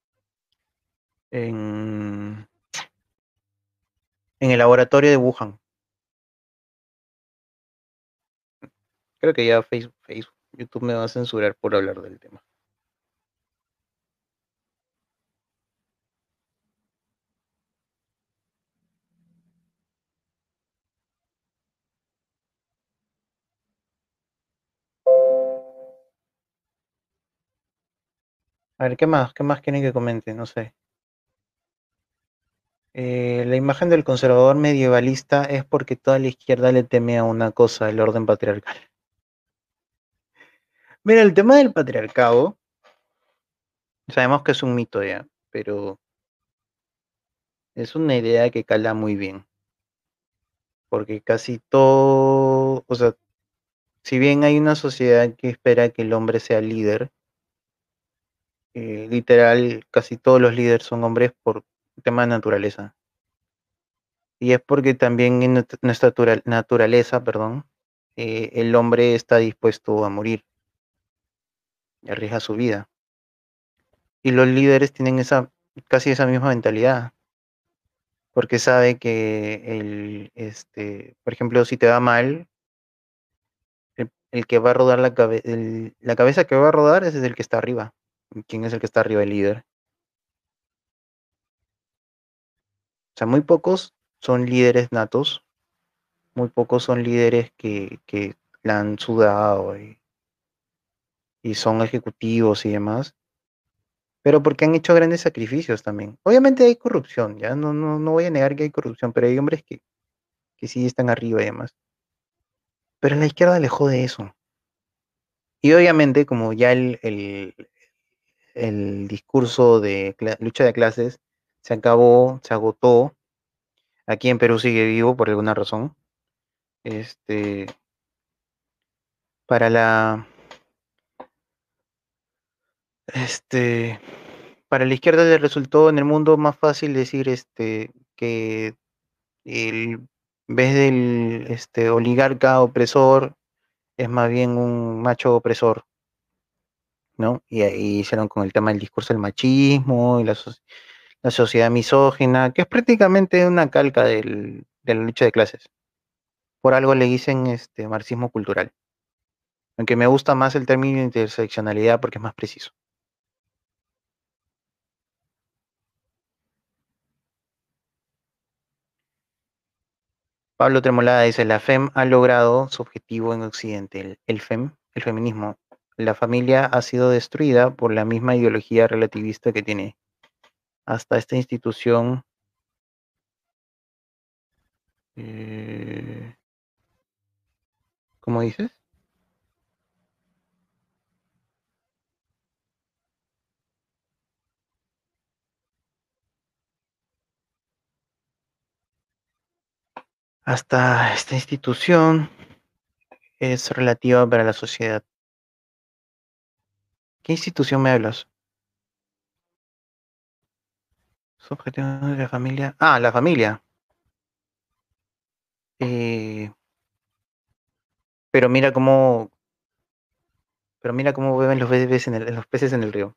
en, en el laboratorio de Wuhan. Creo que ya Facebook, Facebook, YouTube me va a censurar por hablar del tema. A ver, ¿qué más? ¿Qué más quieren que comente? No sé. Eh, la imagen del conservador medievalista es porque toda la izquierda le teme a una cosa, el orden patriarcal. Mira, el tema del patriarcado, sabemos que es un mito ya, pero es una idea que cala muy bien. Porque casi todo, o sea, si bien hay una sociedad que espera que el hombre sea líder, eh, literal, casi todos los líderes son hombres por tema de naturaleza. Y es porque también en nuestra naturaleza, perdón, eh, el hombre está dispuesto a morir y arriesga su vida. Y los líderes tienen esa casi esa misma mentalidad. Porque sabe que el, este, por ejemplo, si te va mal, el, que va a rodar la, cabe, la cabeza que va a rodar es el que está arriba. ¿Quién es el que está arriba? El líder. O sea, muy pocos son líderes natos, muy pocos son líderes que, que la han sudado y, y son ejecutivos y demás, pero porque han hecho grandes sacrificios también. Obviamente hay corrupción, ya no, no, no voy a negar que hay corrupción, pero hay hombres que, que sí están arriba y demás. Pero la izquierda le jode eso. Y obviamente, como ya el, el, el discurso de lucha de clases se acabó, se agotó, aquí en Perú sigue vivo por alguna razón. Este, para la este para la izquierda le resultó en el mundo más fácil decir este que el en vez del este oligarca opresor es más bien un macho opresor ¿no? Y ahí hicieron con el tema del discurso del machismo y la, sociedad misógina, que es prácticamente una calca del, de la lucha de clases. Por algo le dicen este marxismo cultural. Aunque me gusta más el término de interseccionalidad porque es más preciso. Pablo Tremolada dice, la FEM ha logrado su objetivo en Occidente, el FEM, el feminismo, la familia ha sido destruida por la misma ideología relativista que tiene. Hasta esta institución eh, ¿Cómo dices? Hasta esta institución es relativa para la sociedad. ¿Qué institución me hablas? Su objetivo de la familia. Ah, la familia. Eh, pero mira cómo. Pero mira cómo beben los peces en el, los peces en el río.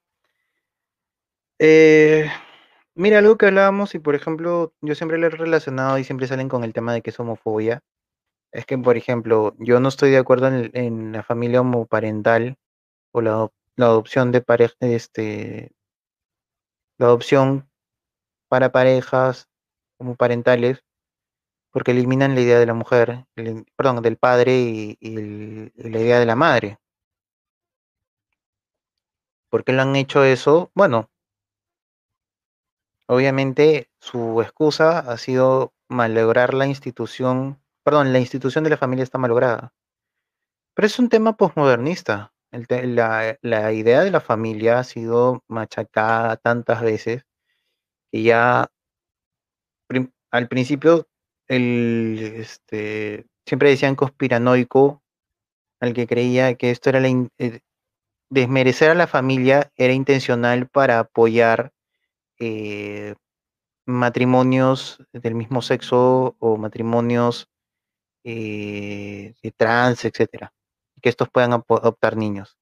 Eh, mira, algo que hablábamos, y por ejemplo, yo siempre lo he relacionado y siempre salen con el tema de que es homofobia. Es que, por ejemplo, yo no estoy de acuerdo en la familia homoparental o la, la adopción de pareja, este, la adopción para parejas homoparentales, porque eliminan la idea de la mujer, perdón, del padre y, y, la idea de la madre. ¿Por qué lo han hecho eso? Bueno, obviamente su excusa ha sido malograr la institución, perdón, la institución de la familia está malograda. Pero es un tema posmodernista. El, la, la, idea de la familia ha sido machacada tantas veces que ya al principio el, este, siempre decían conspiranoico al que creía que esto era la, eh, desmerecer a la familia era intencional para apoyar eh, matrimonios del mismo sexo o matrimonios eh, de trans, etcétera, que estos puedan adoptar niños.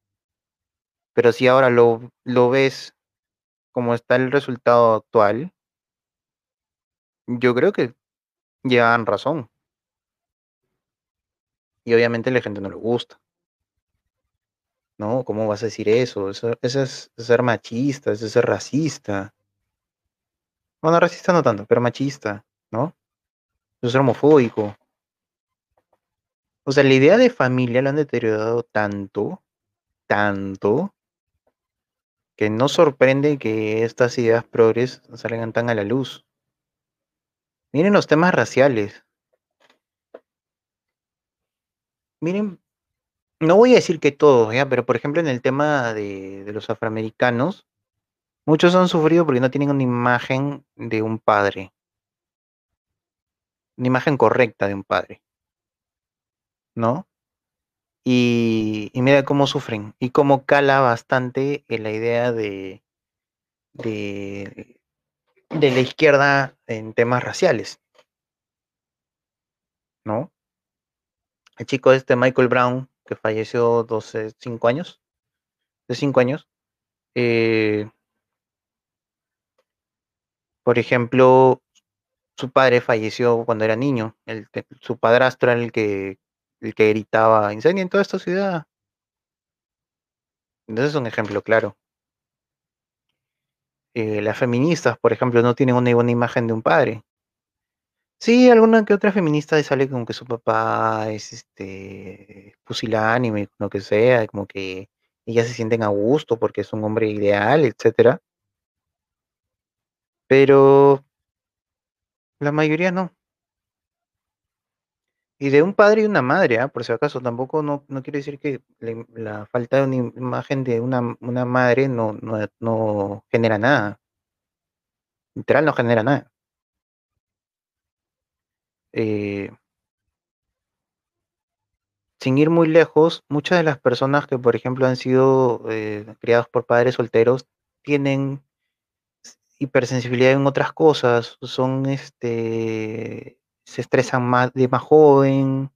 Pero si ahora lo, lo ves como está el resultado actual, yo creo que llevan razón. Y obviamente la gente no le gusta. ¿No? ¿Cómo vas a decir eso? Eso, eso es ser machista, eso es ser racista. Bueno, racista no tanto, pero machista, ¿no? Eso es ser homofóbico. O sea, la idea de familia la han deteriorado tanto, tanto, que no sorprende que estas ideas progres salgan tan a la luz. Miren los temas raciales. Miren, no voy a decir que todos, ¿ya? pero por ejemplo en el tema de, de, los afroamericanos, muchos han sufrido porque no tienen una imagen de un padre. Una imagen correcta de un padre. ¿No? Y, y mira cómo sufren y cómo cala bastante en la idea de, de, de la izquierda en temas raciales. ¿No? El chico este Michael Brown, que falleció 12, 5 años, de 5 años, eh, por ejemplo, su padre falleció cuando era niño, su padrastro era el que, el que gritaba, en toda esta ciudad. Entonces es un ejemplo claro. Eh, las feministas, por ejemplo, no tienen una buena imagen de un padre. Sí, alguna que otra feminista sale como que su papá es este pusilánime, lo que sea, como que ellas se sienten a gusto porque es un hombre ideal, etcétera. Pero la mayoría no. Y de un padre y una madre, ¿eh? por si acaso, tampoco no, no quiere decir que la, falta de una imagen de una, una madre no, no, no genera nada. Literal no genera nada. Eh, sin ir muy lejos, muchas de las personas que, por ejemplo, han sido eh, criados por padres solteros tienen hipersensibilidad en otras cosas, son este se estresan más de más joven.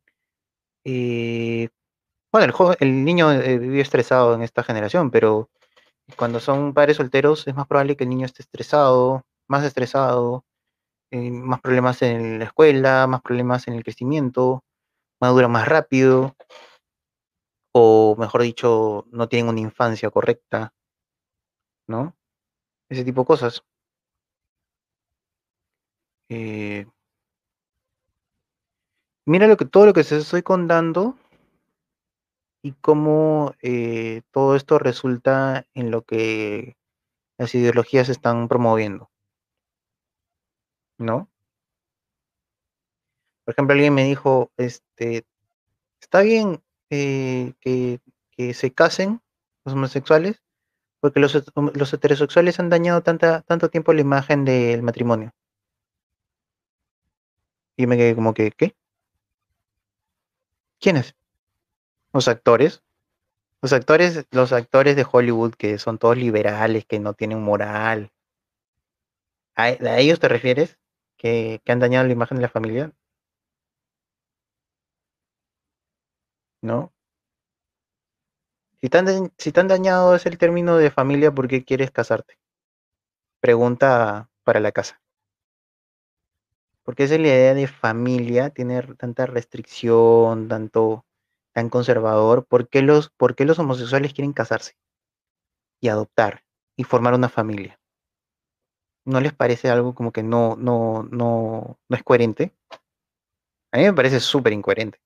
Eh, bueno, el, niño eh, vive estresado en esta generación, pero cuando son padres solteros es más probable que el niño esté estresado, más estresado, eh, más problemas en la escuela, más problemas en el crecimiento, madura más rápido, o mejor dicho, no tienen una infancia correcta, ¿no? Ese tipo de cosas. Eh, mira lo que, todo lo que se estoy contando y cómo eh, todo esto resulta en lo que las ideologías están promoviendo, ¿no? Por ejemplo, alguien me dijo, este, está bien eh, que, que, se casen los homosexuales, porque los, los heterosexuales han dañado tanta, tanto tiempo la imagen del matrimonio. Y me quedé como que, ¿qué? ¿Quiénes? Los actores. Los actores, los actores de Hollywood que son todos liberales, que no tienen moral. ¿A, ellos te refieres? ¿Que, ¿Que han dañado la imagen de la familia? ¿No? Si tan, si tan dañado es el término de familia, ¿por qué quieres casarte? Pregunta para la casa. Porque esa es la idea de familia, tiene tanta restricción, tanto tan conservador. ¿Por qué los, por qué los homosexuales quieren casarse? Y adoptar y formar una familia. ¿No les parece algo como que no, no, no, no es coherente? A mí me parece súper incoherente.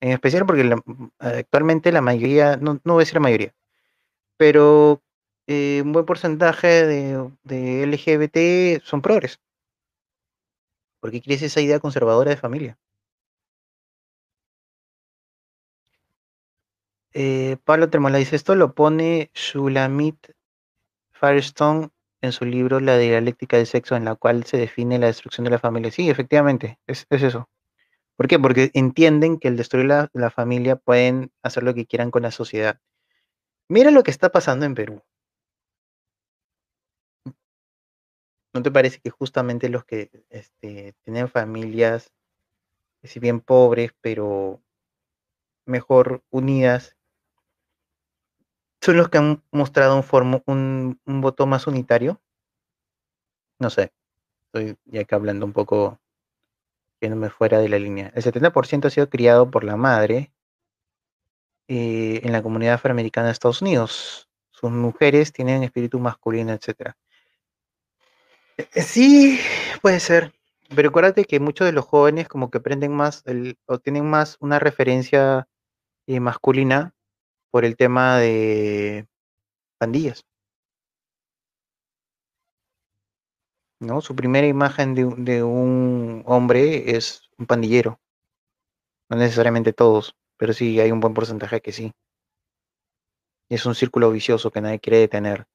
En especial porque la, actualmente la mayoría, no, no voy a decir la mayoría, pero eh, un buen porcentaje de, LGBT son progres. Porque crece esa idea conservadora de familia. Eh, Pablo Tremola dice, esto lo pone Shulamit Firestone en su libro La dialéctica del sexo, en la cual se define la destrucción de la familia. Sí, efectivamente, es, es eso. ¿Por qué? Porque entienden que el destruir la, familia pueden hacer lo que quieran con la sociedad. Mira lo que está pasando en Perú. ¿No te parece que justamente los que este, tienen familias, si bien pobres, pero mejor unidas, son los que han mostrado un, formo, un, voto más unitario? No sé, estoy ya que hablando un poco me fuera de la línea. El 70% ha sido criado por la madre eh, en la comunidad afroamericana de Estados Unidos. Sus mujeres tienen espíritu masculino, etc. Eh, sí, puede ser. Pero acuérdate que muchos de los jóvenes como que aprenden más el, o tienen más una referencia eh, masculina por el tema de pandillas. ¿no? Su primera imagen de, de, un hombre es un pandillero. No necesariamente todos, pero sí hay un buen porcentaje que sí. Es un círculo vicioso que nadie quiere detener.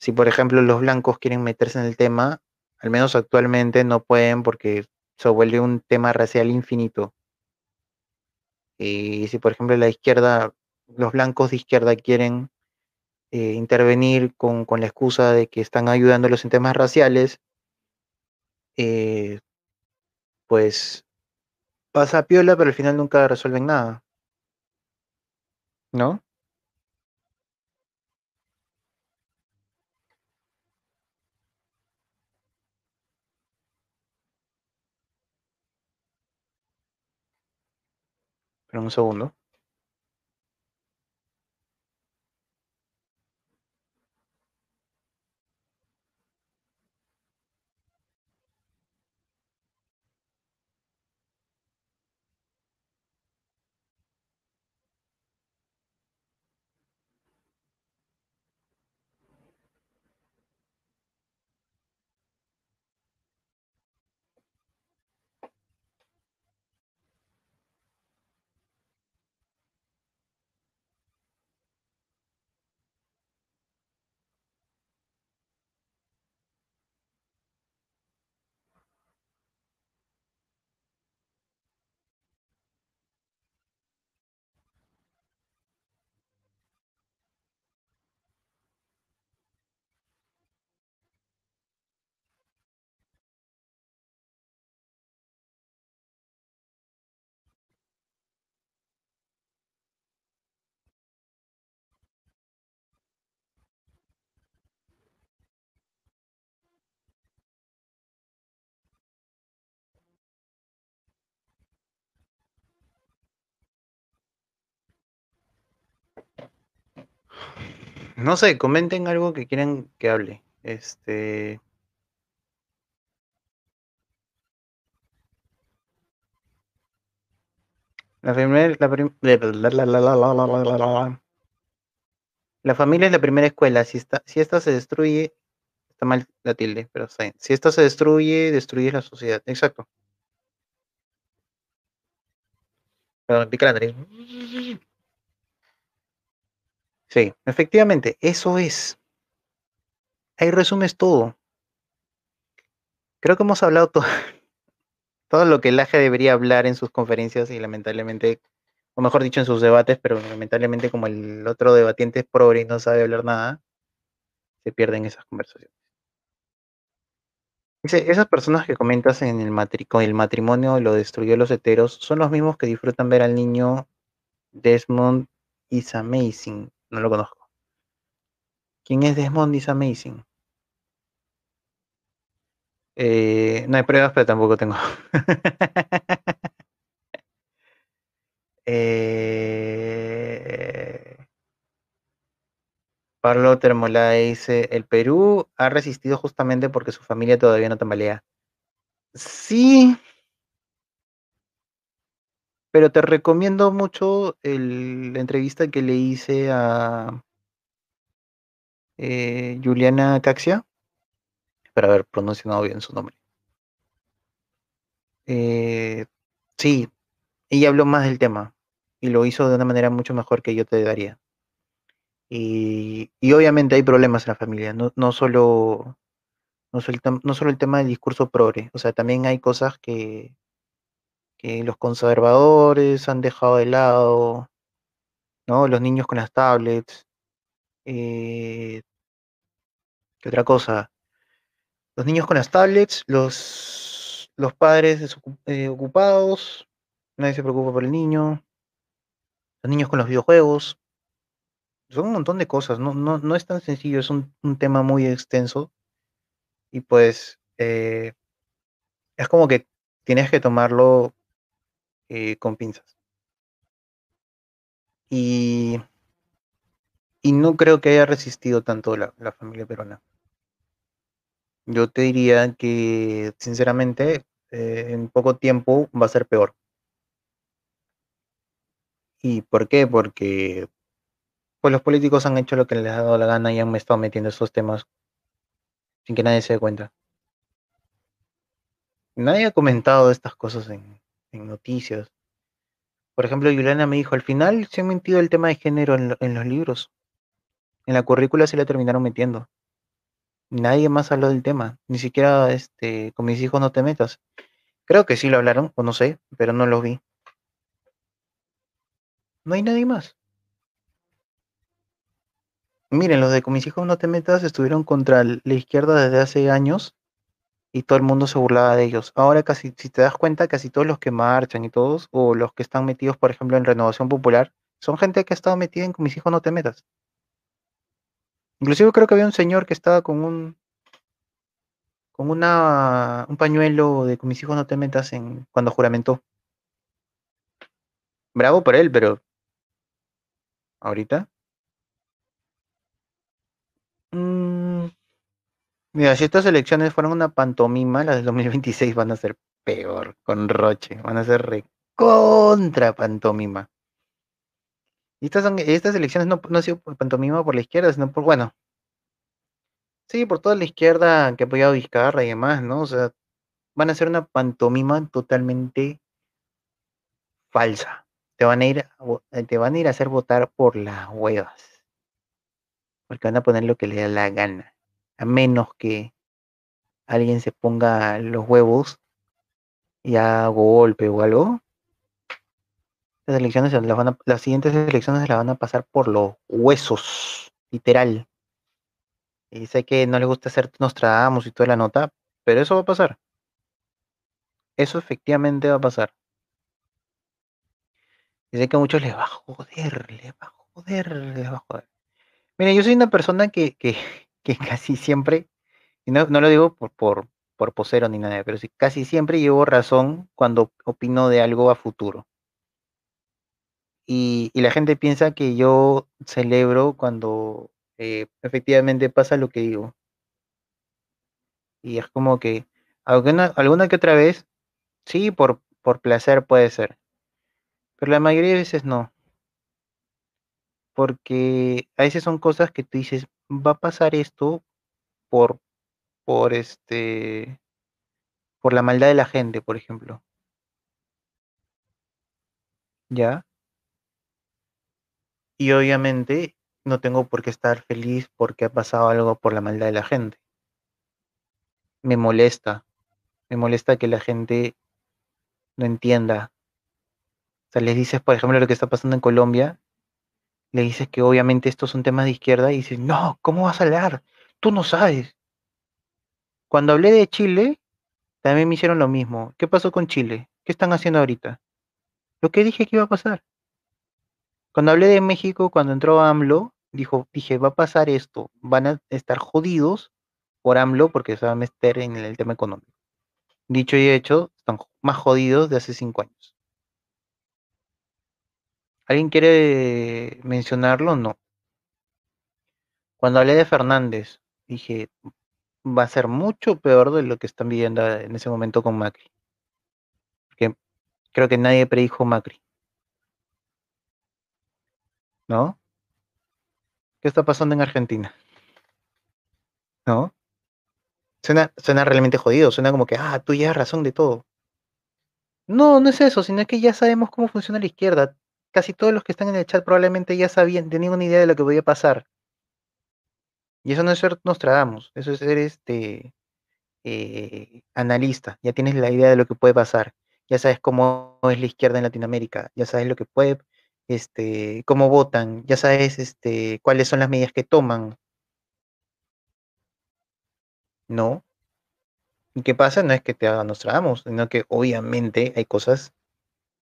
Si, por ejemplo, los blancos quieren meterse en el tema, al menos actualmente no pueden porque se vuelve un tema racial infinito. Y si, por ejemplo, la izquierda, los blancos de izquierda quieren eh, intervenir con, con la excusa de que están ayudándolos en temas raciales, eh, pues pasa piola, pero al final nunca resuelven nada. ¿No? Pero un segundo. no sé, comenten algo que quieran que hable. Este. La, primer, la, prim... la, familia es la primera escuela. Si esta, si esta se destruye, está mal la tilde, pero Si esta se destruye, destruye la sociedad. Exacto. Perdón, pica la nariz. Sí, efectivamente, eso es. Ahí resumes todo. Creo que hemos hablado todo, todo lo que el AGE debería hablar en sus conferencias y lamentablemente, o mejor dicho, en sus debates, pero lamentablemente como el otro debatiente es progre y no sabe hablar nada, se pierden esas conversaciones. Dice, esas personas que comentas en el matri con el matrimonio lo destruyó los heteros son los mismos que disfrutan ver al niño Desmond is amazing. No lo conozco. ¿Quién es Desmond is amazing? Eh, no hay pruebas, pero tampoco tengo. eh, Pablo dice, el Perú ha resistido justamente porque su familia todavía no tambalea. Sí, pero te recomiendo mucho el, la entrevista que le hice a eh, Juliana Caxia, para haber pronunciado bien su nombre. Eh, sí, ella habló más del tema y lo hizo de una manera mucho mejor que yo te daría. Y, obviamente hay problemas en la familia, no, solo no solo, el no solo el tema del discurso progre, o sea, también hay cosas que, que los conservadores han dejado de lado, ¿no? Los niños con las tablets, eh, ¿qué otra cosa? Los niños con las tablets, los, los padres eh, ocupados, nadie se preocupa por el niño, los niños con los videojuegos, son un montón de cosas, no, no, no es tan sencillo, es un, un tema muy extenso y pues eh, es como que tienes que tomarlo eh, con pinzas. Y, y no creo que haya resistido tanto la, la familia peruana. Yo te diría que, sinceramente, eh, en poco tiempo va a ser peor. ¿Y por qué? Porque pues, los políticos han hecho lo que les ha dado la gana y han estado metiendo esos temas sin que nadie se dé cuenta. Nadie ha comentado estas cosas en, en noticias. Por ejemplo, Juliana me dijo, al final se ha metido el tema de género en, lo- en los libros. En la currícula se la terminaron metiendo. Nadie más habló del tema. Ni siquiera este, con mis hijos no te metas. Creo que sí lo hablaron, o no sé, pero no lo vi. No hay nadie más. Miren, los de con mis hijos no te metas estuvieron contra la izquierda desde hace años y todo el mundo se burlaba de ellos. Ahora casi, si te das cuenta, casi todos los que marchan y todos, o los que están metidos, por ejemplo, en Renovación Popular, son gente que ha estado metida en con mis hijos no te metas. Inclusive creo que había un señor que estaba con un con una un pañuelo de con mis hijos no te metas en cuando juramentó. Bravo por él, pero ahorita. Mira, si estas elecciones fueron una pantomima, las del 2026 van a ser peor, con Roche, van a ser recontra pantomima. Y estas, elecciones no, no han sido pantomima por la izquierda, sino por, bueno, sí, por toda la izquierda que ha apoyado Vizcarra y demás, ¿no? O sea, van a ser una pantomima totalmente falsa. Te van a ir, vo- te van a ir a hacer votar por las huevas. Porque van a poner lo que le da la gana. A menos que alguien se ponga los huevos y haga golpe o algo. Las elecciones las siguientes elecciones se las van a pasar por los huesos, literal. Y sé que no les gusta hacer Nostradamus y toda la nota, pero eso va a pasar. Eso efectivamente va a pasar. Y sé que a muchos les va a joder, les va a joder, les va a joder. Mira, yo soy una persona que, que casi siempre, y no, no lo digo por, por, por posero ni nada, pero sí, casi siempre llevo razón cuando opino de algo a futuro. Y, y la gente piensa que yo celebro cuando eh, efectivamente pasa lo que digo. Y es como que alguna, alguna que otra vez, sí, por, por placer puede ser. Pero la mayoría de veces no. Porque a veces son cosas que tú dices, va a pasar esto por, por este, por la maldad de la gente, por ejemplo. ¿Ya? Y obviamente no tengo por qué estar feliz porque ha pasado algo por la maldad de la gente. Me molesta, me molesta que la gente no entienda. O sea, les dices, por ejemplo, lo que está pasando en Colombia, le dices que obviamente estos son temas de izquierda y dices, no, ¿cómo vas a hablar? Tú no sabes. Cuando hablé de Chile, también me hicieron lo mismo. ¿Qué pasó con Chile? ¿Qué están haciendo ahorita? Lo que dije que iba a pasar. Cuando hablé de México, cuando entró AMLO, dijo, dije, va a pasar esto, van a estar jodidos por AMLO porque se va a meter en el tema económico. Dicho y hecho, están más jodidos de hace cinco años. ¿Alguien quiere mencionarlo? No. Cuando hablé de Fernández, dije, va a ser mucho peor de lo que están viviendo en ese momento con Macri. Porque creo que nadie predijo Macri. ¿No? ¿Qué está pasando en Argentina? ¿No? Suena, suena realmente jodido, suena como que, ah, tú has razón de todo. No, no es eso, sino que ya sabemos cómo funciona la izquierda. Casi todos los que están en el chat probablemente ya sabían, tenían una idea de lo que podía pasar. Y eso no es ser Nostradamus, eso es ser este eh, analista, ya tienes la idea de lo que puede pasar, ya sabes cómo es la izquierda en Latinoamérica, ya sabes lo que puede, este, cómo votan, ya sabes este, cuáles son las medidas que toman. No. ¿Y qué pasa? No es que te haga Nostradamus, sino que obviamente hay cosas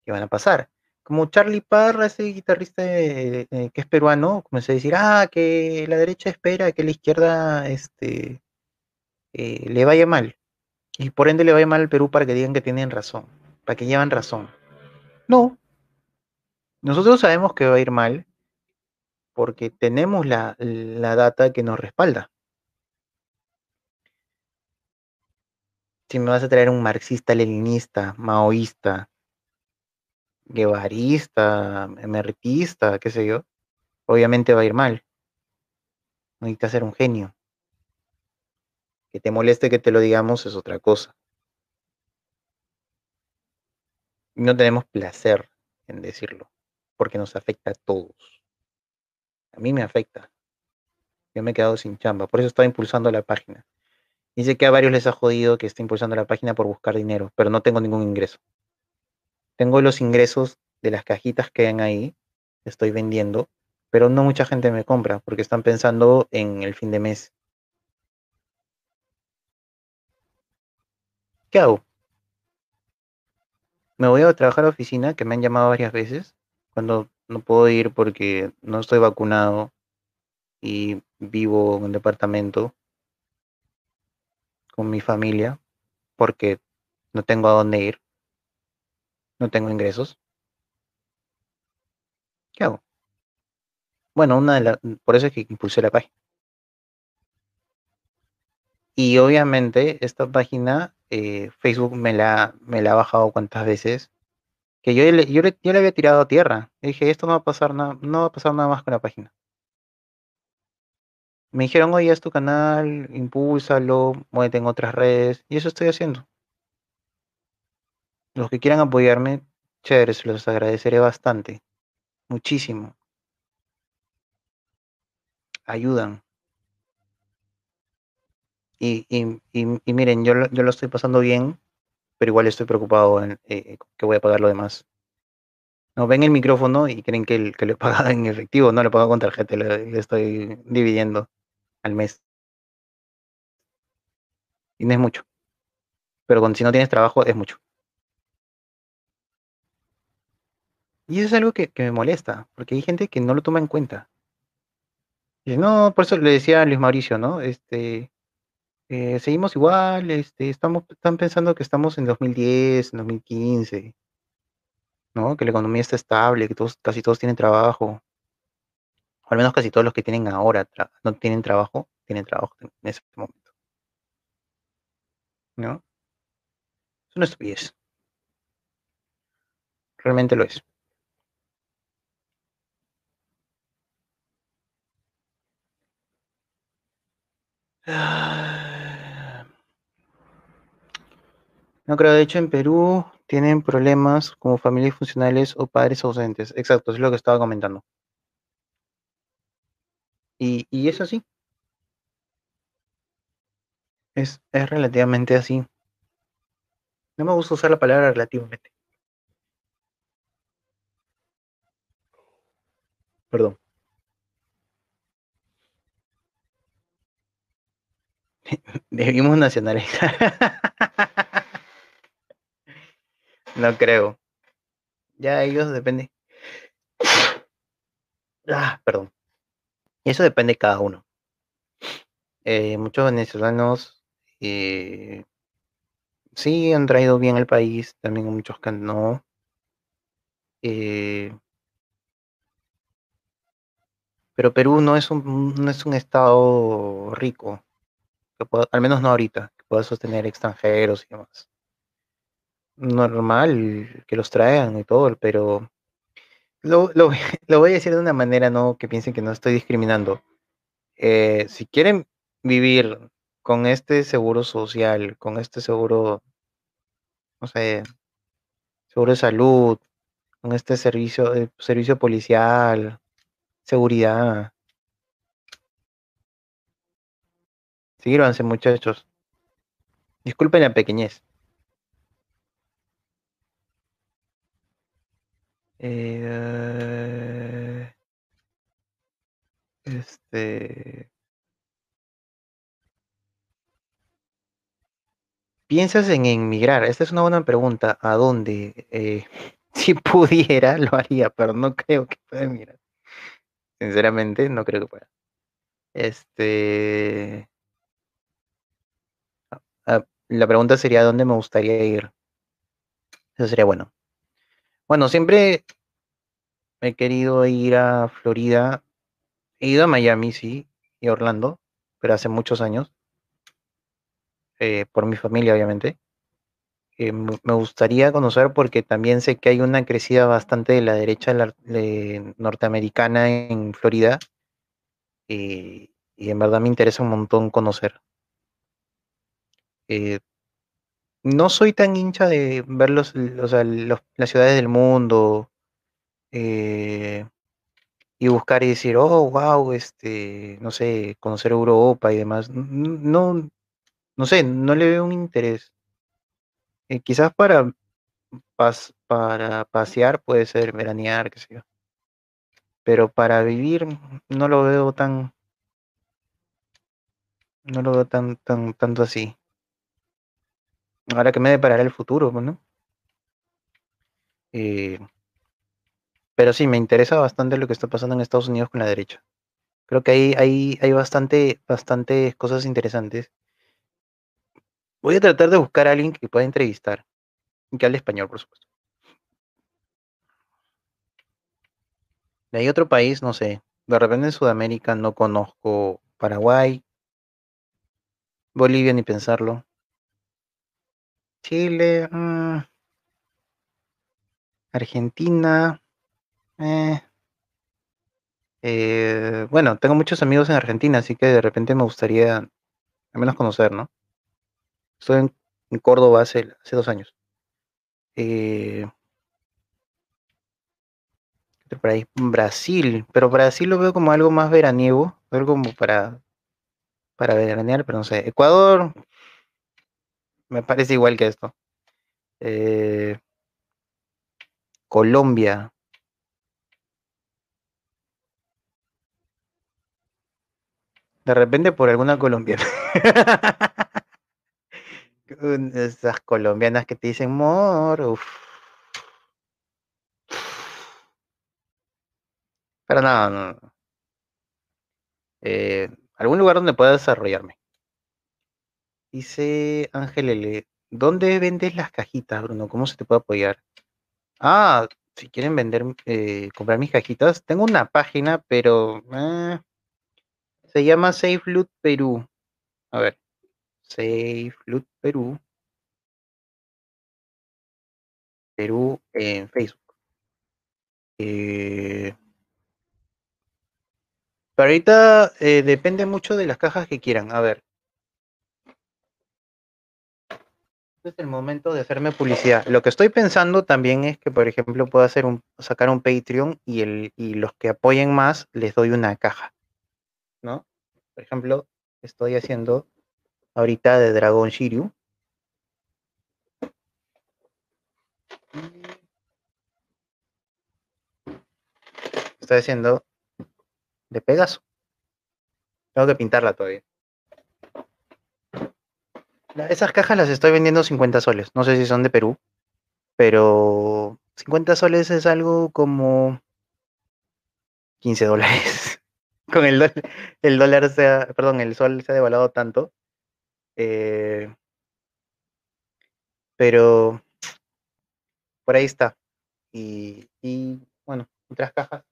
que van a pasar. Como Charlie Parra, ese guitarrista eh, eh, que es peruano, comenzó a decir, ah, que la derecha espera que la izquierda este, eh, le vaya mal. Y por ende le vaya mal al Perú para que digan que tienen razón, para que llevan razón. No. Nosotros sabemos que va a ir mal porque tenemos la, la data que nos respalda. Si me vas a traer un marxista, leninista, maoísta, guevarista, emeritista, qué sé yo, obviamente va a ir mal. Necesitas ser un genio. Que te moleste que te lo digamos es otra cosa. No tenemos placer en decirlo, porque nos afecta a todos. A mí me afecta. Yo me he quedado sin chamba, por eso estaba impulsando la página. Dice que a varios les ha jodido que esté impulsando la página por buscar dinero, pero no tengo ningún ingreso. Tengo los ingresos de las cajitas que hay ahí, estoy vendiendo, pero no mucha gente me compra porque están pensando en el fin de mes. ¿Qué hago? Me voy a trabajar a oficina, que me han llamado varias veces, cuando no puedo ir porque no estoy vacunado y vivo en un departamento con mi familia porque no tengo a dónde ir, no tengo ingresos. ¿Qué hago? Bueno, una de las, por eso es que impulsé la página. Y obviamente esta página, eh, Facebook me la, me la ha bajado cuantas veces, que yo, le, yo, le, yo le había tirado a tierra. Y dije, esto no va a pasar nada, no va a pasar nada más con la página. Me dijeron, oye, es tu canal, impúlsalo, muévete en otras redes, y eso estoy haciendo. Los que quieran apoyarme, chévere, se los agradeceré bastante, muchísimo. Ayudan. Y, y, y, miren, yo, yo, lo estoy pasando bien, pero igual estoy preocupado en eh, que voy a pagar lo demás. No, ven el micrófono y creen que, el, lo he pagado en efectivo, no lo he pagado con tarjeta, le estoy dividiendo al mes. Y no es mucho. Pero cuando, si no tienes trabajo, es mucho. Y eso es algo que, me molesta, porque hay gente que no lo toma en cuenta. Y no, por eso le decía a Luis Mauricio, ¿no? Este, eh, seguimos igual, este, estamos, están pensando que estamos en 2010, en 2015, ¿no? Que la economía está estable, que todos, casi todos tienen trabajo. Al menos casi todos los que tienen ahora no tienen trabajo, tienen trabajo en ese momento. ¿No? Es una estupidez. Realmente lo es. No creo, de hecho en Perú tienen problemas como familias funcionales o padres ausentes. Exacto, es lo que estaba comentando. Y, es así. Es, es relativamente así. No me gusta usar la palabra relativamente. Perdón. Debimos nacionalizar. no creo. Ya ellos depende. Ah, perdón. Eso depende de cada uno. Eh, muchos venezolanos eh, sí han traído bien el país, también muchos que no. Eh, pero Perú no es un, no es un estado rico, al menos no ahorita, que pueda sostener extranjeros y demás. Normal que los traigan y todo, pero lo, lo, lo voy a decir de una manera no que piensen que no estoy discriminando. Eh, si quieren vivir con este seguro social, con este seguro, no sé, seguro de salud, con este servicio, eh, servicio policial, seguridad. Sírvanse, muchachos. Disculpen la pequeñez. Eh, este. ¿Piensas en emigrar? Esta es una buena pregunta. ¿A dónde? Eh, si pudiera, lo haría, pero no creo que pueda emigrar. Sinceramente, no creo que pueda. Este. La pregunta sería: ¿a dónde me gustaría ir? Eso sería bueno. Bueno, siempre he querido ir a Florida. He ido a Miami, sí, y a Orlando, pero hace muchos años. Eh, por mi familia, obviamente. Eh, me gustaría conocer porque también sé que hay una crecida bastante de la derecha norteamericana en Florida. Y, en verdad me interesa un montón conocer. Eh, no soy tan hincha de ver los, o los, las ciudades del mundo eh, y buscar y decir, oh, wow, este, no sé, conocer Europa y demás. No, no sé, no le veo un interés. Eh, quizás para, para pasear puede ser veranear, qué sé yo. Pero para vivir no lo veo tan, no lo veo tan, tan, tanto así. Ahora que me deparará el futuro, ¿no? Eh, pero sí, me interesa bastante lo que está pasando en Estados Unidos con la derecha. Creo que hay, hay, hay bastante, bastantes cosas interesantes. Voy a tratar de buscar a alguien que pueda entrevistar. Que hable español, por supuesto. De ahí otro país, no sé. De repente en Sudamérica no conozco Paraguay. Bolivia ni pensarlo. Chile. Mmm, Argentina. Eh, eh, bueno, tengo muchos amigos en Argentina, así que de repente me gustaría al menos conocer, ¿no? Estoy en, Córdoba hace, hace, dos años. Eh, por ahí, Brasil, pero Brasil lo veo como algo más veraniego, algo como para, para veranear, pero no sé. Ecuador me parece igual que esto. Eh, Colombia, De repente por alguna colombiana. Esas colombianas que te dicen mor, uff. Pero no, no. Eh, algún lugar donde pueda desarrollarme. Dice Ángel L. ¿Dónde vendes las cajitas, Bruno? ¿Cómo se te puede apoyar? Ah, si quieren vender, eh, comprar mis cajitas, tengo una página, pero eh, se llama Safe Loot Perú. A ver. Safe Loot Perú. Perú en Facebook. Eh, pero ahorita eh, depende mucho de las cajas que quieran. A ver. Es el momento de hacerme publicidad. Lo que estoy pensando también es que, por ejemplo, puedo hacer un, sacar un Patreon y, el, y los que apoyen más les doy una caja. ¿No? Por ejemplo, estoy haciendo ahorita de Dragon Shiryu. Estoy haciendo de Pegaso. Tengo que pintarla todavía. Esas cajas las estoy vendiendo 50 soles. No sé si son de Perú, pero 50 soles es algo como 15 dólares. Con el, dólar, el dólar sea, perdón, el sol se ha devaluado tanto. Eh, pero por ahí está. Y, y bueno, otras cajas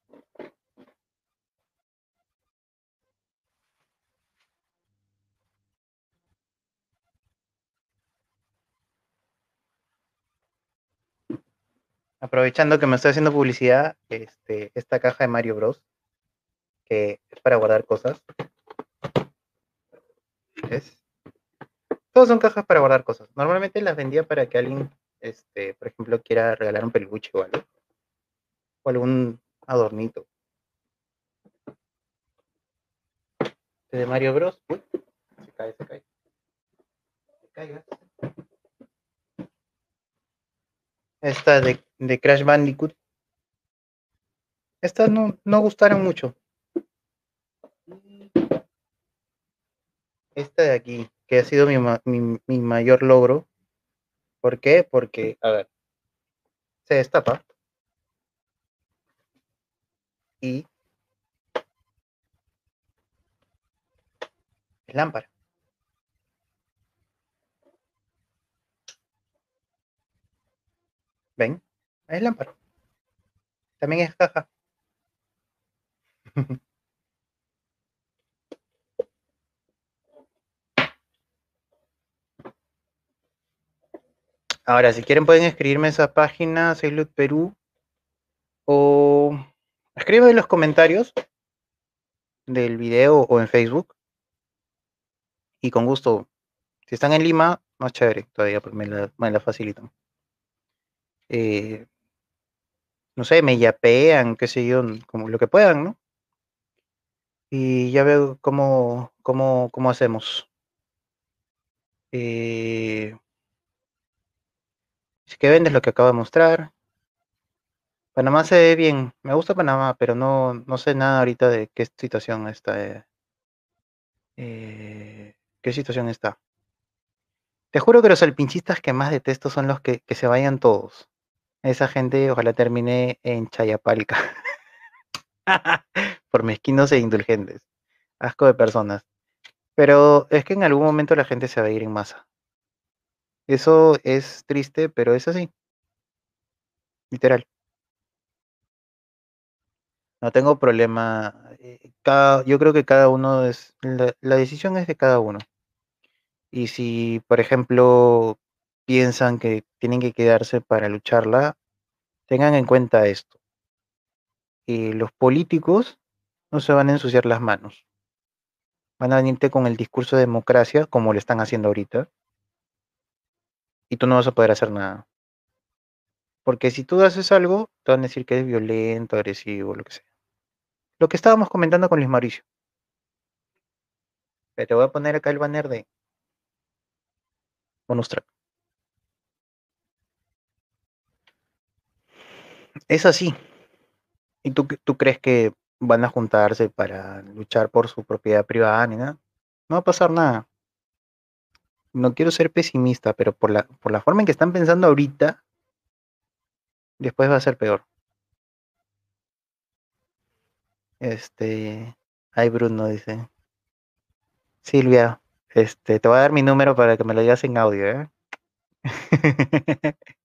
aprovechando que me estoy haciendo publicidad, este, esta caja de Mario Bros. que es para guardar cosas. ¿Es? Todas son cajas para guardar cosas. Normalmente las vendía para que alguien, este, por ejemplo, quiera regalar un peluche o algo. O algún adornito. De Mario Bros. Uy, se cae, se cae. Se caiga. Esta de, de Crash Bandicoot. Estas no, no gustaron mucho. Esta de aquí, que ha sido mi, mi, mi mayor logro. ¿Por qué? Porque, a ver, se destapa. Y lámpara. ¿Ven? Es lámpara. También es caja. Ahora, si quieren pueden escribirme esa página, Sailor Perú, o escriban en los comentarios del video o en Facebook. Y con gusto, si están en Lima, más chévere todavía, me la, me la facilitan. Eh, no sé, me yapean, qué sé yo, como lo que puedan, ¿no? Y ya veo cómo, cómo, cómo hacemos. Eh, si que vendes lo que acabo de mostrar. Panamá se ve bien. Me gusta Panamá, pero no, no sé nada ahorita de qué situación está. Eh, eh ¿Qué situación está? Te juro que los alpinchistas que más detesto son los que, que se vayan todos. Esa gente ojalá termine en Chayapalca. Por mezquinos e indulgentes. Asco de personas. Pero es que en algún momento la gente se va a ir en masa. Eso es triste, pero es así. Literal. No tengo problema. Eh, cada, yo creo que cada uno es. La, la decisión es de cada uno. Y si, por ejemplo, piensan que tienen que quedarse para lucharla, tengan en cuenta esto. Los políticos no se van a ensuciar las manos. Van a venirte con el discurso de democracia, como lo están haciendo ahorita, y tú no vas a poder hacer nada. Porque si tú haces algo, te van a decir que es violento, agresivo, lo que sea. Lo que estábamos comentando con Luis Mauricio. Pero te voy a poner acá el banner de bonus. Es así. ¿Y tú, tú crees que van a juntarse para luchar por su propiedad privada ni nada? No va a pasar nada. No quiero ser pesimista, pero por la, por la forma en que están pensando ahorita, después va a ser peor. Este. Ay, Bruno dice. Silvia, este, te voy a dar mi número para que me lo digas en audio, ¿eh?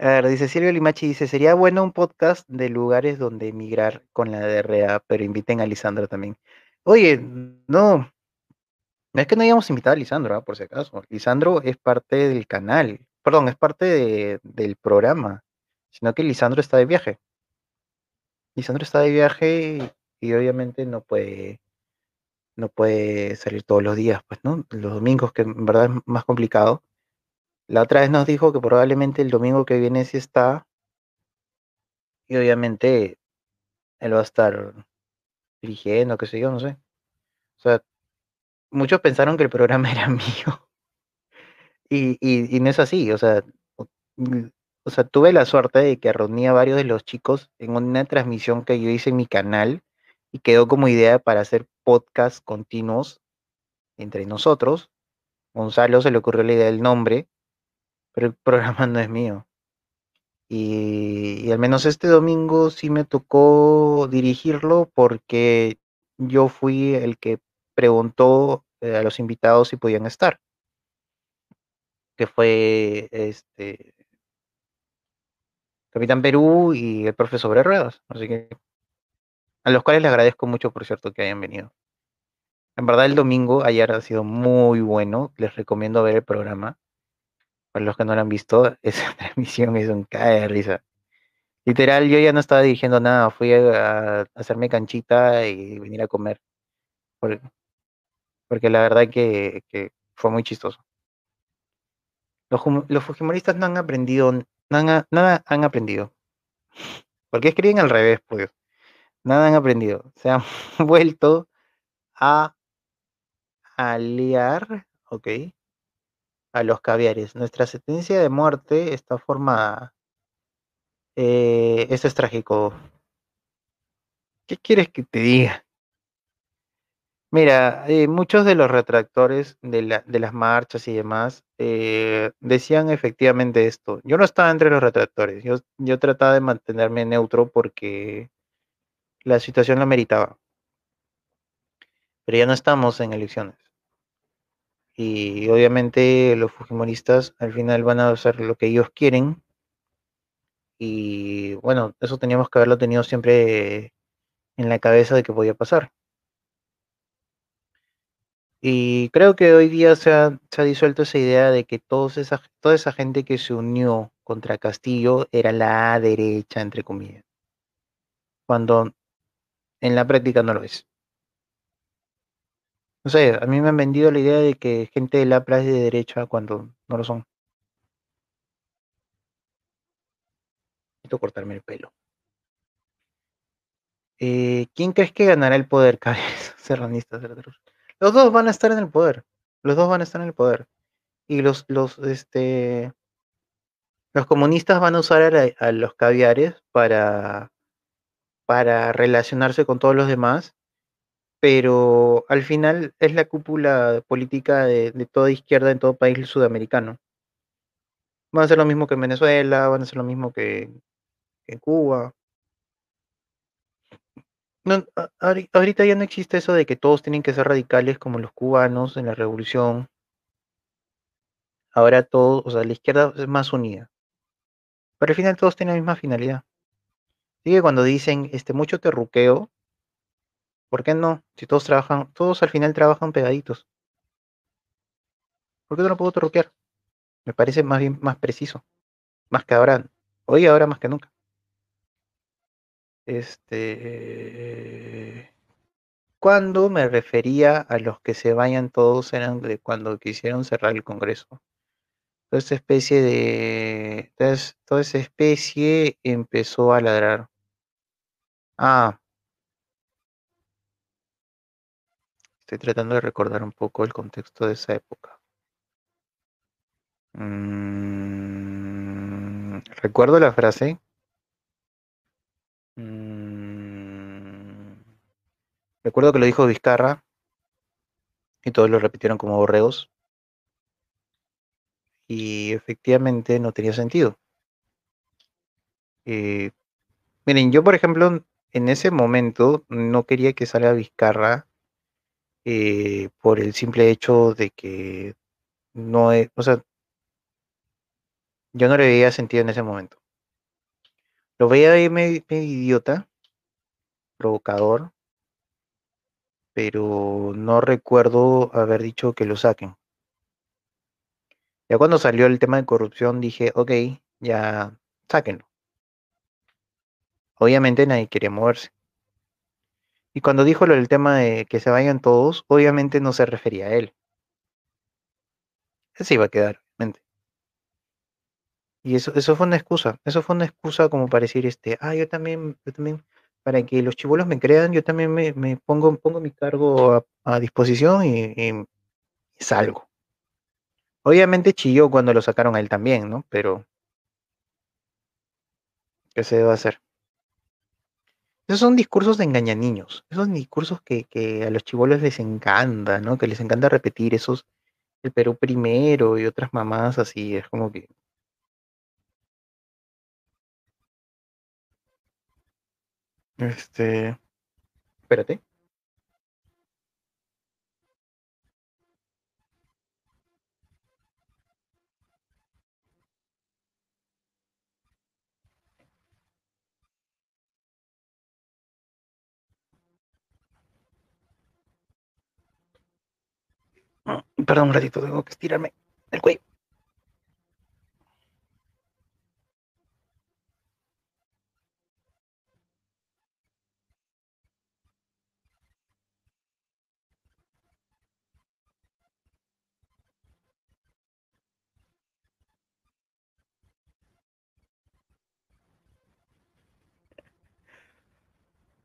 A ver, dice Silvio Limachi, dice, sería bueno un podcast de lugares donde emigrar con la DRA, pero inviten a Lisandro también. Oye, no, es que no hayamos invitado a Lisandro, ¿ah? por si acaso. Lisandro es parte del canal, perdón, es parte del programa, sino que Lisandro está de viaje. Lisandro está de viaje y, y obviamente no puede, no puede salir todos los días, pues, ¿no? Los domingos, que en verdad es más complicado. La otra vez nos dijo que probablemente el domingo que viene sí está. Y obviamente él va a estar dirigiendo, qué sé yo, no sé. O sea, muchos pensaron que el programa era mío. Y, y, no es así, o sea, o sea, tuve la suerte de que reuní a varios de los chicos en una transmisión que yo hice en mi canal y quedó como idea para hacer podcast continuos entre nosotros. Gonzalo se le ocurrió la idea del nombre, pero el programa no es mío. Y, al menos este domingo sí me tocó dirigirlo porque yo fui el que preguntó eh, a los invitados si podían estar. Que fue este Capitán Perú y el profe sobre ruedas. Así que a los cuales les agradezco mucho, por cierto, que hayan venido. En verdad, el domingo ayer ha sido muy bueno. Les recomiendo ver el programa. Para los que no lo han visto, esa transmisión es un cae de risa. Literal, yo ya no estaba dirigiendo nada. Fui a, hacerme canchita y venir a comer. Porque, la verdad que, fue muy chistoso. Los, los fujimoristas no han aprendido Nada, nada han aprendido. Porque escriben al revés, pues. Nada han aprendido. Se han vuelto a aliar, ok, a los caviares. Nuestra sentencia de muerte está formada. Eh, eso es trágico. ¿Qué quieres que te diga? Mira, eh, muchos de los retractores de, la, de, las marchas y demás eh, decían efectivamente esto. Yo no estaba entre los retractores, yo, yo trataba de mantenerme neutro porque la situación lo meritaba. Pero ya no estamos en elecciones. Y obviamente los fujimoristas al final van a hacer lo que ellos quieren. Y bueno, eso teníamos que haberlo tenido siempre en la cabeza de que podía pasar. Y creo que hoy día se ha, se ha disuelto esa idea de que todos esa, toda esa gente que se unió contra Castillo era la derecha, entre comillas. Cuando en la práctica no lo es. No sé, a mí me han vendido la idea de que gente de la plaza es de derecha cuando no lo son. Necesito cortarme el pelo. Eh, ¿Quién crees que ganará el poder? Serranistas, los dos van a estar en el poder. Los dos van a estar en el poder. Y los, los, este, los comunistas van a usar a, a los caviares para, para relacionarse con todos los demás, pero al final es la cúpula política de, toda izquierda en todo país sudamericano. Van a hacer lo mismo que en Venezuela, van a hacer lo mismo que, en Cuba. Ahorita ya no existe eso de que todos tienen que ser radicales como los cubanos en la revolución. Ahora todo, o sea, la izquierda es más unida. Pero al final todos tienen la misma finalidad. Así que cuando dicen este mucho terruqueo, ¿por qué no? Si todos trabajan, todos al final trabajan pegaditos. ¿Por qué no puedo terruquear? Me parece más bien más preciso. Más que ahora. Hoy ahora más que nunca. Este. Cuando me refería a los que se vayan todos eran de cuando quisieron cerrar el Congreso. Toda esa especie de. Toda esa especie empezó a ladrar. Ah. Estoy tratando de recordar un poco el contexto de esa época. Mm, recuerdo la frase Mm, recuerdo que lo dijo Vizcarra y todos lo repitieron como borregos. Y efectivamente no tenía sentido. Eh, miren, yo por ejemplo en ese momento no quería que salga Vizcarra eh, por el simple hecho de que no es, o sea, yo no le veía sentido en ese momento. Lo veía medio, medio idiota, provocador, pero no recuerdo haber dicho que lo saquen. Ya cuando salió el tema de corrupción dije, ok, ya sáquenlo. Obviamente nadie quería moverse. Y cuando dijo lo del tema de que se vayan todos, obviamente no se refería a él. Ese iba a quedar, obviamente. Y eso, eso fue una excusa. Eso fue una excusa como para decir, este, ah, yo también, yo también, para que los chibolos me crean, yo también me, pongo, pongo mi cargo a, disposición y salgo. Obviamente chilló cuando lo sacaron a él también, ¿no? Pero, ¿qué se debe hacer? Esos son discursos de engañaniños. Esos discursos que, que a los chibolos les encanta, ¿no? Que les encanta repetir esos, el Perú primero y otras mamás así. Es como que, este, espérate. Ah, Perdón un ratito, tengo que estirarme el cuello.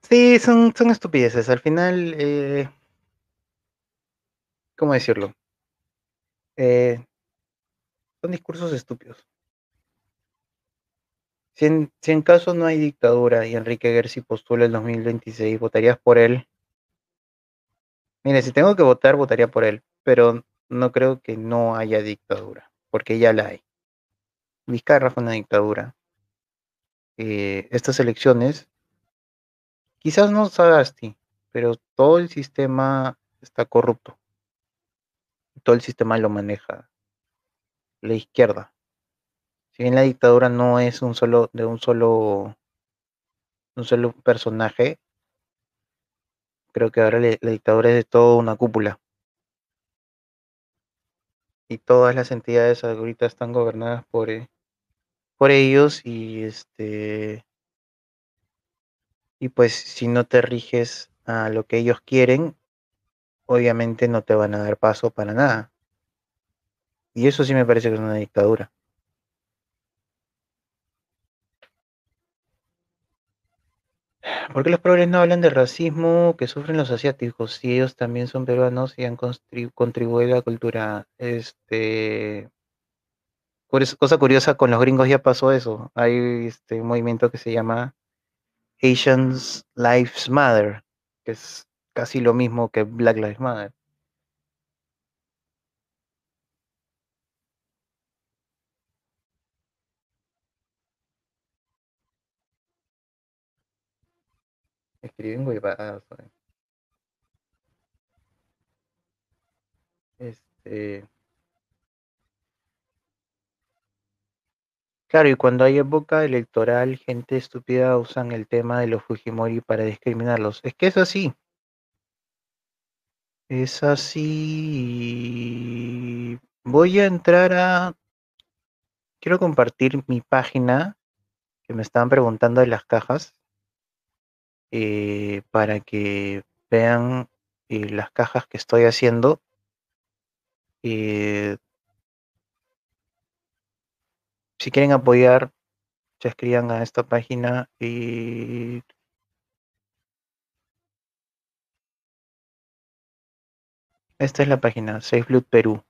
Sí, son, son estupideces. Al final, eh, ¿cómo decirlo? Eh, son discursos estúpidos. Si en, caso no hay dictadura y Enrique Gersi postula el 2026, ¿votarías por él? Mire, si tengo que votar, votaría por él, pero no creo que no haya dictadura, porque ya la hay. Vizcarra fue una dictadura. Eh, estas elecciones, quizás no Sagasti, pero todo el sistema está corrupto. Todo el sistema lo maneja la izquierda. Si bien la dictadura no es un solo, de un solo, un solo personaje, creo que ahora la dictadura es de toda una cúpula. Y todas las entidades ahorita están gobernadas por, eh, por ellos y este y pues si no te riges a lo que ellos quieren, obviamente no te van a dar paso para nada. Y eso sí me parece que es una dictadura. ¿Por qué los progres no hablan de racismo que sufren los asiáticos si ellos también son peruanos y han contribuido a la cultura? Este, cosa curiosa, con los gringos ya pasó eso. Hay este un movimiento que se llama Asians Lives Matter, que es casi lo mismo que Black Lives Matter. Escriben huevadas. ¿no? Este, claro, y cuando hay época electoral, gente estúpida usan el tema de los Fujimori para discriminarlos. Es que es así. Es así. Voy a entrar a... Quiero compartir mi página, que me estaban preguntando de las cajas, eh, para que vean eh, las cajas que estoy haciendo. Eh, si quieren apoyar, se escriban a esta página y esta es la página, Safe Blood Perú.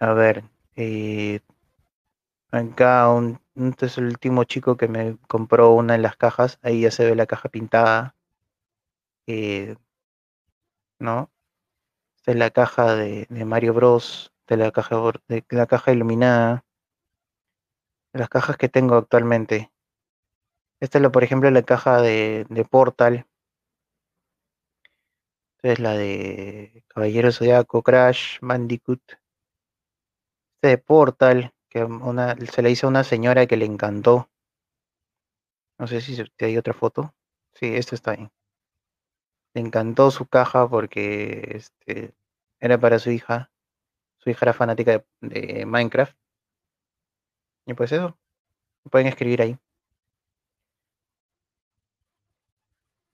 A ver, eh, acá un, este es el último chico que me compró una de las cajas, ahí ya se ve la caja pintada, eh, ¿no? Esta es la caja de, Mario Bros, de la caja de la caja iluminada, las cajas que tengo actualmente. Esta es la, por ejemplo, la caja de Portal. Esta es la de Caballero Zodiaco, Crash, Bandicoot. Este de Portal, que una, se le hizo a una señora que le encantó. No sé si se- hay otra foto. Sí, esto está ahí. Le encantó su caja porque este, era para su hija. Su hija era fanática de Minecraft. Y pues eso, pueden escribir ahí.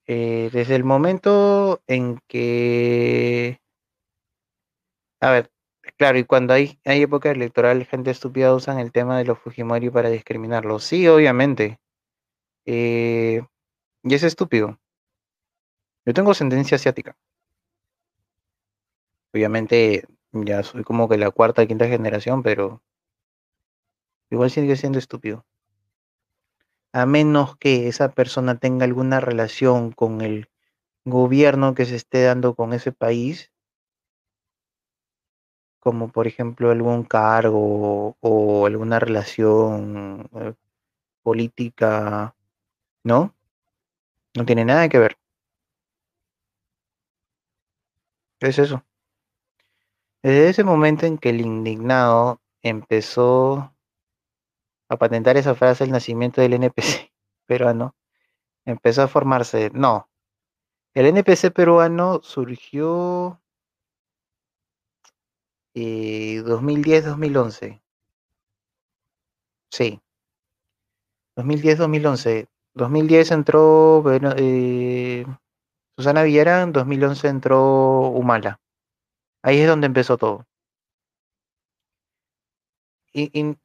Eh, desde el momento en que... A ver, claro, y cuando hay, hay época electoral, gente estúpida usan el tema de los Fujimori para discriminarlos. Sí, obviamente. Eh, y es estúpido. Yo tengo ascendencia asiática. Obviamente ya soy como que la cuarta, quinta generación, pero igual sigue siendo estúpido. A menos que esa persona tenga alguna relación con el gobierno que se esté dando con ese país, como por ejemplo algún cargo o alguna relación eh, política, ¿no? No tiene nada que ver. Es eso. Desde ese momento en que el indignado empezó a patentar esa frase, el nacimiento del NPC peruano, empezó a formarse. No, el NPC peruano surgió eh, 2010-2011. Sí. 2010-2011. 2010 entró eh, Susana Villarán, 2011 entró Humala. Ahí es donde empezó todo. Y,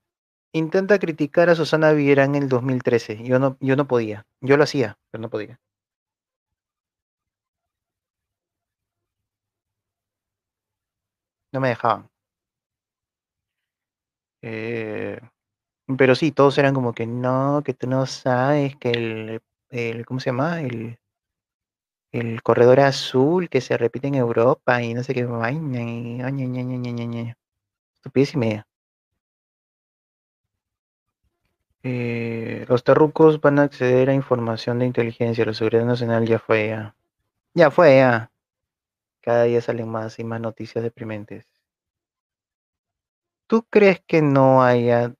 intenta criticar a Susana Villarán en el 2013. Yo no, yo no podía. Yo lo hacía, pero no podía. No me dejaban. Eh, pero sí, todos eran como que no, que tú no sabes que el, el ¿cómo se llama? El, el corredor azul que se repite en Europa y no sé qué vaina y. Estupidez y media. Eh, los terrucos van a acceder a información de inteligencia. La seguridad nacional ya fue ya. Ya fue ya. Cada día salen más y más noticias deprimentes. ¿Tú crees que no haya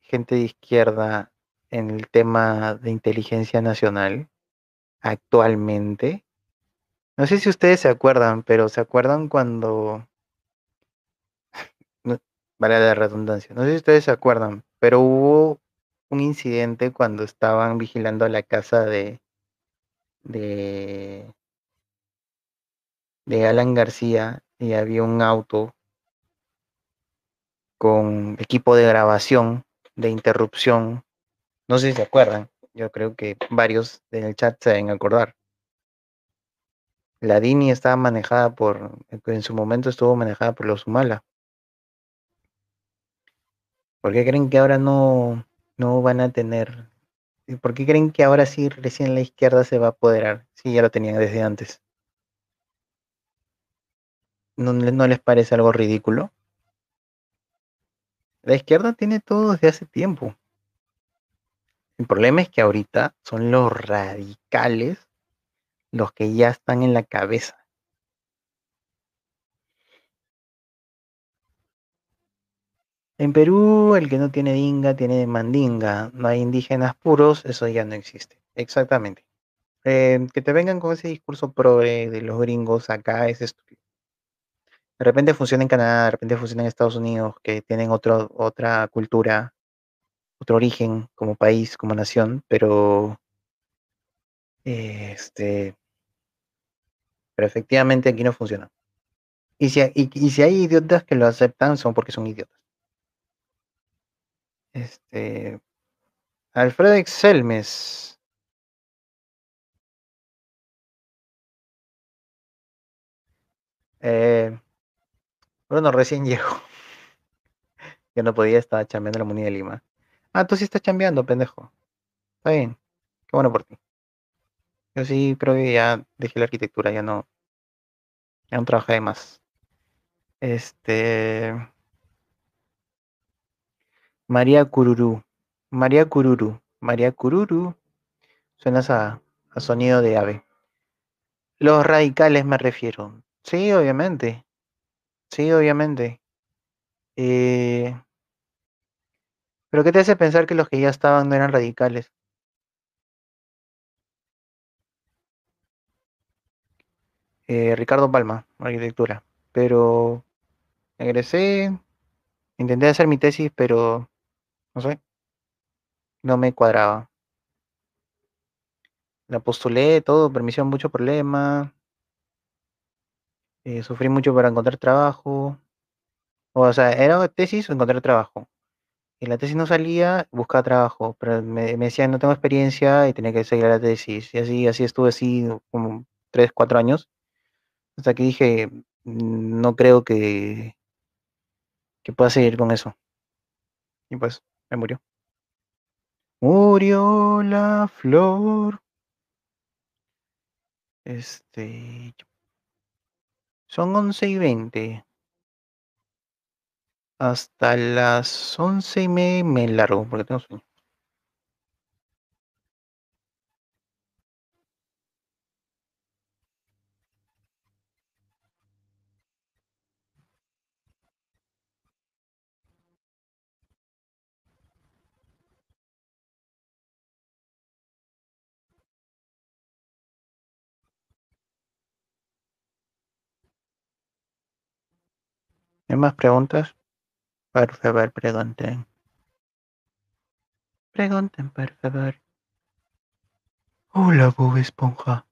gente de izquierda en el tema de inteligencia nacional actualmente? No sé si ustedes se acuerdan, pero ¿se acuerdan cuando... vale la redundancia. No sé si ustedes se acuerdan, pero hubo un incidente cuando estaban vigilando la casa de... de... de Alan García y había un auto con equipo de grabación, de interrupción. No sé si se acuerdan. Yo creo que varios en el chat se deben acordar. La Dini estaba manejada por, en su momento estuvo manejada por los Humala. ¿Por qué creen que ahora no, no van a tener? ¿Por qué creen que ahora sí recién la izquierda se va a apoderar? Sí, ya lo tenían desde antes. ¿No, no les parece algo ridículo? La izquierda tiene todo desde hace tiempo. El problema es que ahorita son los radicales los que ya están en la cabeza. En Perú, el que no tiene dinga tiene mandinga. No hay indígenas puros, eso ya no existe. Exactamente. Eh, que te vengan con ese discurso progre de los gringos acá es estúpido. De repente funciona en Canadá, de repente funciona en Estados Unidos, que tienen otro, otra cultura, otro origen como país, como nación, pero este, pero efectivamente aquí no funciona. Y si, y si hay idiotas que lo aceptan, son porque son idiotas. Este, Alfredo Excelmes. Eh, bueno, recién llegó. Yo no podía estar chambeando la Muni de Lima. Ah, tú sí estás chambeando, pendejo. Está bien. Qué bueno por ti. Yo sí creo que ya dejé la arquitectura, ya no. Ya no trabajé más. Este. María Cururú. María Cururu. María Cururu. Suenas a, a sonido de ave. Los radicales me refiero. Sí, obviamente. Sí, obviamente. Eh, Pero ¿qué te hace pensar que los que ya estaban no eran radicales? Eh, Ricardo Palma, arquitectura. Pero egresé, intenté hacer mi tesis, pero no sé, no me cuadraba. la postulé, todo, pero me hicieron mucho problema. Eh, sufrí mucho para encontrar trabajo. O sea, era tesis o encontrar trabajo. Y la tesis no salía, buscaba trabajo, pero me, me decían no tengo experiencia y tenía que seguir la tesis. Y así, así estuve así como 3, 4 años. Hasta que dije, "Mm, no creo que, que pueda seguir con eso. Y pues, me murió. Murió la flor. Este. Son 11 y 20. Hasta las 11 y me, me largo porque tengo sueño. ¿Hay más preguntas? Por favor, pregunten. Pregunten, por favor. Hola, Bob Esponja.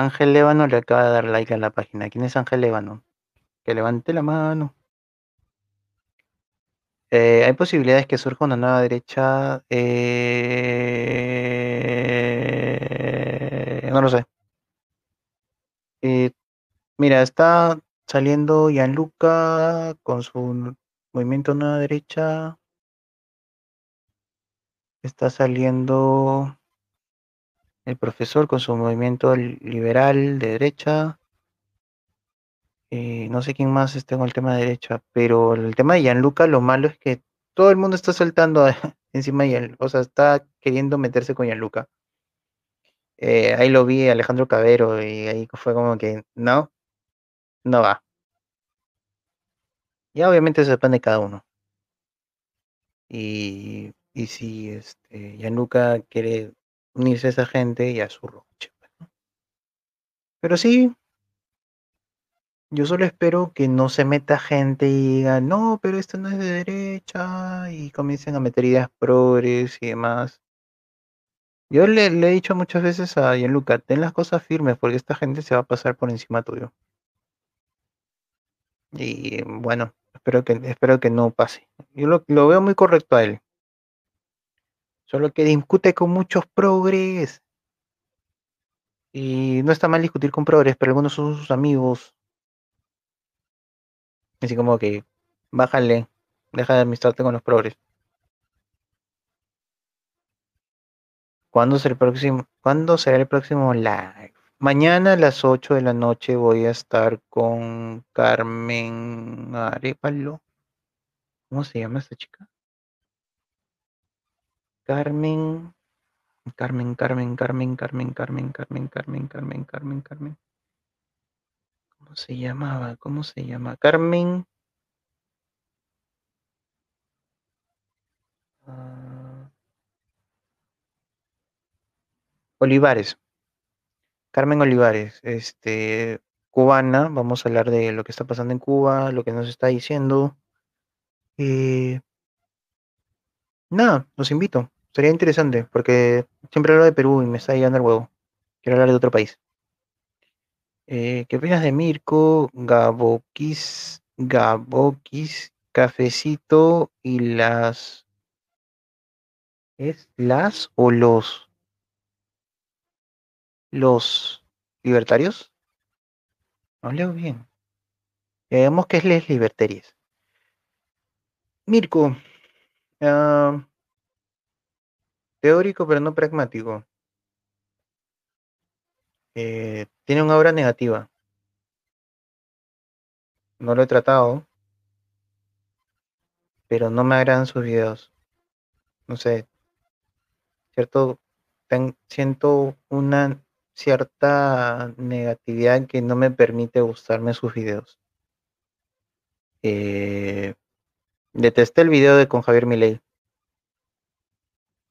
Ángel Lébano le acaba de dar like a la página. ¿Quién es Ángel Lébano? Que levante la mano. Eh, ¿Hay posibilidades que surja una nueva derecha? Eh, no lo sé. Mira, está saliendo Gianluca con su movimiento Nueva Derecha. Está saliendo el profesor con su movimiento liberal de derecha. Eh, no sé quién más está con el tema de derecha, pero el tema de Gianluca, lo malo es que todo el mundo está saltando encima de él, o sea, está queriendo meterse con Gianluca. Eh, ahí lo vi Alejandro Cabero y ahí fue como que no, no va. Ya obviamente se depende de cada uno. Y, y si este, Gianluca quiere unirse a esa gente, ya su roche. pues. Pero sí, yo solo espero que no se meta gente y diga, no, pero esto no es de derecha, y comiencen a meter ideas progres y demás. Yo le, he dicho muchas veces a Gianluca, ten las cosas firmes porque esta gente se va a pasar por encima tuyo. Y bueno, espero que, espero que no pase. Yo lo veo muy correcto a él. Solo que discute con muchos progres. Y no está mal discutir con progres, pero algunos son sus amigos. Así como que, bájale, deja de amistarte con los progres. ¿Cuándo será el próximo, ¿cuándo será el próximo live? Mañana a las 8 de la noche voy a estar con Carmen Arevalo. ¿Cómo se llama esta chica? Carmen. Carmen, Carmen, Carmen, Carmen, Carmen, Carmen, Carmen, Carmen, Carmen, Carmen. ¿Cómo se llamaba? ¿Cómo se llama? Carmen. ah, Olivares. Carmen Olivares, este, cubana. Vamos a hablar de lo que está pasando en Cuba, lo que nos está diciendo. Eh, nada, los invito. Sería interesante porque siempre hablo de Perú y me está llegando el huevo. Quiero hablar de otro país. Eh, ¿qué opinas de Mirko, Gabokis, Gabokis, Cafecito y las... ¿Es las o los? Los libertarios? No leo bien. Digamos que es les libertarios. Mirko, ah, teórico pero no pragmático. Eh, tiene una obra negativa. No lo he tratado, pero no me agradan sus videos. No sé, cierto, siento una cierta negatividad que no me permite gustarme sus videos. Eh, Detesté el video de con Javier Milei.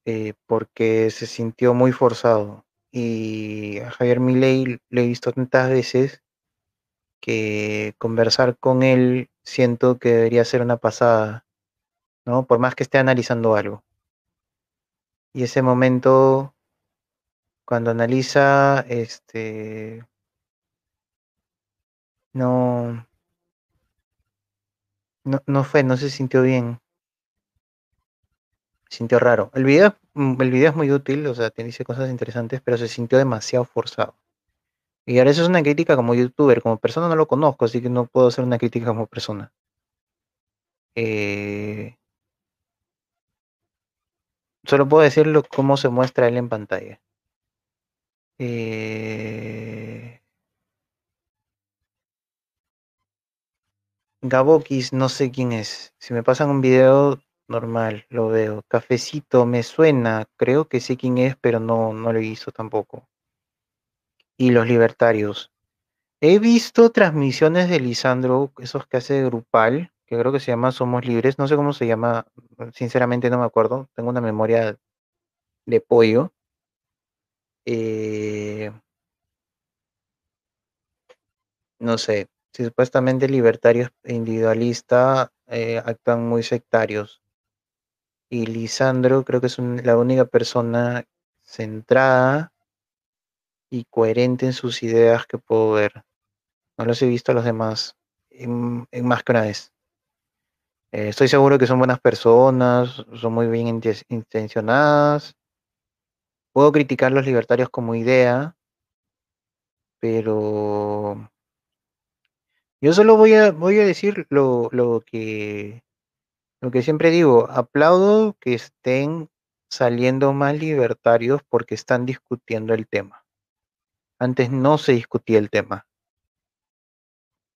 Eh, porque se sintió muy forzado. Y a Javier Milei lo he visto tantas veces que conversar con él siento que debería ser una pasada, ¿no? Por más que esté analizando algo. Y ese momento, cuando analiza, este, no, no, no fue, no se sintió bien. Sintió raro. El video, mm, el video es muy útil, o sea, te dice cosas interesantes, pero se sintió demasiado forzado. Y ahora eso es una crítica como youtuber, como persona no lo conozco, así que no puedo hacer una crítica como persona. Eh, solo puedo decirlo cómo se muestra él en pantalla. Eh, Gabokis, no sé quién es. Si me pasan un video normal, lo veo. Cafecito, me suena, creo que sé quién es, pero no, no lo hizo tampoco. Y los libertarios. He visto transmisiones de Lisandro, esos que hace grupal, que creo que se llama Somos Libres, no sé cómo se llama, sinceramente no me acuerdo, tengo una memoria de pollo. Eh, no sé, supuestamente libertarios e individualistas eh, actúan muy sectarios. Y Lisandro creo que es la única persona centrada y coherente en sus ideas que puedo ver. No los he visto a los demás en, más que una vez. Eh, estoy seguro que son buenas personas, son muy bien intencionadas. Puedo criticar los libertarios como idea, pero yo solo voy a, voy a decir lo, lo, que, lo que siempre digo. Aplaudo que estén saliendo más libertarios porque están discutiendo el tema. Antes no se discutía el tema.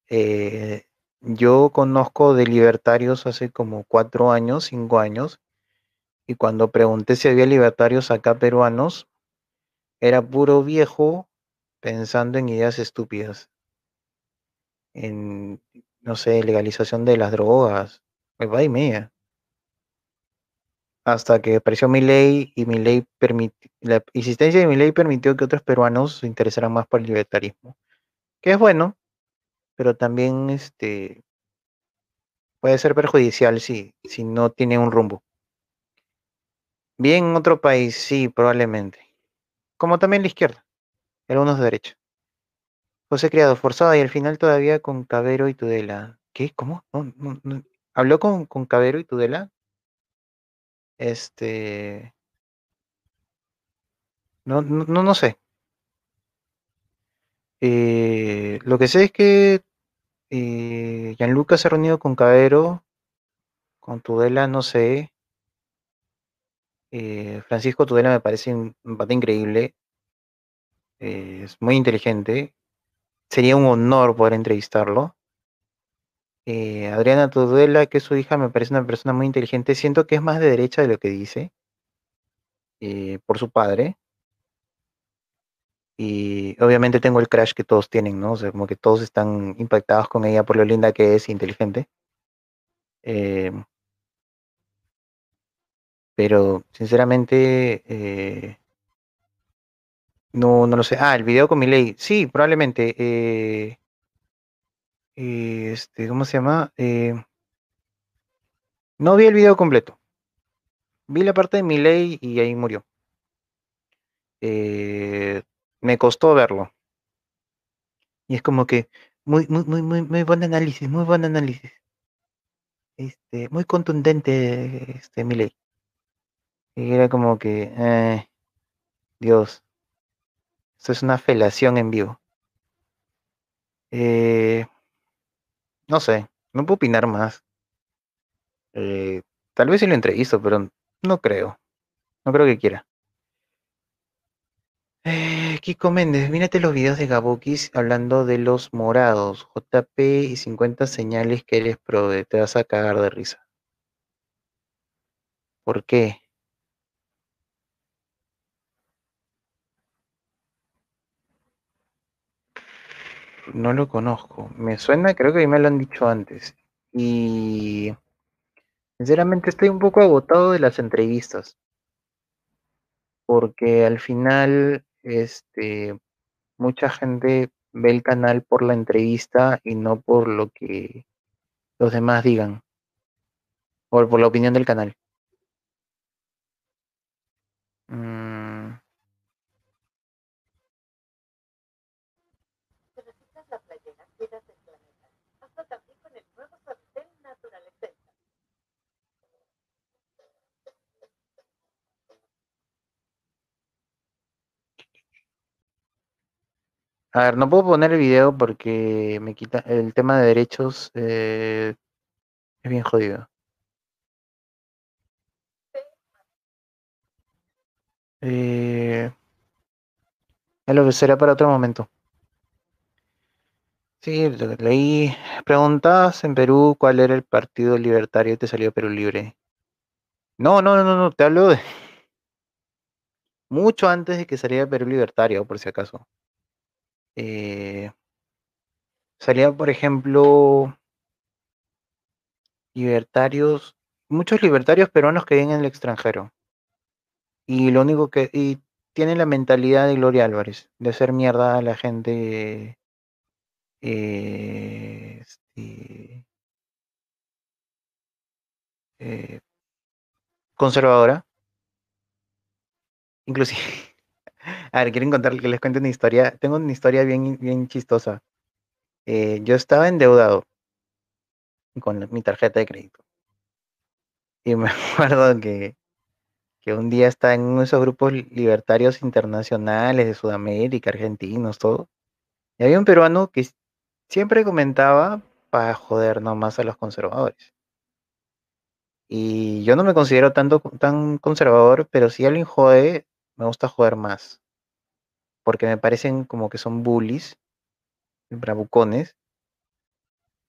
Eh, yo conozco de libertarios hace como cuatro años, cinco años, y cuando pregunté si había libertarios acá peruanos, era puro viejo pensando en ideas estúpidas. En, no sé, legalización de las drogas, va y media. Hasta que apareció mi ley y mi ley la existencia de mi ley permitió que otros peruanos se interesaran más por el libertarismo. Que es bueno, pero también este puede ser perjudicial si, si no tiene un rumbo. Bien en otro país, sí, probablemente. Como también la izquierda, algunos de derecha. José Criado, forzado y al final todavía con Cabero y Tudela. ¿Qué? ¿Cómo? No, no, no. ¿Habló con, con Cabero y Tudela? Este. No, no, no, sé. Eh, lo que sé es que eh, Gianluca se ha reunido con Cabero, con Tudela, no sé. Eh, Francisco Tudela me parece un pata increíble. Es muy inteligente. Sería un honor poder entrevistarlo. Eh, Adriana Tudela, que es su hija, me parece una persona muy inteligente. Siento que es más de derecha de lo que dice. eh, por su padre. Y obviamente tengo el crash que todos tienen, ¿no? O sea, como que todos están impactados con ella por lo linda que es, inteligente. Eh, pero sinceramente eh, no, no lo sé. Ah, el video con mi ley. Sí, probablemente. Eh, este, ¿cómo se llama? Eh, no vi el video completo. Vi la parte de mi ley y ahí murió. Eh, me costó verlo. Y es como que muy, muy, muy, muy, muy buen análisis, muy buen análisis. Este, muy contundente este mi ley. Y era como que, eh, Dios, esto es una felación en vivo. Eh, no sé, no puedo opinar más. Eh, tal vez si lo entrevisto, pero no creo. No creo que quiera. Eh, Kiko Méndez, mírate los videos de Gabokis hablando de los morados, JP y 50 señales que eres pro, te vas a cagar de risa. ¿Por qué? No lo conozco. Me suena, creo que me lo han dicho antes. Y Sinceramente estoy un poco agotado de las entrevistas. Porque al final, este, mucha gente ve el canal por la entrevista y no por lo que los demás digan. O por la opinión del canal. Mm, A ver, no puedo poner el video porque me quita el tema de derechos. eh, es bien jodido. Eh, es lo que será para otro momento. Sí, leí. Preguntabas en Perú cuál era el partido libertario y te salió Perú Libre. No, no, no, no, te hablo de mucho antes de que saliera Perú Libertario, por si acaso. Eh, salía, por ejemplo, libertarios, muchos libertarios peruanos que viven en el extranjero. Y lo único que. Y tienen la mentalidad de Gloria Álvarez, de hacer mierda a la gente. eh, este, eh, conservadora. Inclusive. A ver, quieren contar que les cuente una historia. Tengo una historia bien, bien chistosa. Eh, yo estaba endeudado con mi tarjeta de crédito. Y me acuerdo que, que un día estaba en uno de esos grupos li- libertarios internacionales de Sudamérica, argentinos, todo. Y había un peruano que siempre comentaba para joder nomás a los conservadores. Y yo no me considero tanto tan conservador, pero si alguien jode, me gusta joder más. Porque me parecen como que son bullies, bravucones,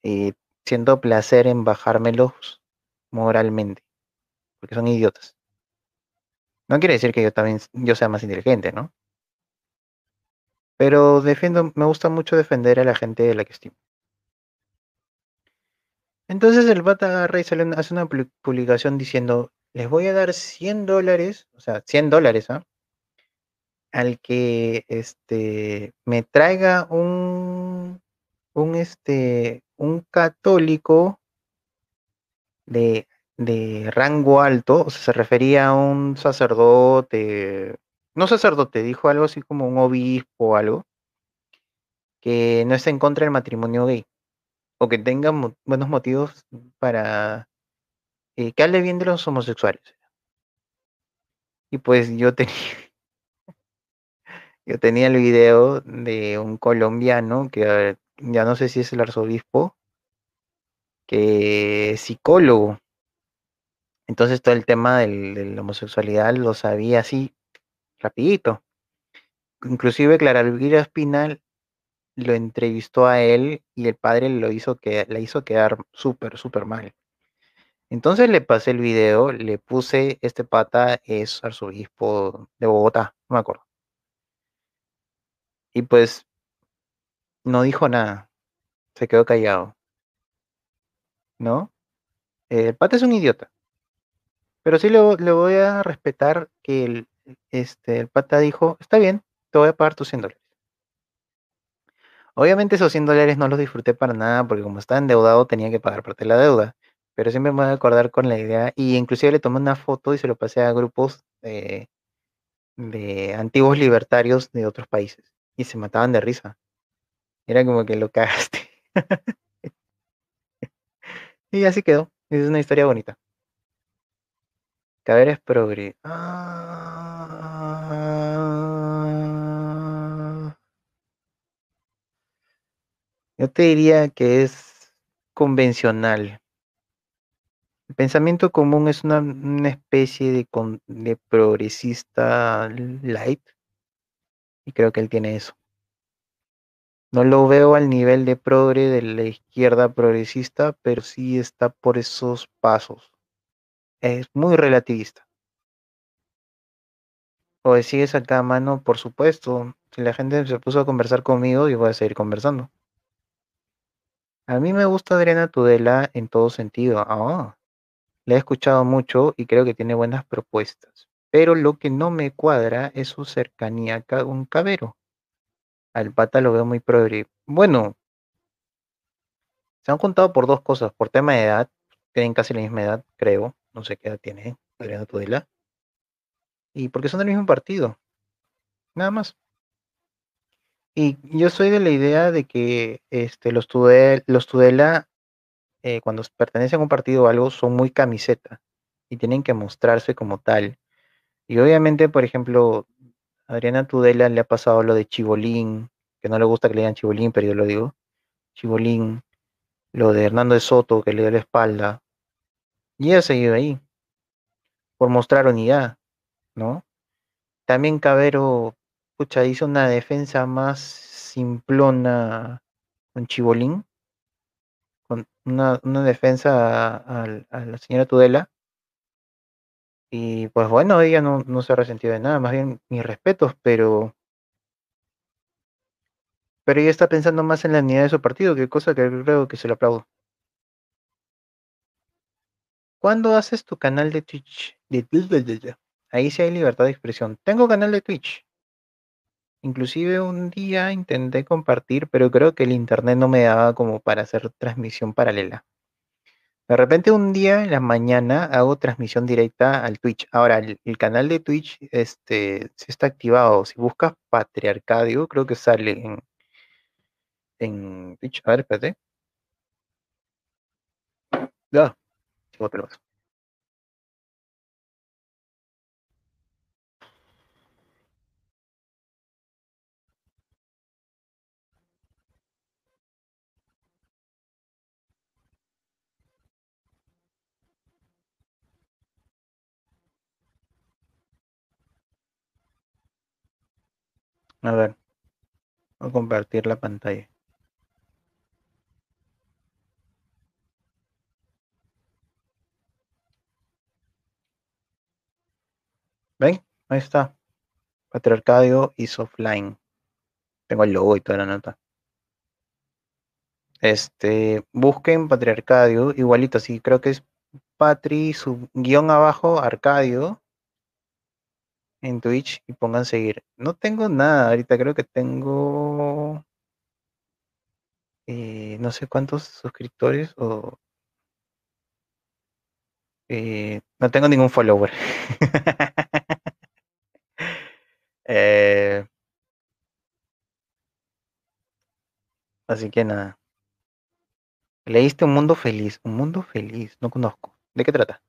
y siento placer en bajármelos moralmente, porque son idiotas. No quiere decir que yo también yo sea más inteligente, ¿no? Pero defiendo, me gusta mucho defender a la gente de la que estimo. Entonces el pata agarra y sale hace una pu- publicación diciendo, les voy a dar 100 dólares, o sea, 100 dólares, ¿ah? Al que este, me traiga un, un, este, un católico de, de rango alto, o sea, se refería a un sacerdote, no sacerdote, dijo algo así como un obispo o algo, que no está en contra del matrimonio gay, o que tenga buenos motivos para eh, que hable bien de los homosexuales. Y pues yo tenía, yo tenía el video de un colombiano que eh, ya no sé si es el arzobispo, que es psicólogo. Entonces todo el tema de la homosexualidad lo sabía así, rapidito. Inclusive Clara Elvira Espinal lo entrevistó a él y el padre lo hizo que, la hizo quedar súper, súper mal. Entonces le pasé el video, le puse, este pata es arzobispo de Bogotá, no me acuerdo. Y pues no dijo nada, se quedó callado, ¿no? El pata es un idiota, pero sí le, vo- le voy a respetar que el, este, el pata dijo, está bien, te voy a pagar tus 100 dólares. Obviamente esos 100 dólares no los disfruté para nada porque como estaba endeudado tenía que pagar parte de la deuda. Pero siempre me voy a acordar con la idea y inclusive le tomé una foto y se lo pasé a grupos de antiguos libertarios de otros países y se mataban de risa. Era como que lo cagaste. y así quedó. Es una historia bonita. Caber es progre. Ah, yo te diría que es convencional. El pensamiento común es una, una especie de, de progresista light y creo que él tiene eso. No lo veo al nivel de progre de la izquierda progresista, pero sí está por esos pasos. Es muy relativista. O de sigues acá a mano, por supuesto. Si la gente se puso a conversar conmigo, yo voy a seguir conversando. A mí me gusta Adriana Tudela en todo sentido. Ah, La he escuchado mucho y creo que tiene buenas propuestas. Pero lo que no me cuadra es su cercanía con Cabero. Al pata lo veo muy progre. Bueno, se han juntado por dos cosas. Por tema de edad. Tienen casi la misma edad, creo. No sé qué edad tiene Adriana Tudela. Y porque son del mismo partido. Nada más. Y yo soy de la idea de que este, los, los Tudela, eh, cuando pertenecen a un partido o algo, son muy camiseta y tienen que mostrarse como tal. Y obviamente, por ejemplo, a Adriana Tudela le ha pasado lo de Chibolín, que no le gusta que le digan Chibolín, pero yo lo digo. Chibolín, lo de Hernando de Soto, que le dio la espalda. Y ella ha seguido ahí, por mostrar unidad, ¿no? También Cabero, pucha, hizo una defensa más simplona con Chibolín, con una, defensa a, la señora Tudela. Y pues bueno, ella no, no se ha resentido de nada, más bien mis respetos, pero pero ella está pensando más en la unidad de su partido, que cosa que creo que se lo aplaudo. ¿Cuándo haces tu canal de Twitch? Ahí sí hay libertad de expresión. Tengo canal de Twitch. Inclusive un día intenté compartir, pero creo que el internet no me daba como para hacer transmisión paralela. De repente un día en la mañana hago transmisión directa al Twitch. Ahora, el, canal de Twitch este, está activado. Si buscas Patriarcadio, creo que sale en, Twitch. A ver, espérate. Te lo Voy a compartir la pantalla. ¿Ven? Ahí está. Patriarcadio y Softline. Tengo el logo y toda la nota. Este, busquen Patriarcadio, igualito, sí, creo que es Patri, su guion abajo, Arcadio, en Twitch y pongan seguir. No tengo nada ahorita, creo que tengo eh, no sé cuántos suscriptores o eh, no tengo ningún follower. Eh, así que nada. Leíste Un Mundo Feliz. Un Mundo Feliz. No conozco. ¿De qué trata?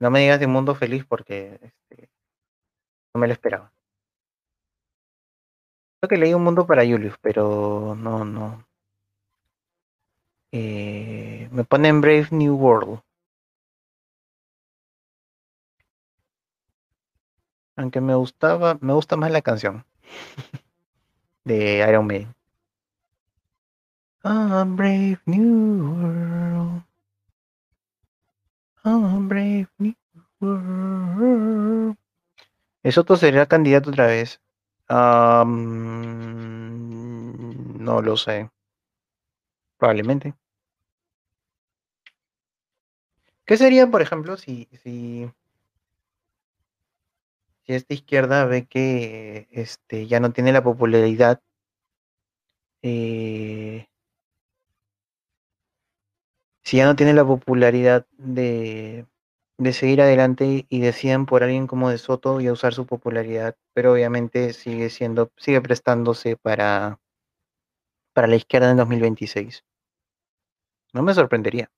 No me digas de Un Mundo Feliz porque este, no me lo esperaba. Creo que leí Un Mundo para Julius, pero no, no. Eh, me pone en Brave New World. Aunque me gustaba, me gusta más la canción de Iron Man. A brave new world. A brave new world. ¿Esoto sería candidato otra vez? no lo sé. Probablemente. ¿Qué sería, por ejemplo, si, si, si esta izquierda ve que este, ya no tiene la popularidad eh, si ya no tiene la popularidad de, de seguir adelante y deciden por alguien como De Soto y usar su popularidad, pero obviamente sigue siendo, sigue prestándose para, para la izquierda en 2026. No me sorprendería.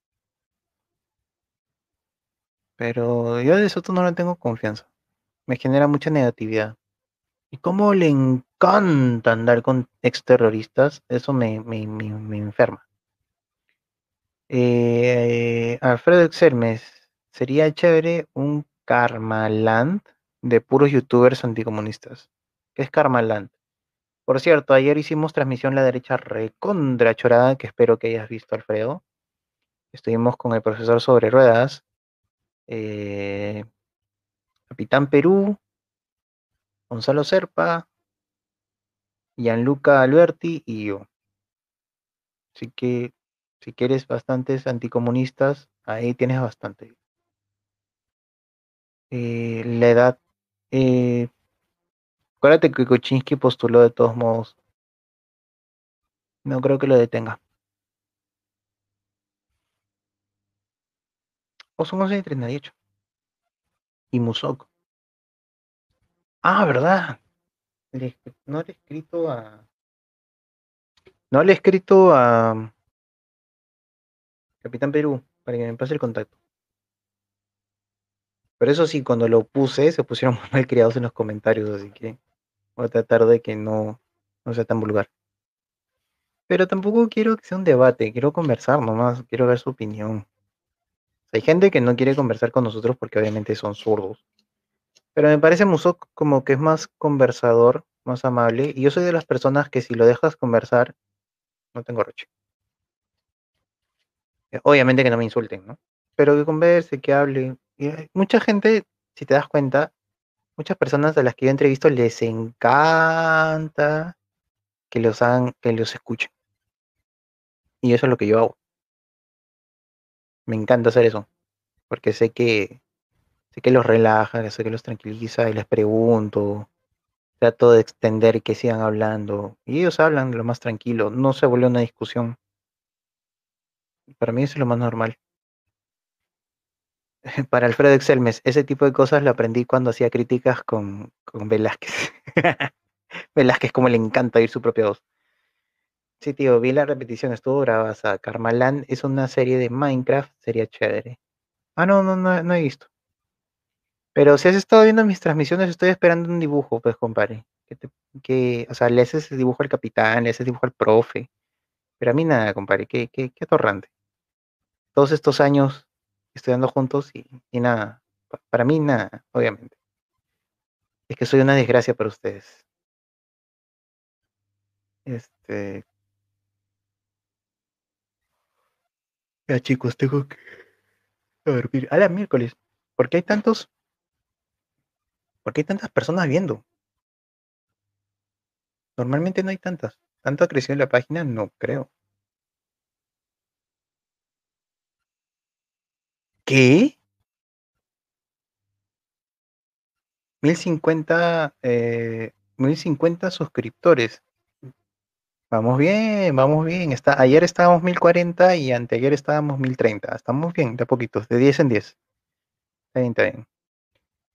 Pero yo de Soto no le tengo confianza. Me genera mucha negatividad. Y cómo le encanta andar con exterroristas, eso me, me, me, enferma. Eh, Alfredo Exermes, sería chévere un Karmaland de puros youtubers anticomunistas. ¿Qué es Karmaland? Por cierto, ayer hicimos transmisión La Derecha recontra chorada, que espero que hayas visto, Alfredo. Estuvimos con el profesor sobre ruedas, eh, Capitán Perú, Gonzalo Serpa, Gianluca Alberti y yo. Así que si quieres bastantes anticomunistas, Ahí tienes bastante. Eh, la edad. Eh, acuérdate que Kuczynski postuló de todos modos. No creo que lo detenga. O son 11 y 38. Y Musok. Ah, ¿verdad? No le he escrito a. No le he escrito a. Capitán Perú para que me pase el contacto. Pero eso sí, cuando lo puse, se pusieron muy mal criados en los comentarios, así que voy a tratar de que no, no sea tan vulgar. Pero tampoco quiero que sea un debate, quiero conversar nomás, quiero ver su opinión. Hay gente que no quiere conversar con nosotros porque obviamente son zurdos. Pero me parece Musok como que es más conversador, más amable. Y yo soy de las personas que si lo dejas conversar, no tengo roche. Eh, Obviamente que no me insulten, ¿no? Pero que converse, que hable. Hay mucha gente, si te das cuenta, muchas personas a las que yo entrevisto les encanta que los hagan, que los escuchen. Y eso es lo que yo hago. Me encanta hacer eso. Porque sé que sé que los relaja, sé que los tranquiliza y les pregunto. Trato de extender que sigan hablando. Y ellos hablan lo más tranquilo. No se vuelve una discusión. Para mí eso es lo más normal. Para Alfredo Excelmes, ese tipo de cosas lo aprendí cuando hacía críticas con, con Velázquez. Velázquez, como le encanta oír su propia voz. Sí, tío, vi la repetición, estuvo bravaza. Karmaland es una serie de Minecraft, sería chévere. Ah, no, no, no, no he visto. Pero si has estado viendo mis transmisiones, estoy esperando un dibujo, pues, compadre. Que, te- o sea, le haces dibujo al capitán, le haces dibujo al profe. Pero a mí nada, compadre, qué, qué, qué atorrante. Todos estos años estudiando juntos y, y nada. Pa- Para mí nada, obviamente. Es que soy una desgracia para ustedes. Este. Ya, chicos, tengo que dormir. A la miércoles. ¿Por qué hay tantos? ¿Por qué hay tantas personas viendo? Normalmente no hay tantas. ¿Tanto ha crecido la página? No creo. ¿Qué? 1050, eh, 1050 suscriptores. Vamos bien, vamos bien. Está, ayer estábamos 1040 y anteayer estábamos 1030. Estamos bien, de a poquitos, de 10 en 10. Está bien, está bien.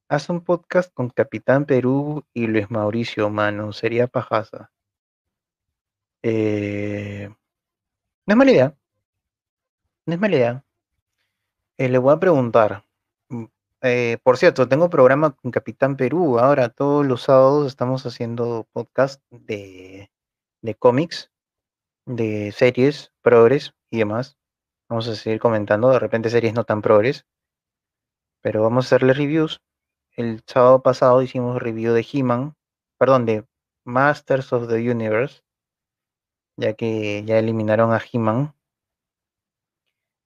Haz un podcast con Capitán Perú y Luis Mauricio, mano. Sería pajaza. Eh, no es mala idea. No es mala idea. Eh, le voy a preguntar. Mm, eh, por cierto, tengo programa con Capitán Perú. Ahora todos los sábados estamos haciendo podcast de, de cómics, de series, progres y demás. Vamos a seguir comentando, de repente series no tan progres, pero vamos a hacerle reviews. El sábado pasado hicimos review de He-Man, perdón, de Masters of the Universe, ya que ya eliminaron a He-Man.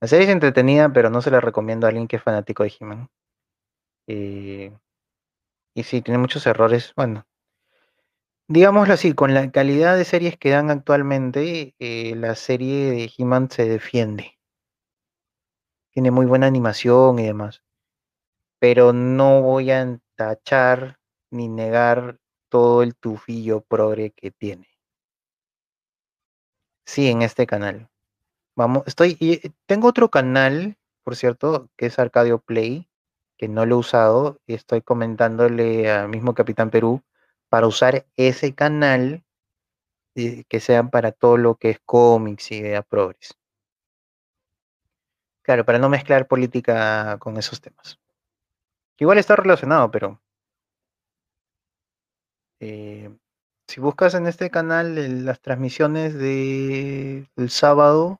La serie es entretenida, pero no se la recomiendo a alguien que es fanático de He-Man. Eh, y sí, tiene muchos errores. Bueno, digámoslo así, con la calidad de series que dan actualmente, eh, la serie de He-Man se defiende. Tiene muy buena animación y demás. Pero no voy a tachar ni negar todo el tufillo progre que tiene. Sí, en este canal. Vamos, estoy, y tengo otro canal, por cierto, que es Arcadio Play, que no lo he usado, y estoy comentándole al mismo Capitán Perú para usar ese canal y que sea para todo lo que es cómics y idea progres. Claro, para no mezclar política con esos temas. Igual está relacionado, pero eh, si buscas en este canal las transmisiones de el sábado,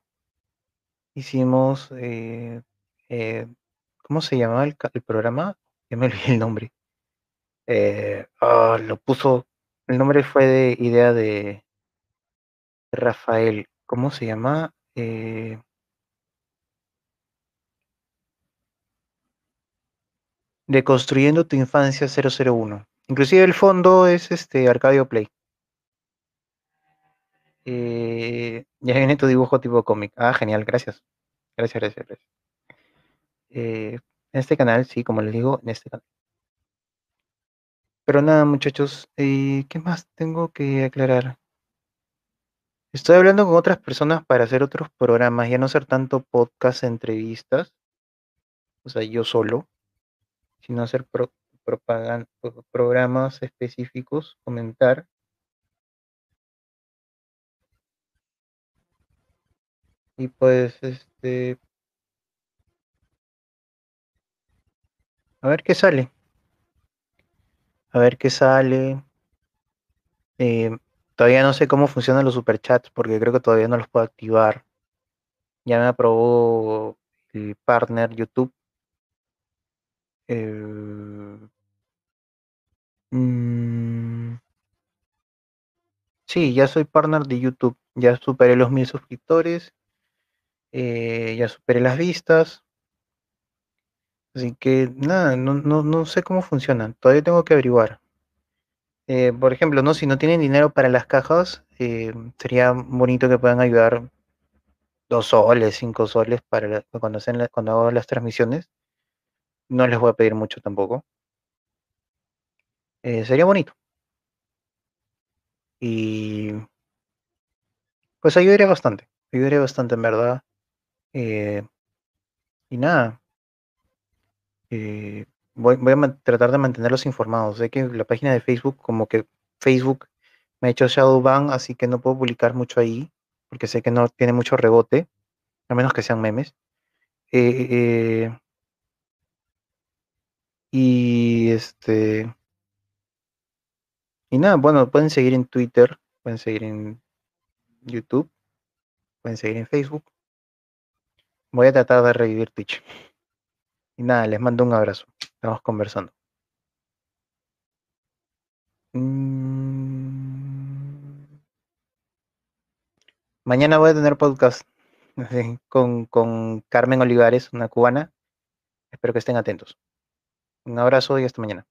hicimos, eh, eh, ¿cómo se llamaba el, programa? Ya me olvidé el nombre. Eh, ah, lo puso, el nombre fue de idea de Rafael. ¿Cómo se llama? De Construyendo tu Infancia 001. Inclusive el fondo es este Arcadio Play. Eh, ya viene tu dibujo tipo cómic. Ah, genial, gracias. Gracias, gracias, gracias. eh, en este canal, sí, como les digo, en este canal. Pero nada, muchachos, eh, ¿qué más tengo que aclarar? Estoy hablando con otras personas para hacer otros programas, ya no ser tanto podcast, entrevistas, o sea, yo solo, sino hacer programas específicos, comentar. Y pues, este, a ver qué sale. A ver qué sale. Eh, todavía no sé cómo funcionan los superchats porque creo que todavía no los puedo activar. Ya me aprobó el partner YouTube. Eh, mm, sí, ya soy partner de YouTube. Ya superé los mil suscriptores. Eh, ya superé las vistas. Así que nada, no, no, no sé cómo funcionan. Todavía tengo que averiguar. Eh, por ejemplo, ¿no? si no tienen dinero para las cajas, eh, sería bonito que puedan ayudar dos soles, cinco soles para cuando, hacen cuando hago las transmisiones. No les voy a pedir mucho tampoco. Sería bonito. Y pues ayudaría bastante. Ayudaría bastante en verdad. Y nada. Voy, a tratar de mantenerlos informados. Sé que la página de Facebook, como que Facebook me ha hecho shadow ban, así que no puedo publicar mucho ahí, porque sé que no tiene mucho rebote, a menos que sean memes. Eh, eh, y este. Y nada, bueno, pueden seguir en Twitter, pueden seguir en YouTube, pueden seguir en Facebook. Voy a tratar de revivir Twitch. Y nada, les mando un abrazo. Estamos conversando. Mm. Mañana voy a tener podcast con, con Carmen Olivares, una cubana. Espero que estén atentos. Un abrazo y hasta mañana.